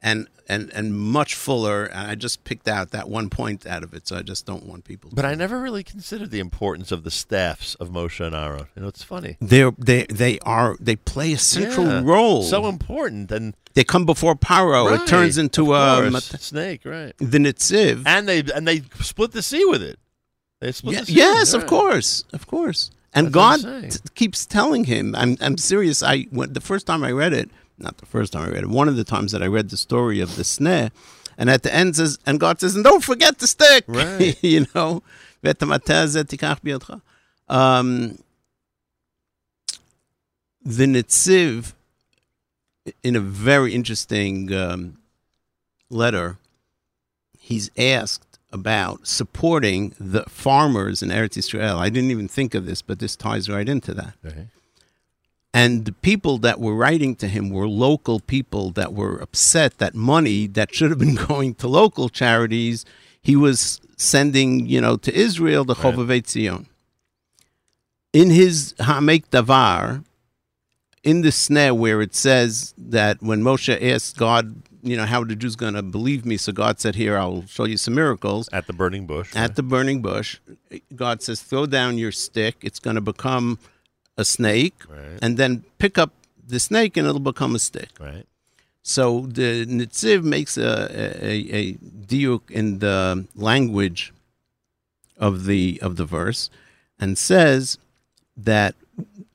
[SPEAKER 12] and, and, and much fuller. And I just picked out that one point out of it, so I just don't want people.
[SPEAKER 8] but I never really considered the importance of the staffs of Moshe and Aaron. You know, it's funny.
[SPEAKER 12] They're, they they are they play a central
[SPEAKER 8] Yeah,
[SPEAKER 12] role.
[SPEAKER 8] so important, and
[SPEAKER 12] they come before Paro.
[SPEAKER 8] Right,
[SPEAKER 12] it turns into a
[SPEAKER 8] course, snake, right?
[SPEAKER 12] The Nitziv.
[SPEAKER 8] And they and they split the sea with it. They split
[SPEAKER 12] Ye-
[SPEAKER 8] the sea.
[SPEAKER 12] yes, of
[SPEAKER 8] right.
[SPEAKER 12] course, of course. And
[SPEAKER 8] That's
[SPEAKER 12] God t- keeps telling him, "I'm I'm serious." I when, the first time I read it, not the first time I read it, one of the times that I read the story of the sneh, and at the end says, and God says, "And don't forget the stick,"
[SPEAKER 8] Right.
[SPEAKER 12] you know, "V'etamateh zeh tikach biyadcha." Um, the Nitziv, in a very interesting um, letter, he's asked about supporting the farmers in Eretz Israel. I didn't even think of this, but this ties right into that. And the people that were writing to him were local people that were upset that money that should have been going to local charities, he was sending, you know, to Israel, the Chovavei Tzion. In his Ha'amek Davar, in the sneh where it says that when Moshe asked God, you know, how the Jews going to believe me? So God said, Here, I'll show you some miracles.
[SPEAKER 8] At the burning bush.
[SPEAKER 12] At the burning bush, God says, Throw down your stick. It's going to become a snake. And then pick up the snake and it'll become a stick.
[SPEAKER 8] Right.
[SPEAKER 12] So the Nitziv makes a, a, a diuk in the language of the of the verse and says that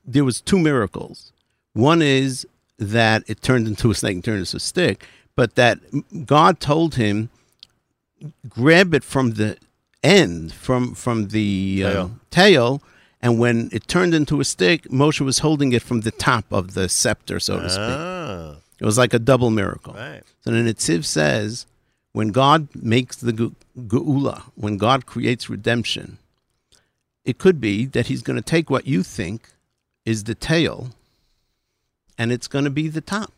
[SPEAKER 12] there was two miracles. One is that it turned into a snake and turned into a stick, but that God told him grab it from the end, from from the uh,
[SPEAKER 8] Tail.
[SPEAKER 12] tail, and when it turned into a stick, Moshe was holding it from the top of the scepter, so to speak.
[SPEAKER 8] Ah.
[SPEAKER 12] It was like a double miracle.
[SPEAKER 8] Right.
[SPEAKER 12] So the Nitziv says, when God makes the ge- geula, when God creates redemption, it could be that He's going to take what you think is the tail, and it's going to be the top.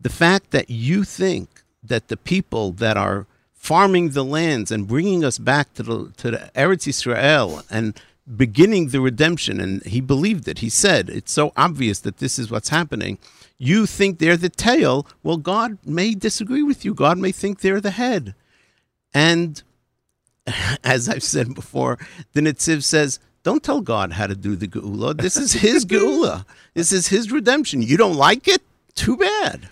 [SPEAKER 12] The fact that you think that the people that are farming the lands and bringing us back to the to the Eretz Israel and beginning the redemption, and he believed it. He said it's so obvious that this is what's happening. You think they're the tail. Well, God may disagree with you. God may think they're the head. And as I've said before, the Nitziv says, don't tell God how to do the geula. This is his geula. This is his redemption. You don't like it? Too bad.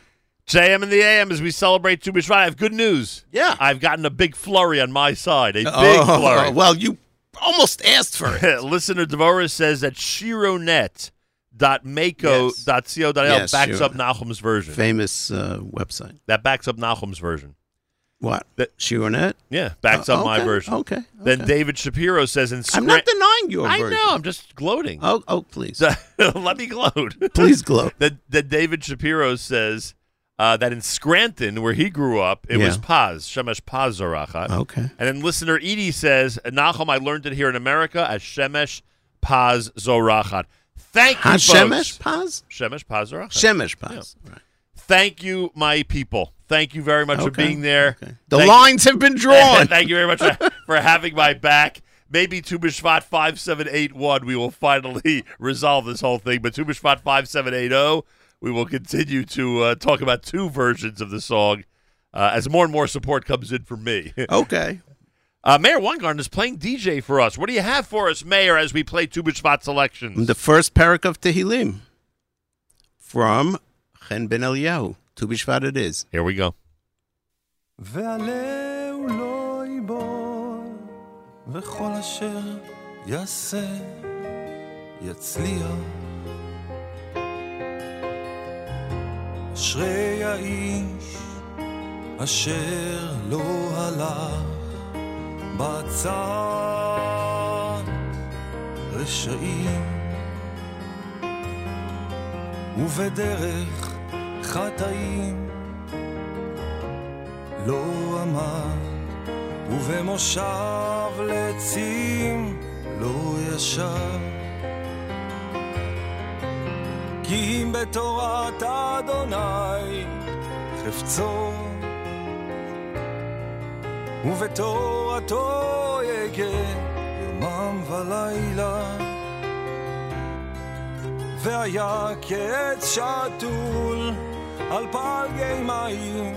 [SPEAKER 8] JM in the AM as we celebrate Tu B'Shvat. I have good news.
[SPEAKER 12] Yeah.
[SPEAKER 8] I've gotten a big flurry on my side. A big
[SPEAKER 12] Oh,
[SPEAKER 8] flurry.
[SPEAKER 12] well, you almost asked for it.
[SPEAKER 8] Listener Devorah says that Shironet Shirnet.mako.co.il
[SPEAKER 12] Yes,
[SPEAKER 8] backs
[SPEAKER 12] sure.
[SPEAKER 8] up Nachum's version.
[SPEAKER 12] Famous uh, website.
[SPEAKER 8] That backs up Nachum's version.
[SPEAKER 12] What?
[SPEAKER 8] That
[SPEAKER 12] Shirnet?
[SPEAKER 8] Yeah, backs
[SPEAKER 12] Uh,
[SPEAKER 8] up my version.
[SPEAKER 12] okay,
[SPEAKER 8] Then. David Shapiro says in
[SPEAKER 12] I'm not denying your
[SPEAKER 8] I
[SPEAKER 12] version.
[SPEAKER 8] know. I'm just gloating.
[SPEAKER 12] Oh, oh, please.
[SPEAKER 8] Let me gloat.
[SPEAKER 12] Please gloat.
[SPEAKER 8] that, that David Shapiro says uh, that in Scranton, where he grew up, it was Paz, Shemesh Paz Zorachat.
[SPEAKER 12] Okay.
[SPEAKER 8] And then listener Edie says, Nachum, I learned it here in America as Shemesh Paz Zorachat. Thank you,
[SPEAKER 12] Hashemesh
[SPEAKER 8] folks.
[SPEAKER 12] Paz?
[SPEAKER 8] Shemesh Paz Zorachat.
[SPEAKER 12] Shemesh Paz. Right.
[SPEAKER 8] Thank you, my people. Thank you very much for being there.
[SPEAKER 12] The
[SPEAKER 8] Thank-
[SPEAKER 12] lines have been drawn.
[SPEAKER 8] Thank you very much for, for having my back. Maybe Tu B'Shvat 5781, we will finally resolve this whole thing. But Tu B'Shvat 5780, oh, we will continue to uh, talk about two versions of the song uh, as more and more support comes in for me.
[SPEAKER 12] Okay.
[SPEAKER 8] Uh, Meir Weingarten is playing DJ for us. What do you have for us, Meir, as we play Tu B'Shvat selections?
[SPEAKER 12] The first parak of Tehillim from Chen Ben Eliyahu. Tu B'Shvat it is.
[SPEAKER 8] Here we go.
[SPEAKER 24] אשרי האיש אשר לא הלך בצד רשעים, ובדרך חטאים. לא עמד, ובמושב לצים לא ישב. כי אם בתורת אדוני חפצו, ובתורתו יגה יומם ולילה. והיה כעץ שתול על פלגי מים,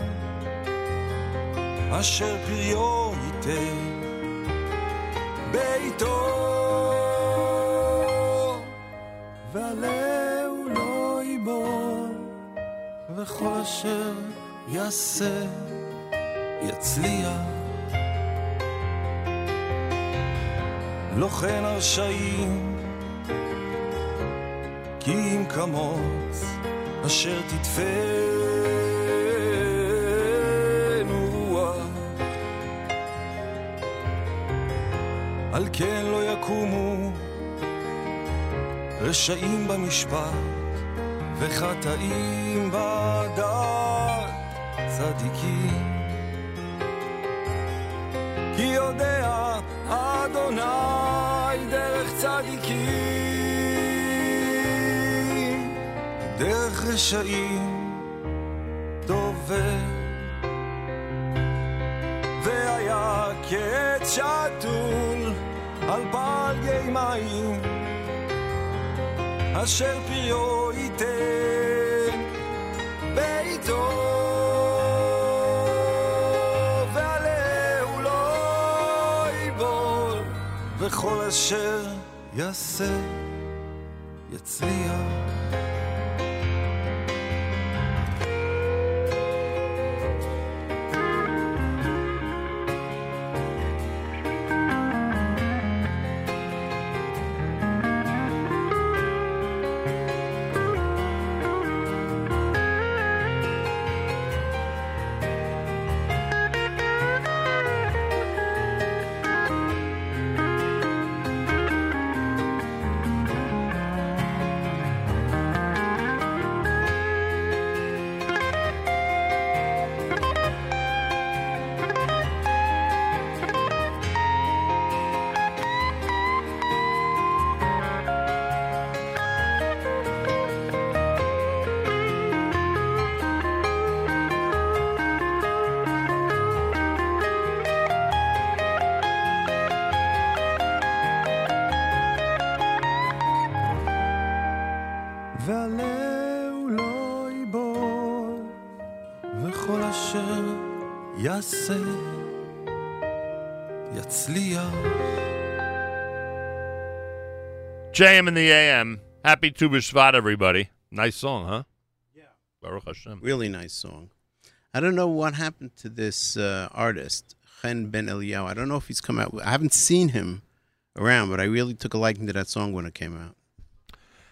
[SPEAKER 24] אשר פריו ייתן ביתו. ועלהו וכל אשר יעשה יצליח. לא כן הרשעים, כי אם כמוץ אשר תדפנו רוח. על כן לא יקומו רשעים במשפט וחטאים בדעת צדיקים. כי יודע אדוני דרך צדיקים, דרך רשעים דובר. והיה כעץ שתול על פלגי מים, אשר פריו וכל אשר יעשה יצליח.
[SPEAKER 8] JM in the AM. Happy Tu B'Shvat, everybody. Nice song, huh? Yeah. Baruch Hashem.
[SPEAKER 12] Really nice song. I don't know what happened to this uh, artist, Chen Ben Eliyahu. I don't know if he's come out. I haven't seen him around, but I really took a liking to that song when it came out.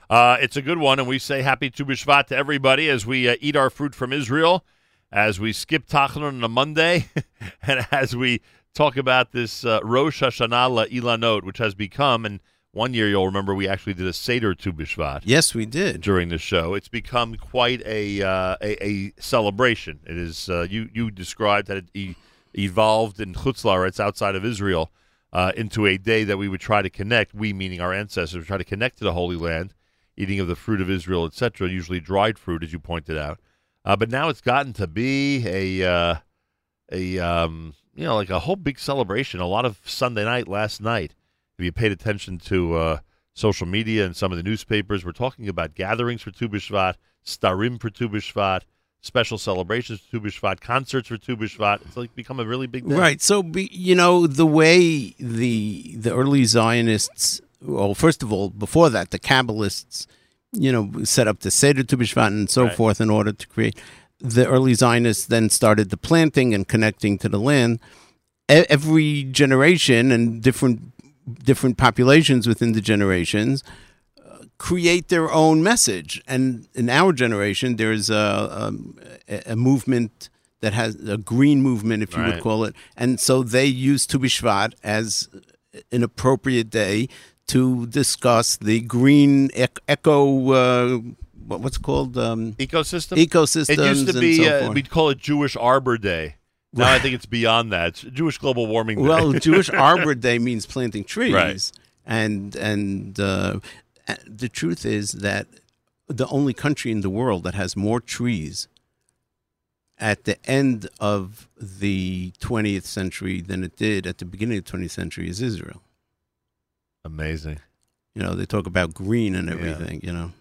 [SPEAKER 8] Uh, it's a good one, and we say happy Tu B'Shvat to everybody as we uh, eat our fruit from Israel, as we skip Tachanun on a Monday, and as we talk about this uh, Rosh Hashanah Ilanot, which has become, and one year you'll remember we actually did a Seder Tu B'Shvat.
[SPEAKER 12] Yes, we did
[SPEAKER 8] during the show. It's become quite a uh, a, a celebration. It is uh, you you described that it e- evolved in Chutz La'aretz outside of Israel uh, into a day that we would try to connect. We meaning our ancestors try to connect to the Holy Land, eating of the fruit of Israel, etc. Usually dried fruit, as you pointed out. Uh, but now it's gotten to be a uh, a um, you know like a whole big celebration. A lot of Sunday night last night. If you paid attention to uh, social media and some of the newspapers, we're talking about gatherings for Tu B'Shvat, starim for Tu B'Shvat, special celebrations for Tu B'Shvat, concerts for Tu B'Shvat. It's like become a really big day.
[SPEAKER 12] Right. So, be, you know, the way the the early Zionists, well, first of all, before that, the Kabbalists, you know, set up the Seder Tu B'Shvat and so
[SPEAKER 8] Right.
[SPEAKER 12] forth in order to create. The early Zionists then started the planting and connecting to the land. E- Every generation and different different populations within the generations uh, create their own message. And in our generation, there's a, um, a, a movement that has a green movement, if you
[SPEAKER 8] Right.
[SPEAKER 12] would call it. And so they use Tu B'Shvat as an appropriate day to discuss the green ec- eco, uh, what's it called? Um,
[SPEAKER 8] Ecosystem.
[SPEAKER 12] Ecosystems.
[SPEAKER 8] It used to
[SPEAKER 12] and
[SPEAKER 8] be
[SPEAKER 12] so
[SPEAKER 8] uh, we'd call it Jewish Arbor Day. Now I think it's beyond that. It's Jewish Global Warming Day.
[SPEAKER 12] Well, Jewish Arbor Day means planting trees,
[SPEAKER 8] Right.
[SPEAKER 12] and and uh, the truth is that the only country in the world that has more trees at the end of the 20th century than it did at the beginning of the 20th century is Israel.
[SPEAKER 8] Amazing.
[SPEAKER 12] You know, they talk about green and
[SPEAKER 8] Yeah.
[SPEAKER 12] everything. You know,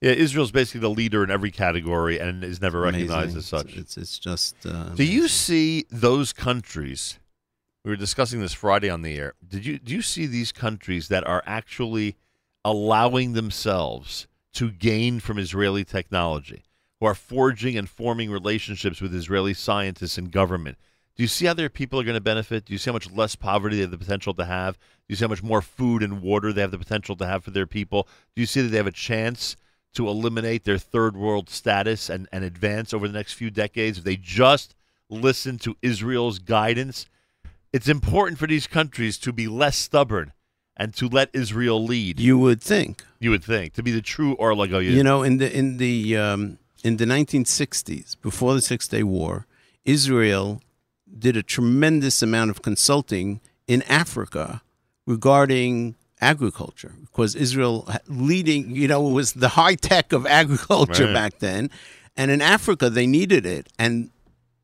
[SPEAKER 8] Yeah, Israel's basically the leader in every category and is never recognized
[SPEAKER 12] Amazing.
[SPEAKER 8] as such.
[SPEAKER 12] It's it's just. Uh,
[SPEAKER 8] Do you see those countries? We were discussing this Friday on the air. Did you do you see these countries that are actually allowing themselves to gain from Israeli technology, who are forging and forming relationships with Israeli scientists and government? Do you see how their people are going to benefit? Do you see how much less poverty they have the potential to have? Do you see how much more food and water they have the potential to have for their people? Do you see that they have a chance to eliminate their third world status and, and advance over the next few decades if they just listen to Israel's guidance? It's important for these countries to be less stubborn and to let Israel lead.
[SPEAKER 12] you would think.
[SPEAKER 8] You would think to be the true oh
[SPEAKER 12] You know, in the in the um, in the 1960s, before the Six Day War, Israel did a tremendous amount of consulting in Africa regarding agriculture because Israel leading, you know, was the high tech of agriculture
[SPEAKER 25] Right.
[SPEAKER 12] back then, and in Africa they needed it, and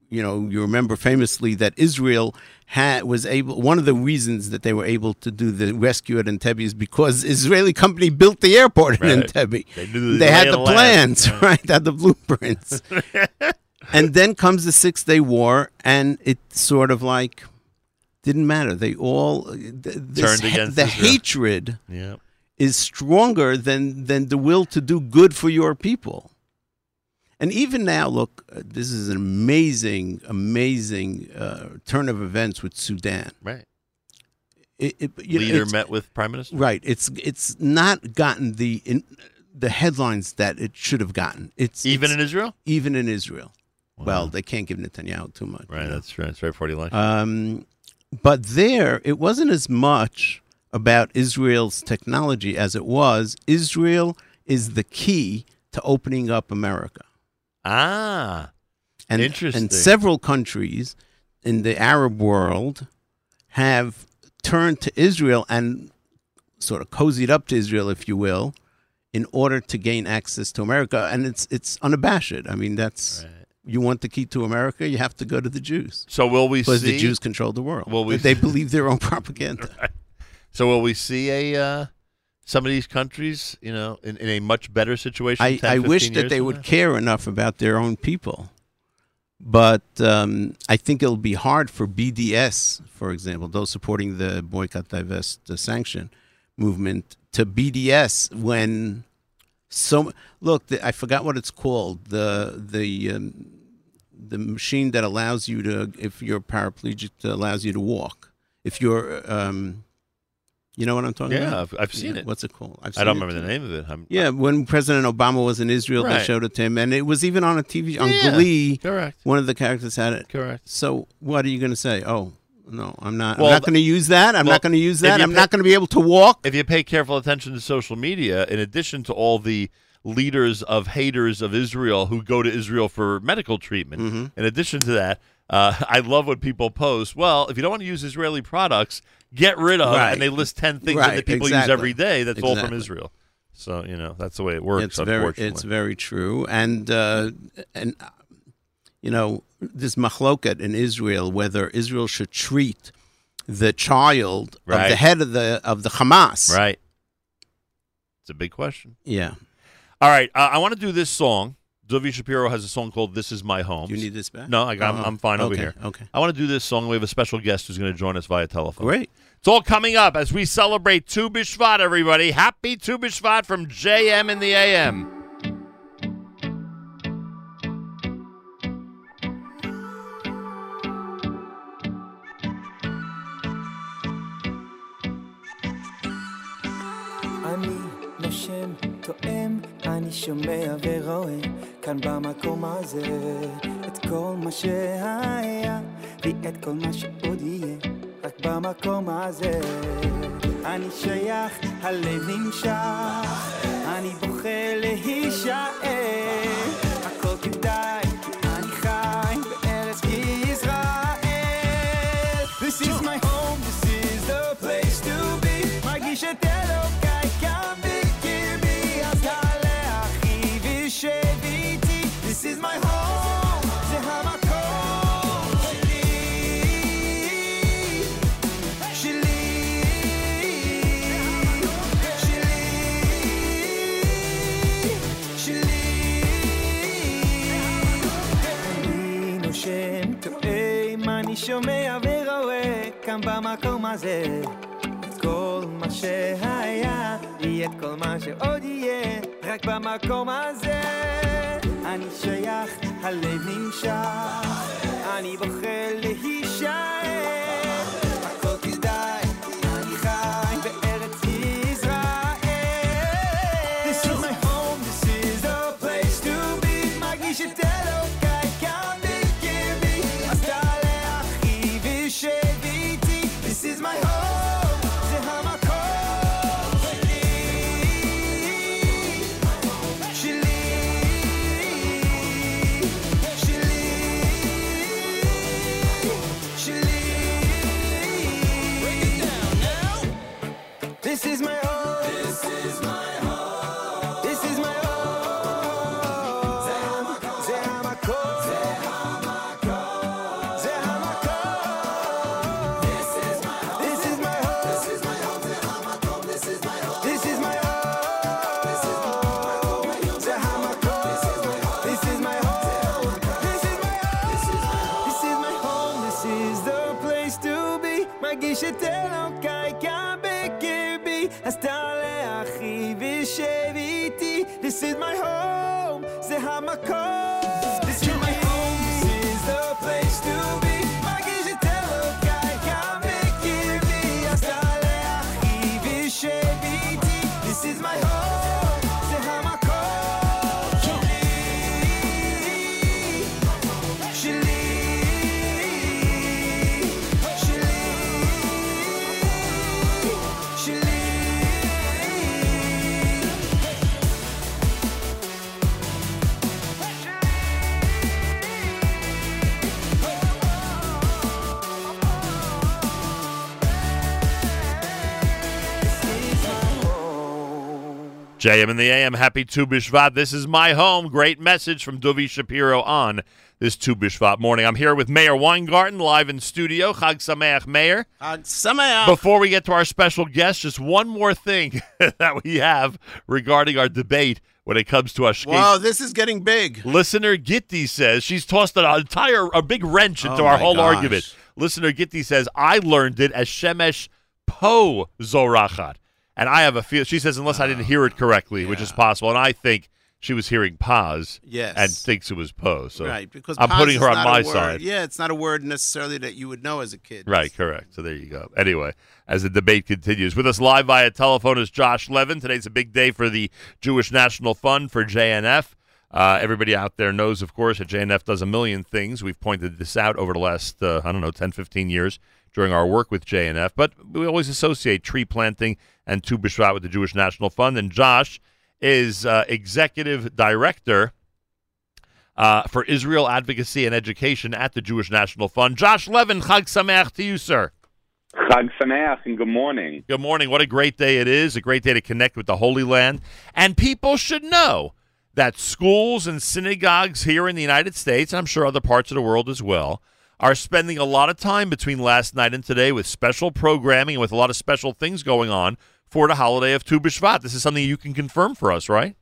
[SPEAKER 12] you know, you remember famously that Israel had was able. One of the reasons that they were able to do the rescue at Entebbe is because Israeli company built the airport in Entebbe.
[SPEAKER 8] They the
[SPEAKER 12] They had the
[SPEAKER 8] the land.
[SPEAKER 12] plans,
[SPEAKER 8] Right.
[SPEAKER 12] right? They had the blueprints. and then comes the Six Day War, and it sort of like didn't matter. They all th- this
[SPEAKER 8] Turned against
[SPEAKER 12] the
[SPEAKER 8] Israel.
[SPEAKER 12] hatred
[SPEAKER 8] Yeah.
[SPEAKER 12] is stronger than than the will to do good for your people. And even now, look, uh, this is an amazing, amazing uh, turn of events with Sudan.
[SPEAKER 8] Right.
[SPEAKER 12] It, it, you know,
[SPEAKER 8] Leader
[SPEAKER 12] it's-
[SPEAKER 8] met with prime minister.
[SPEAKER 12] Right. It's it's not gotten the in, the headlines that it should have gotten. It's
[SPEAKER 8] Even
[SPEAKER 12] it's-
[SPEAKER 8] in Israel?
[SPEAKER 12] Even in Israel. Well, they can't give Netanyahu too much.
[SPEAKER 8] Right. That's right. That's right for the election.
[SPEAKER 12] Um, but there, it wasn't as much about Israel's technology as it was Israel is the key to opening up America.
[SPEAKER 8] ah.
[SPEAKER 12] And,
[SPEAKER 8] Interesting.
[SPEAKER 12] And several countries in the Arab world have turned to Israel and sort of cozied up to Israel, if you will, in order to gain access to America. And it's it's unabashed. I mean, that's you want the key to America, you have to go to the Jews.
[SPEAKER 8] So will we
[SPEAKER 12] because
[SPEAKER 8] see
[SPEAKER 12] the Jews control the world.
[SPEAKER 8] Will we
[SPEAKER 12] they believe their own propaganda.
[SPEAKER 8] So will we see a uh, some of these countries, you know, in, in a much better situation?
[SPEAKER 12] I,
[SPEAKER 8] 10,
[SPEAKER 12] I wish that they would
[SPEAKER 8] now?
[SPEAKER 12] care enough about their own people. But um, I think it'll be hard for BDS, for example, those supporting the boycott, divest, the sanction movement, to BDS when so look. The, I forgot what it's called. The the um, the machine that allows you to, if you're paraplegic, allows you to walk. If you're um, You know what I'm talking
[SPEAKER 8] Yeah,
[SPEAKER 12] about?
[SPEAKER 8] I've- I've seen
[SPEAKER 12] Yeah,
[SPEAKER 8] it.
[SPEAKER 12] What's it called? I've
[SPEAKER 8] I don't
[SPEAKER 12] seen
[SPEAKER 8] remember the name of it. I'm-
[SPEAKER 12] yeah, when President Obama was in Israel, they showed it to him, and it was even on a TV on
[SPEAKER 8] Yeah,
[SPEAKER 12] Glee.
[SPEAKER 8] correct.
[SPEAKER 12] One of the characters had it.
[SPEAKER 8] Correct.
[SPEAKER 12] So what are you going to say? Oh, no, I'm not.
[SPEAKER 8] Well,
[SPEAKER 12] I'm not going to use that. I'm
[SPEAKER 8] well,
[SPEAKER 12] not going to use that. I'm
[SPEAKER 8] pay-
[SPEAKER 12] not going to be able to walk.
[SPEAKER 8] If you pay careful attention to social media, in addition to all the leaders of haters of Israel who go to Israel for medical treatment,
[SPEAKER 12] Mm-hmm.
[SPEAKER 8] in addition to that, uh, I love what people post. Well, if you don't want to use Israeli products, get rid of,
[SPEAKER 12] Right.
[SPEAKER 8] and they list ten things
[SPEAKER 12] Right,
[SPEAKER 8] that people use every day. That's all from Israel. So you know that's the way it works.
[SPEAKER 12] It's very, it's very true, and uh, and uh, you know this machloket in Israel whether Israel should treat the child of the head of the of the Hamas.
[SPEAKER 8] right. It's a big question.
[SPEAKER 12] Yeah.
[SPEAKER 8] All right, uh, I want to do this song. Dovi Shapiro has a song called "This Is My Home."
[SPEAKER 12] Do you need this back?
[SPEAKER 8] No, I got, I'm,
[SPEAKER 12] Oh,
[SPEAKER 8] I'm fine over here.
[SPEAKER 12] okay.
[SPEAKER 8] I want to do this song. We have a special guest who's going to join us via telephone.
[SPEAKER 12] Great.
[SPEAKER 8] It's all coming up as we celebrate Tu B'Shvat, everybody. Happy Tu B'Shvat from JM in the AM.
[SPEAKER 26] שומע ורואה כאן במקום הזה את כל מה שהיה ואת כל מה שעוד יהיה רק במקום הזה. אני שייך, הלב נמשך אני בוחר להישאר הכל כדאי כאן במקום הזה. כל מה שהיה, יהיה כל מה שעוד יהיה. רק במקום הזה אני שייך, הלב נמשך אני בוחר להישאר This is my home. This is my is my home. זה המקום.
[SPEAKER 8] JM in the AM, happy Tu B'Shvat. This is my home. Great message from Dovi Shapiro on this Tu B'Shvat morning. I'm here with Meir Weingarten live in studio. Chag Sameach, Meir.
[SPEAKER 12] Chag Sameach.
[SPEAKER 8] Before we get to our special guest, just one more thing that we have regarding our debate when it comes to Ashkenazi.
[SPEAKER 12] Wow, this is getting big.
[SPEAKER 8] Listener Gitti says she's tossed an entire a big wrench into
[SPEAKER 12] Oh
[SPEAKER 8] our whole
[SPEAKER 12] gosh.
[SPEAKER 8] argument. Listener Gitti says I learned it as Shemesh Po Zorachat, and I have a feel. She says unless I didn't hear it correctly, which is possible, and I think she was hearing pause
[SPEAKER 12] Yes.
[SPEAKER 8] and thinks it was po. So
[SPEAKER 12] right, because
[SPEAKER 8] I'm
[SPEAKER 12] pause
[SPEAKER 8] putting
[SPEAKER 12] is
[SPEAKER 8] her on
[SPEAKER 12] not a
[SPEAKER 8] my
[SPEAKER 12] word-
[SPEAKER 8] side.
[SPEAKER 12] Yeah, it's not a word necessarily that you would know as a kid.
[SPEAKER 8] Right, correct. So there you go. Anyway, as the debate continues, with us live via telephone is Josh Levin. Today's a big day for the Jewish National Fund for JNF. Uh, everybody out there knows, of course, that JNF does a million things. We've pointed this out over the last, uh, I don't know, 10, 15 years during our work with JNF. But we always associate tree planting and Tu B'Shvat with the Jewish National Fund. And Josh is uh, executive director uh, for Israel Advocacy and Education at the Jewish National Fund. Josh Levin, Chag Sameach to you, sir.
[SPEAKER 25] Chag Sameach and good morning.
[SPEAKER 8] Good morning. What a great day it is. A great day to connect with the Holy Land. And people should know that schools and synagogues here in the United States, and I'm sure other parts of the world as well, are spending a lot of time between last night and today with special programming and with a lot of special things going on for the holiday of Tu B'Shvat. This is something you can confirm for us, right?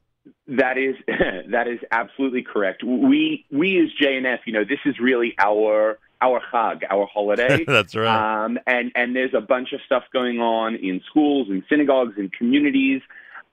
[SPEAKER 25] That is that is absolutely correct. We we as JNF, you know, this is really our our Chag, our holiday.
[SPEAKER 8] That's right.
[SPEAKER 25] Um, and and there's a bunch of stuff going on in schools and synagogues and communities.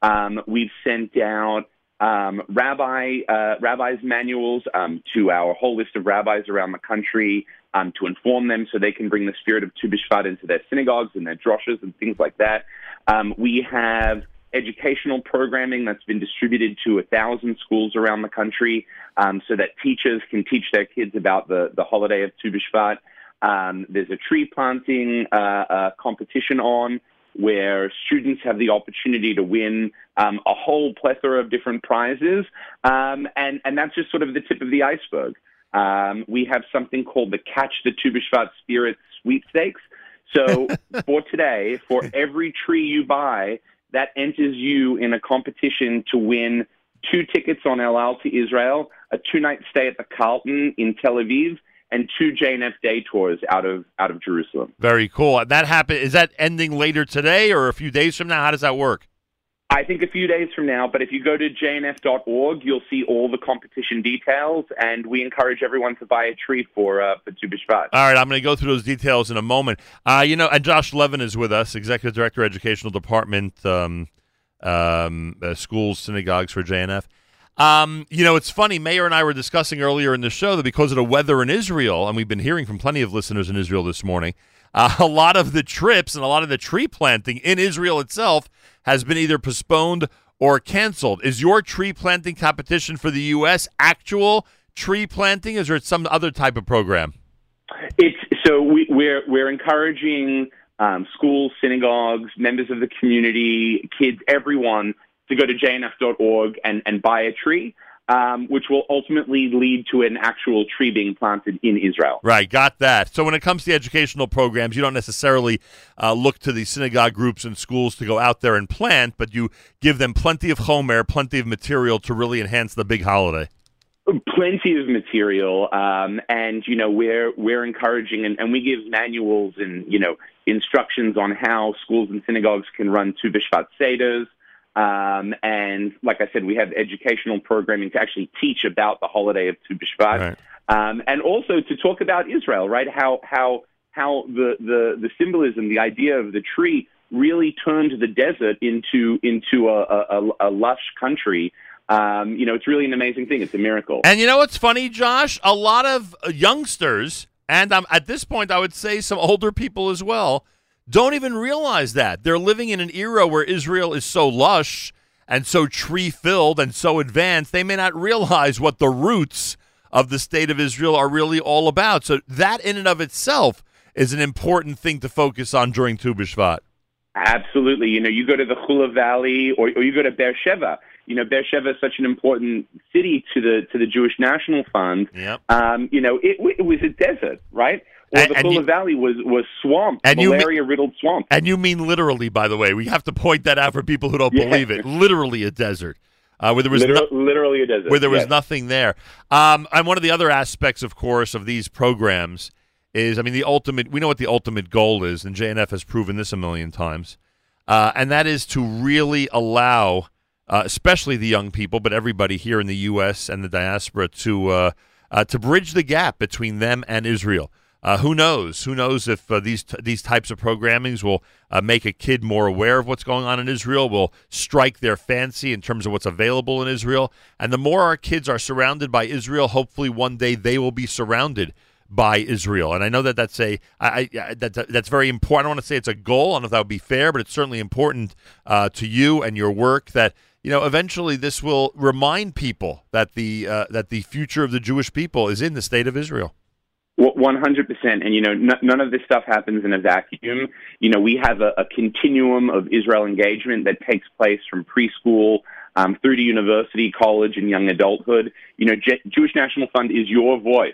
[SPEAKER 25] Um, we've sent out um, rabbi uh, rabbis manuals um, to our whole list of rabbis around the country um, to inform them so they can bring the spirit of Tu B'Shvat into their synagogues and their droshes and things like that. Um, we have educational programming that's been distributed to a thousand schools around the country um, so that teachers can teach their kids about the, the holiday of Tu B'Shvat. Um, there's a tree planting uh, uh, competition on where students have the opportunity to win um, a whole plethora of different prizes. Um, and, and that's just sort of the tip of the iceberg. Um, we have something called the Catch the Tu B'Shvat Spirit Sweepstakes. So for today, for every tree you buy, that enters you in a competition to win two tickets on El Al to Israel, a two-night stay at the Carlton in Tel Aviv, and two JNF day tours out of out of Jerusalem.
[SPEAKER 8] Very cool. That happen is that ending later today or a few days from now? How does that work?
[SPEAKER 25] I think a few days from now, but if you go to jnf.org, you'll see all the competition details, and we encourage everyone to buy a tree for uh, for Tu B'Shvat.
[SPEAKER 8] All right, I'm going to go through those details in a moment. Uh, you know, and Josh Levin is with us, Executive Director, Educational Department, um, um, uh, Schools, Synagogues for JNF. Um, you know, it's funny. Meir and I were discussing earlier in the show that because of the weather in Israel, and we've been hearing from plenty of listeners in Israel this morning, uh, a lot of the trips and a lot of the tree planting in Israel itself has been either postponed or canceled. Is your tree planting competition for the U.S. actual tree planting, or is it some other type of program?
[SPEAKER 25] It's so we, we're we're encouraging um, schools, synagogues, members of the community, kids, everyone to go to jnf.org and, and buy a tree, um, which will ultimately lead to an actual tree being planted in Israel.
[SPEAKER 8] Right, got that. So when it comes to educational programs, you don't necessarily uh, look to the synagogue groups and schools to go out there and plant, but you give them plenty of homer, plenty of material to really enhance the big holiday.
[SPEAKER 25] Plenty of material, um, and you know we're we're encouraging, and, and we give manuals and you know instructions on how schools and synagogues can run Tu B'Shvat seders. Um, and like I said, we have educational programming to actually teach about the holiday of Tu B'Shvat, um, and also to talk about Israel, right? How how how the, the the symbolism, the idea of the tree, really turned the desert into into a, a, a lush country. Um, you know, it's really an amazing thing. It's a miracle.
[SPEAKER 8] And you know what's funny, Josh? A lot of youngsters, and um, at this point, I would say some older people as well, don't even realize that. They're living in an era where Israel is so lush and so tree filled and so advanced, they may not realize what the roots of the state of Israel are really all about. So, that in and of itself is an important thing to focus on during Tu B'Shvat.
[SPEAKER 25] Absolutely. You know, you go to the Chula Valley or, or you go to Beersheba. You know, Beersheba is such an important city to the to the Jewish National Fund.
[SPEAKER 8] Yep.
[SPEAKER 25] Um, you know, it, it was a desert, right? Or
[SPEAKER 8] And-
[SPEAKER 25] the
[SPEAKER 8] you-
[SPEAKER 25] Valley was was swamp,
[SPEAKER 8] And
[SPEAKER 25] malaria riddled swamp.
[SPEAKER 8] And you mean literally, by the way. We have to point that out for people who don't
[SPEAKER 25] Yeah.
[SPEAKER 8] believe it. Literally a desert. Uh, where there was no-
[SPEAKER 25] literally a desert,
[SPEAKER 8] where there was
[SPEAKER 25] yes.
[SPEAKER 8] nothing there. Um, and one of the other aspects, of course, of these programs is, I mean, the ultimate. We know what the ultimate goal is, and JNF has proven this a million times, uh, and that is to really allow, uh, especially the young people, but everybody here in the U.S. and the diaspora, to uh, uh, to bridge the gap between them and Israel. Uh, who knows? Who knows if uh, these t- these types of programmings will uh, make a kid more aware of what's going on in Israel? Will strike their fancy in terms of what's available in Israel? And the more our kids are surrounded by Israel, hopefully one day they will be surrounded by Israel. And I know that that's a I, I, that, that- that's very important. I don't want to say it's a goal. I don't know if that would be fair, but it's certainly important uh, to you and your work that you know eventually this will remind people that the uh, that the future of the Jewish people is in the state of Israel.
[SPEAKER 25] One hundred percent, and you know, n- none of this stuff happens in a vacuum. You know, we have a, a continuum of Israel engagement that takes place from preschool um, through to university, college, and young adulthood. You know, Je- Jewish National Fund is your voice,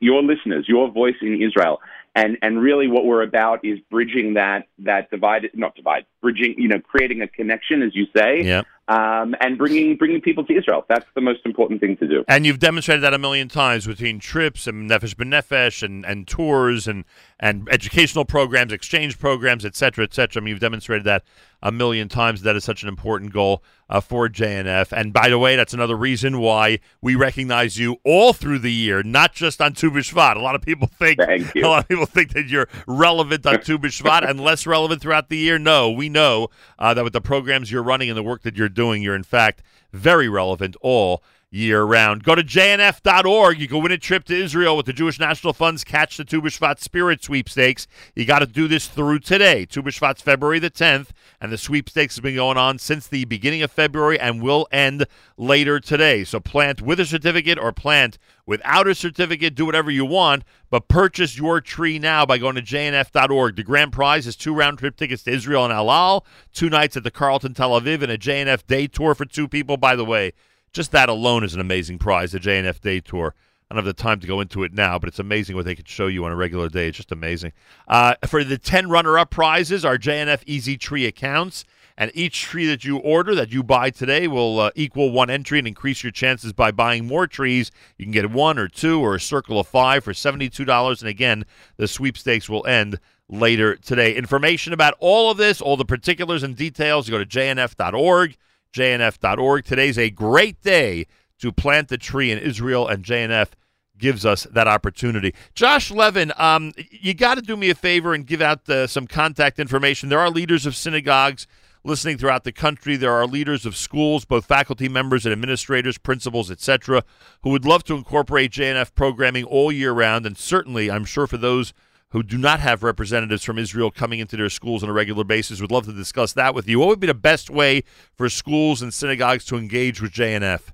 [SPEAKER 25] your listeners, your voice in Israel, and and really what we're about is bridging that that divide, not divide, bridging. You know, creating a connection, as you say,
[SPEAKER 8] Yeah.
[SPEAKER 25] Um, and bringing bringing people to Israel. That's the most important thing to do.
[SPEAKER 8] And you've demonstrated that a million times between trips and Nefesh B'Nefesh and, and tours and, and educational programs, exchange programs, et cetera, et cetera. I mean, you've demonstrated that a million times. That is such an important goal uh, for JNF. And by the way, that's another reason why we recognize you all through the year, not just on Tu B'Shvat. A lot of people think a lot of people think that you're relevant on Tu B'Shvat and less relevant throughout the year. No, we know uh, that with the programs you're running and the work that you're doing, you're in fact very relevant all year round. Go to jnf.org. You can win a trip to Israel with the Jewish National Fund's Catch the Tu B'Shvat Spirit Sweepstakes. You got to do this through today. Tu B'Shvat's February the 10th, and the sweepstakes has been going on since the beginning of February and will end later today. So plant with a certificate or plant without a certificate. Do whatever you want, but purchase your tree now by going to jnf.org. The grand prize is two round trip tickets to Israel and El Al, two nights at the Carlton Tel Aviv, and a JNF day tour for two people. By the way, just that alone is an amazing prize, the JNF day tour. I don't have the time to go into it now, but it's amazing what they could show you on a regular day. It's just amazing. Uh, for the 10 runner up prizes, our JNF Easy Tree accounts. And each tree that you order, that you buy today, will uh, equal one entry and increase your chances by buying more trees. You can get one or two or a circle of five for $72. And again, the sweepstakes will end later today. Information about all of this, all the particulars and details, you go to jnf.org. JNF.org. Today's a great day to plant the tree in Israel, and JNF gives us that opportunity. Josh Levin, um, you got to do me a favor and give out uh, some contact information. There are leaders of synagogues listening throughout the country. There are leaders of schools, both faculty members and administrators, principals, etc., who would love to incorporate JNF programming all year round. And certainly, I'm sure for those who do not have representatives from Israel coming into their schools on a regular basis would love to discuss that with you. What would be the best way for schools and synagogues to engage with JNF?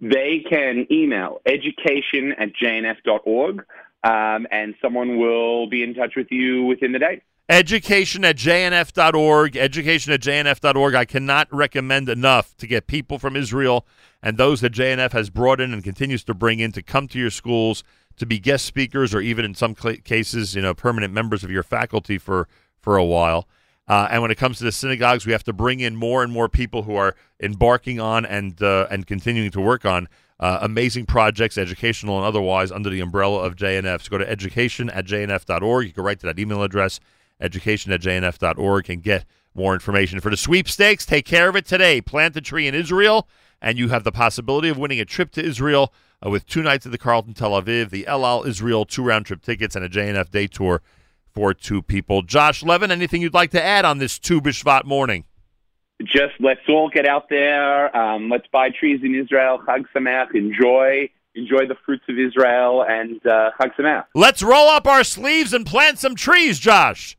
[SPEAKER 25] They can email education at jnf.org, um, and someone will be in touch with you within the day.
[SPEAKER 8] Education at jnf.org. Education at jnf.org. I cannot recommend enough to get people from Israel and those that JNF has brought in and continues to bring in to come to your schools to be guest speakers or even in some cl- cases, you know, permanent members of your faculty for, for a while. Uh, and when it comes to the synagogues, we have to bring in more and more people who are embarking on and uh, and continuing to work on uh, amazing projects, educational and otherwise, under the umbrella of JNF. So go to education at jnf.org. You can write to that email address, education at jnf.org, and get more information. For the sweepstakes, take care of it today. Plant a tree in Israel, and you have the possibility of winning a trip to Israel uh, with two nights at the Carlton Tel Aviv, the El Al Israel two round trip tickets, and a JNF day tour for two people. Josh Levin, anything you'd like to add on this Tu B'Shvat morning?
[SPEAKER 25] Just let's all get out there. Um, let's buy trees in Israel. Chag Sameach. Enjoy. Enjoy the fruits of Israel and uh, Chag Sameach.
[SPEAKER 8] Let's roll up our sleeves and plant some trees, Josh.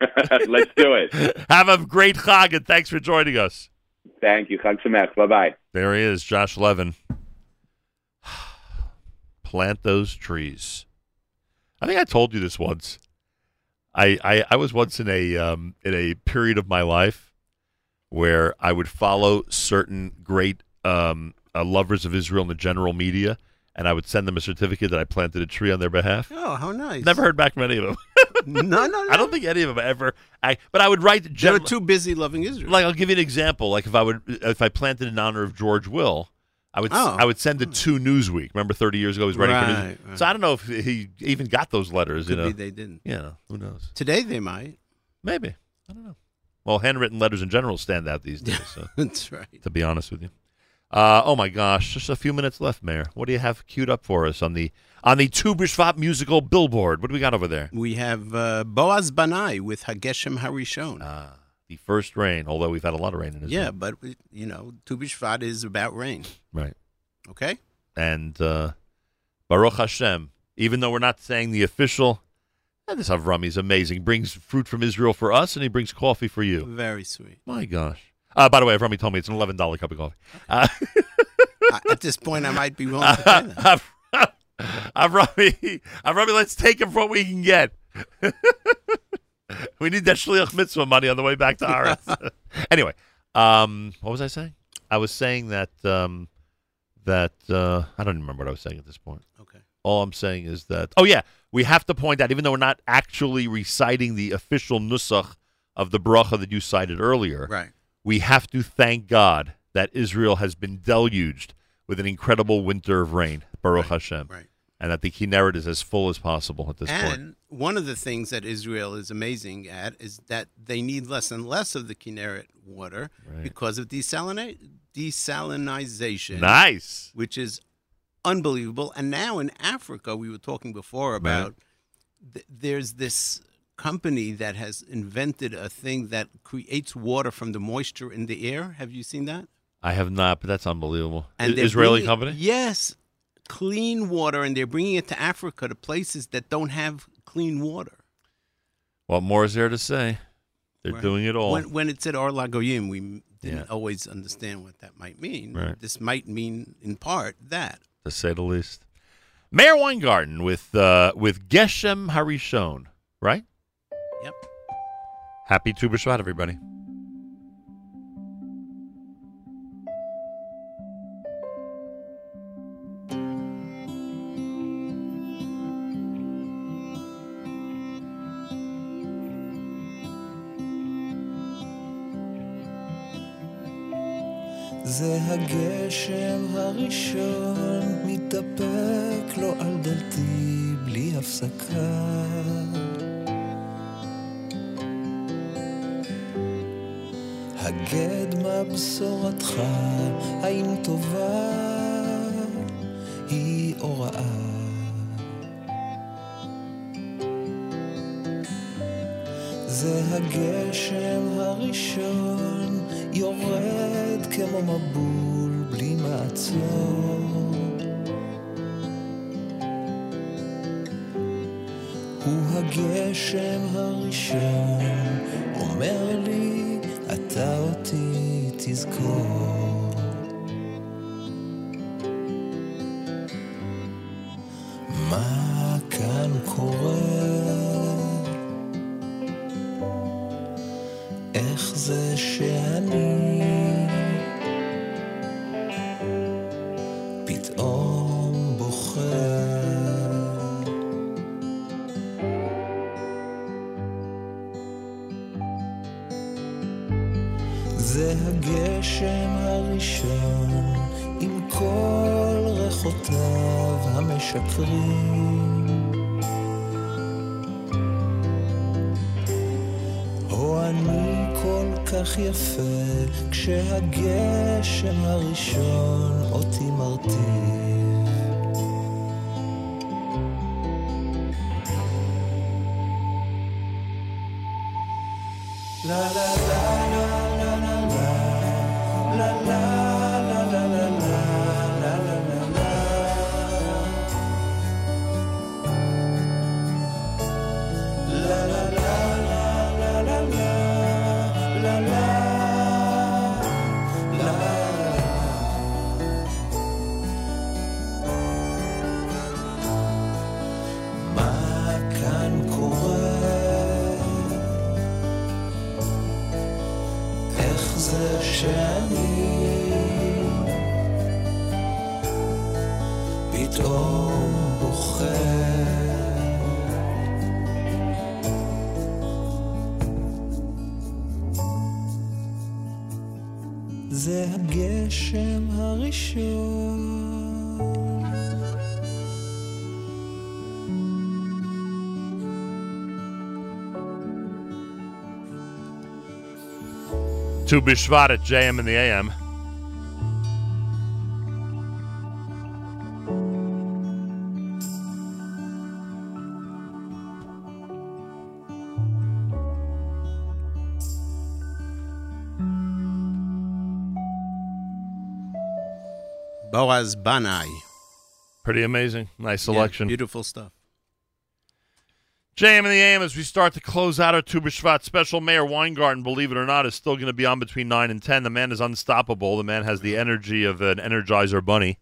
[SPEAKER 25] let's do it.
[SPEAKER 8] Have a great Chag, and thanks for joining us.
[SPEAKER 25] Thank you. Chag Sameach. Bye bye.
[SPEAKER 8] There he is, Josh Levin. Plant those trees. I think I told you this once. I, I, I was once in a um, in a period of my life where I would follow certain great um, uh, lovers of Israel in the general media, and I would send them a certificate that I planted a tree on their behalf.
[SPEAKER 12] Oh, how nice.
[SPEAKER 8] Never heard back from any of them.
[SPEAKER 12] no, no, no.
[SPEAKER 8] I don't think any of them ever. I, but I would write.
[SPEAKER 12] They were too busy loving Israel.
[SPEAKER 8] like I'll give you an example. Like if I would if I planted in honor of George Will, I would
[SPEAKER 12] Oh.
[SPEAKER 8] I would send it to Newsweek. Remember, thirty years ago, he was writing for Newsweek.
[SPEAKER 12] right.
[SPEAKER 8] So I don't know if he even got those letters. you
[SPEAKER 12] Could
[SPEAKER 8] know,
[SPEAKER 12] be they didn't.
[SPEAKER 8] Yeah, who knows?
[SPEAKER 12] Today they might.
[SPEAKER 8] Maybe I don't know. Well, handwritten letters in general stand out these days. So
[SPEAKER 12] That's right.
[SPEAKER 8] to be honest with you. Uh, oh my gosh, just a few minutes left, Meir. What do you have queued up for us on the on the Tu B'Shvat musical billboard. What do we got over there?
[SPEAKER 12] We have uh, Boaz Banai with Hageshem Harishon.
[SPEAKER 8] Ah, the first rain, although we've had a lot of rain in Israel.
[SPEAKER 12] yeah, but you know, Tu B'Shvat is about rain.
[SPEAKER 8] Right.
[SPEAKER 12] Okay.
[SPEAKER 8] And uh, Baruch Hashem, even though we're not saying the official, and this Avrami is amazing. Brings fruit from Israel for us, and he brings coffee for you.
[SPEAKER 12] Very sweet.
[SPEAKER 8] My gosh. Uh, by the way, Avrami told me it's an eleven dollar cup of coffee. Uh,
[SPEAKER 12] Uh, At this point, I might be willing to pay that.
[SPEAKER 8] Avrami, Avrami, let's take him for what we can get. we need that shliach mitzvah money on the way back to Aretz. anyway, um, what was I saying? I was saying that um, that uh, I don't remember what I was saying at this point.
[SPEAKER 12] Okay.
[SPEAKER 8] All I'm saying is that oh yeah, we have to point out, even though we're not actually reciting the official nusach of the bracha that you cited earlier,
[SPEAKER 12] Right.
[SPEAKER 8] we have to thank God that Israel has been deluged with an incredible winter of rain, Baruch Hashem,
[SPEAKER 12] right.
[SPEAKER 8] And that the Kinneret is as full as possible at this point.
[SPEAKER 12] And one of the things that Israel is amazing at is that they need less and less of the Kinneret water
[SPEAKER 8] Right.
[SPEAKER 12] because of desalina- desalinization.
[SPEAKER 8] Nice.
[SPEAKER 12] Which is unbelievable. And now in Africa, we were talking before about th- there's this company that has invented a thing that creates water from the moisture in the air. Have you seen that?
[SPEAKER 8] I have not, but that's unbelievable. I-
[SPEAKER 12] they're
[SPEAKER 8] Israeli
[SPEAKER 12] bringing-
[SPEAKER 8] company?
[SPEAKER 12] Yes, clean water, and they're bringing it to Africa, to places that don't have clean water.
[SPEAKER 8] What more is there to say? They're
[SPEAKER 12] Right.
[SPEAKER 8] doing it all.
[SPEAKER 12] When, when it said Ar Lagoyim, we didn't
[SPEAKER 8] Yeah.
[SPEAKER 12] always understand what that might mean.
[SPEAKER 8] Right.
[SPEAKER 12] This might mean, in part, that.
[SPEAKER 8] to say the least. Meir Weingarten with uh, with Geshem Harishon, right?
[SPEAKER 12] Yep.
[SPEAKER 8] Happy Tu B'Shvat, everybody.
[SPEAKER 9] זה הגשם הראשון מתדפק לו על דלתי בלי הפסקה. הגד מה בשורתך, האם טובה היא או רעה? זה הגשם הראשון, יורד כמו מבול בלי מעצור. הוא הגשם הראשון, אומר לי, אתה אותי תזכור. או אני כל כך יפה כשהגשם הראשון אותי מרטיב
[SPEAKER 8] Tu B'Shvat at JM in the AM.
[SPEAKER 12] Boaz Banai.
[SPEAKER 8] Pretty amazing. Nice selection.
[SPEAKER 12] Yeah, beautiful stuff.
[SPEAKER 8] JM in the AM as we start to close out our Tu B'Shvat special. Meir Weingarten, believe it or not, is still going to be on between 9 and 10. The man is unstoppable. The man has the energy of an Energizer bunny.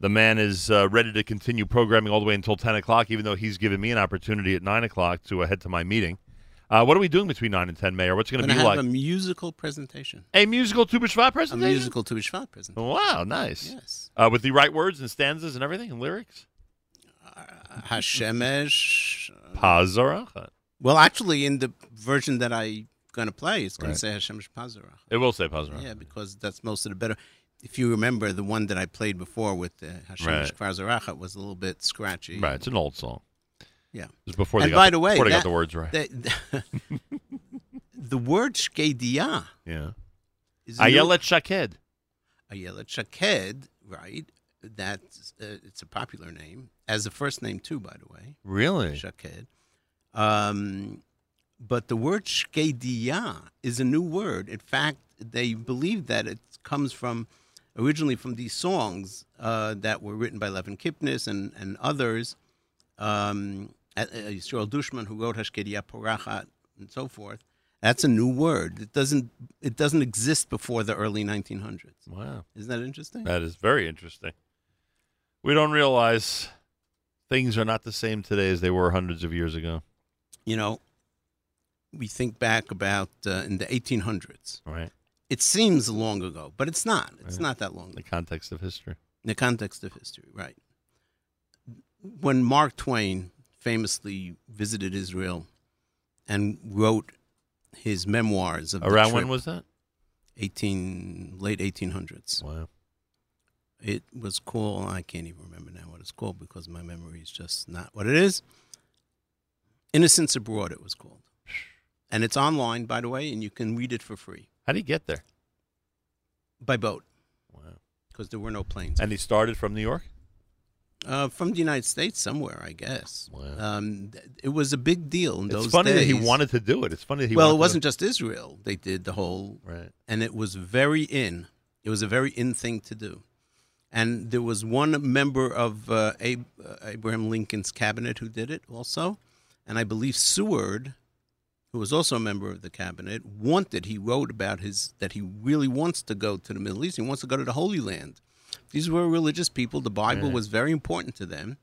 [SPEAKER 8] The man is uh, ready to continue programming all the way until 10 o'clock, even though he's given me an opportunity at 9 o'clock to uh, head to my meeting. Uh, what are we doing between 9 and 10, Meir? What's going to be like?
[SPEAKER 12] a musical presentation.
[SPEAKER 8] A musical Tu B'Shvat
[SPEAKER 12] A
[SPEAKER 8] presentation?
[SPEAKER 12] musical Tu B'Shvat presentation.
[SPEAKER 8] Wow, nice.
[SPEAKER 12] Yes.
[SPEAKER 8] Uh, with the right words and stanzas and everything and lyrics?
[SPEAKER 12] Hashemesh.
[SPEAKER 8] Pazarachat.
[SPEAKER 12] Well, actually, in the version that I'm going to play, it's going
[SPEAKER 8] Right.
[SPEAKER 12] to say Hashemesh Pazarach.
[SPEAKER 8] It will say Pazarachat.
[SPEAKER 12] Yeah, because that's most of the better. If you remember, the one that I played before with uh, the Hashemesh
[SPEAKER 8] Right.
[SPEAKER 12] Was a little bit scratchy.
[SPEAKER 8] Right, it's an old song.
[SPEAKER 12] Yeah.
[SPEAKER 8] It was before they
[SPEAKER 12] and
[SPEAKER 8] got
[SPEAKER 12] by
[SPEAKER 8] the-
[SPEAKER 12] way,
[SPEAKER 8] before they got the words right.
[SPEAKER 12] that- the word shkedia.
[SPEAKER 8] Yeah.
[SPEAKER 12] Is
[SPEAKER 8] Ayelet Shaked.
[SPEAKER 12] Ayelet Shaked, right? That's uh, it's a popular name as a first name too, by the way.
[SPEAKER 8] Really?
[SPEAKER 12] Shaked. Um, but the word shkedia is a new word. In fact, they believe that it comes from originally from these songs uh, that were written by Levin Kipnis and, and others. Um, Yisrael Dushman, who wrote Hashkedia Porachat and so forth. That's a new word. It doesn't it doesn't exist before the early 1900s.
[SPEAKER 8] Wow.
[SPEAKER 12] Isn't that interesting?
[SPEAKER 8] That is very interesting. We don't realize things are not the same today as they were hundreds of years ago.
[SPEAKER 12] you know, we think back about uh, in the 1800s.
[SPEAKER 8] Right.
[SPEAKER 12] It seems long ago, but it's not. It's
[SPEAKER 8] Right.
[SPEAKER 12] not that long.
[SPEAKER 8] The context of history.
[SPEAKER 12] In the context of history, right? When Mark Twain famously visited Israel and wrote his memoirs of the
[SPEAKER 8] Around when was that?
[SPEAKER 12] 18 late 1800s.
[SPEAKER 8] Wow.
[SPEAKER 12] It was called. I can't even remember now what it's called because my memory is just not what it is. Innocents Abroad. It was called, and it's online, by the way, and you can read it for free
[SPEAKER 8] How did he get there?
[SPEAKER 12] by boat.
[SPEAKER 8] Wow.
[SPEAKER 12] Because there were no planes.
[SPEAKER 8] And he started from New York?
[SPEAKER 12] Uh, from the United States, somewhere, I guess.
[SPEAKER 8] Wow.
[SPEAKER 12] Um, th- it was a big deal in
[SPEAKER 8] It's
[SPEAKER 12] those
[SPEAKER 8] funny that he wanted to do it. It's funny that he
[SPEAKER 12] well, it wasn't just Israel. They did the whole,
[SPEAKER 8] Right.
[SPEAKER 12] and it was very in. It was a very in thing to do. And there was one member of uh, Ab- uh, Abraham Lincoln's cabinet who did it also, and I believe Seward, who was also a member of the cabinet, wanted. He wrote about his that he really wants to go to the Middle East. He wants to go to the Holy Land. These were religious people. The Bible
[SPEAKER 8] Right.
[SPEAKER 12] was very important to them,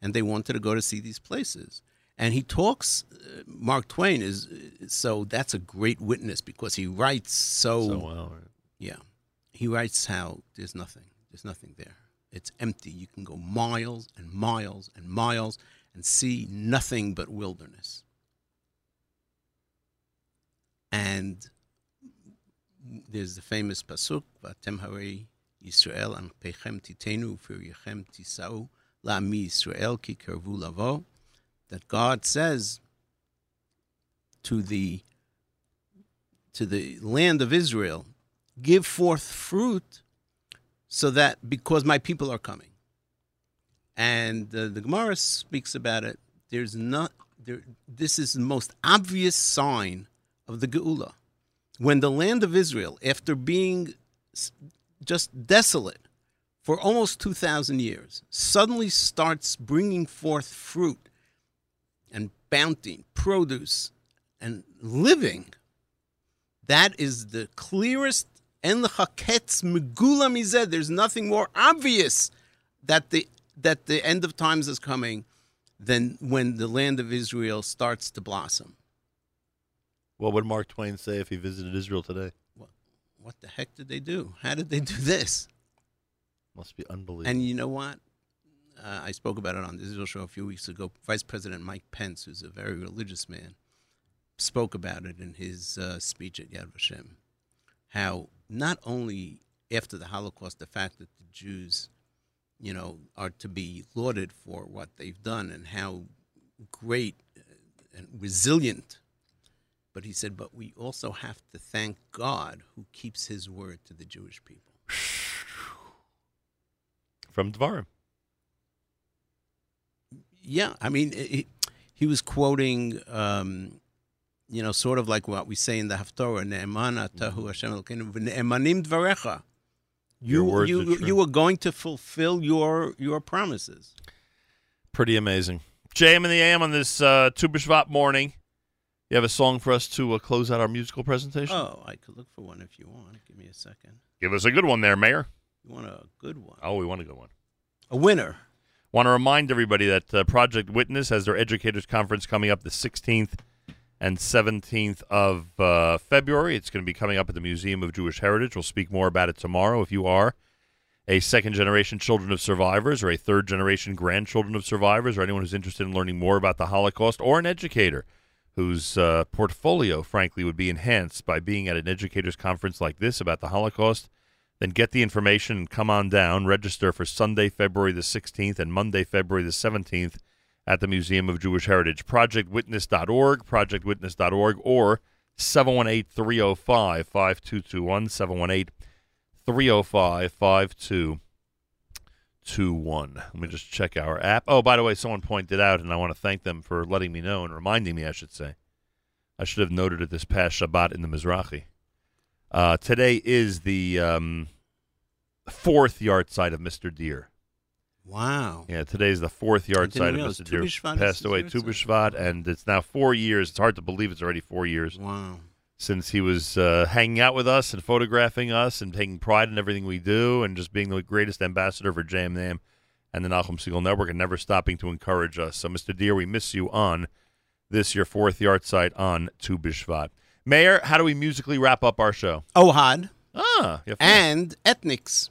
[SPEAKER 12] and they wanted to go to see these places. And he talks. Uh, Mark Twain is so that's a great witness because he writes so.
[SPEAKER 8] So well, right.
[SPEAKER 12] Yeah, he writes how there's nothing. There's nothing there. It's empty. You can go miles and miles and miles and see nothing but wilderness. And there's the famous pasuk, "Vatem harei Yisrael an pechem titenu ufirichem tisau la'ami Yisrael ki kervu lavo," that God says to the to the land of Israel, give forth fruit, so that because my people are coming. And uh, the Gemara speaks about it. There's not there. This is the most obvious sign of the Geula, when the land of Israel, after being just desolate for almost two thousand years, suddenly starts bringing forth fruit and bounty, produce, and living. That is the clearest en l'chaketz megula mizeh. There's nothing more obvious that the that the end of times is coming than when the land of Israel starts to blossom.
[SPEAKER 8] What would Mark Twain say if he visited Israel today?
[SPEAKER 12] What the heck did they do? How did they do this?
[SPEAKER 8] Must be unbelievable.
[SPEAKER 12] And you know what? Uh, I spoke about it on the Israel show a few weeks ago. Vice President Mike Pence, who's a very religious man, spoke about it in his uh, speech at Yad Vashem. How not only after the Holocaust, the fact that the Jews, you know, are to be lauded for what they've done and how great uh, and resilient. But he said, but we also have to thank God who keeps his word to the Jewish people.
[SPEAKER 8] From Dvarim.
[SPEAKER 12] Yeah, I mean, he, he was quoting, um, you know, sort of like what we say in the Haftorah, Ne'emana tahu Hashem Elokeinu, v'ne'emanim dvarecha. You you you were going to fulfill your your promises.
[SPEAKER 8] Pretty amazing. JM in the AM on this uh, Tu B'Shvat morning. You have a song for us to uh, close out our musical presentation?
[SPEAKER 12] Oh, I could look for one if you want. Give me a second.
[SPEAKER 8] Give us a good one there, Meir.
[SPEAKER 12] You want a good one?
[SPEAKER 8] Oh, we want a good one.
[SPEAKER 12] A winner.
[SPEAKER 8] Want to remind everybody that uh, Project Witness has their educators conference coming up the 16th and 17th of uh, February. It's going to be coming up at the Museum of Jewish Heritage. We'll speak more about it tomorrow. If you are a second generation children of survivors or a third generation grandchildren of survivors or anyone who's interested in learning more about the Holocaust or an educator whose uh, portfolio, frankly, would be enhanced by being at an educators conference like this about the Holocaust, then get the information and come on down. Register for Sunday, February the 16th and Monday, February the 17th at the Museum of Jewish Heritage. ProjectWitness.org, ProjectWitness.org, or 718 305 5221, 718 305 5221. Let me just check our app. Oh, by the way, someone pointed out, and I want to thank them for letting me know and reminding me, I should say. I should have noted it this past Shabbat in the Mizrahi. Uh, today is the um, fourth yahrzeit of Mr. Deer.
[SPEAKER 12] Wow.
[SPEAKER 8] Yeah, today's the fourth yahrzeit of Mr. Deer. Passed away,
[SPEAKER 12] yard
[SPEAKER 8] Tu
[SPEAKER 12] side.
[SPEAKER 8] And it's now four years. It's hard to believe it's already four years.
[SPEAKER 12] Wow.
[SPEAKER 8] Since he was uh, hanging out with us and photographing us and taking pride in everything we do and just being the greatest ambassador for JMNAM and the Nachum Segal Network and never stopping to encourage us. So, Mr. Deer, we miss you on this, your fourth yahrzeit on Tu B'Shvat. Meir, how do we musically wrap up our show?
[SPEAKER 12] Ohad.
[SPEAKER 8] Ah,
[SPEAKER 12] and
[SPEAKER 8] Ethnix.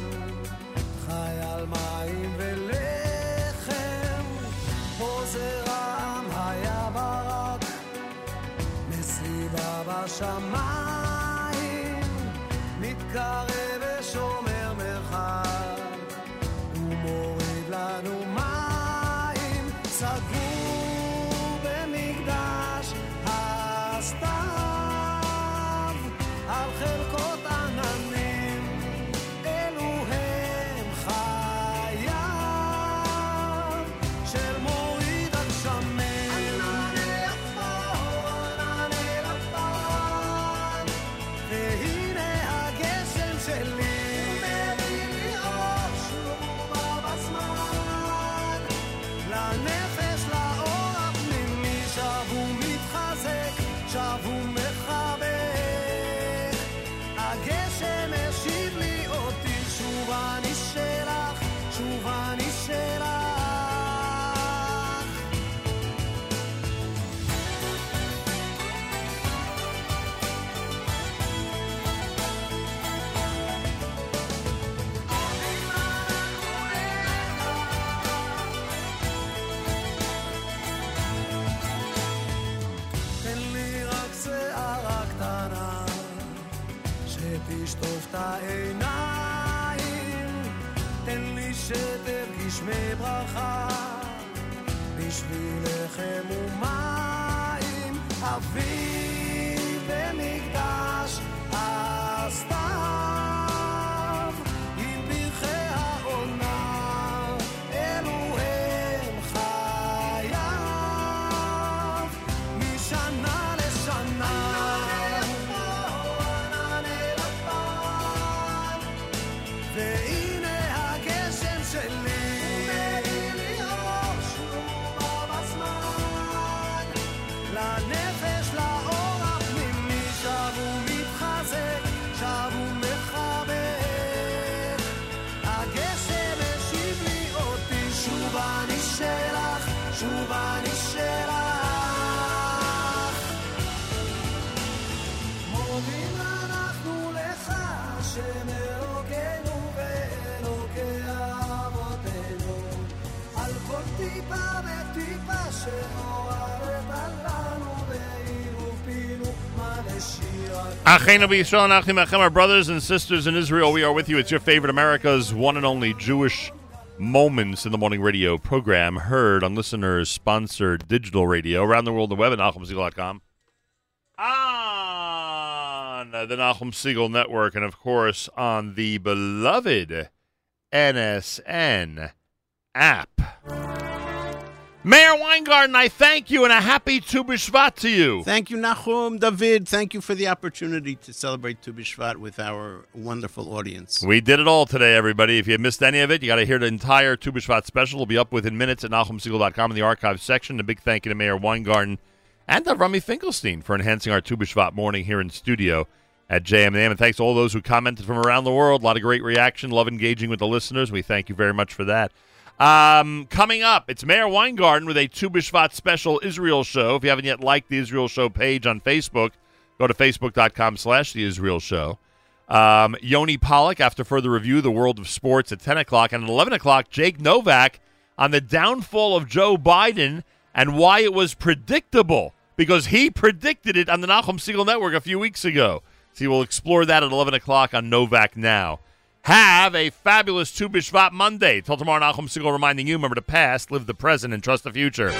[SPEAKER 24] בשמיים, מתקרב שתרגיש שמי ברכה, בשביל לחם ומים. אביב במקדש
[SPEAKER 8] Our brothers and sisters in Israel, we are with you. It's your favorite America's one and only Jewish Moments in the Morning radio program heard on listeners sponsored digital radio around the world, the web at NachumSegal.com. On the Nachum Segal Network, and of course on the beloved NSN app. Meir Weingarten, I thank you and a happy Tu B'Shvat to you.
[SPEAKER 12] Thank you, Nachum, David. Thank you for the opportunity to celebrate Tu B'Shvat with our wonderful audience.
[SPEAKER 8] We did it all today, everybody. If you missed any of it, you got to hear the entire Tu B'Shvat special. It'll be up within minutes at NachumSegal.com in the archives section. A big thank you to Meir Weingarten and to Rummy Finkelstein for enhancing our Tu B'Shvat morning here in studio at JMM. And thanks to all those who commented from around the world. A lot of great reaction. Love engaging with the listeners. We thank you very much for that. Um, coming up, it's Meir Weingarten with a Tu B'Shvat special Israel show. If you haven't yet liked the Israel show page on Facebook, go to facebook.com slash the Israel show. Um, Yoni Pollock, after further review, the world of sports at 10 o'clock. And at 11 o'clock, Jake Novak on the downfall of Joe Biden and why it was predictable because he predicted it on the Nachum Segal Network a few weeks ago. So we'll explore that at 11 o'clock on Novak Now. Have a fabulous Tu B'Shvat Monday. Till tomorrow, Nachum Segal reminding you, remember the past, live the present, and trust the future.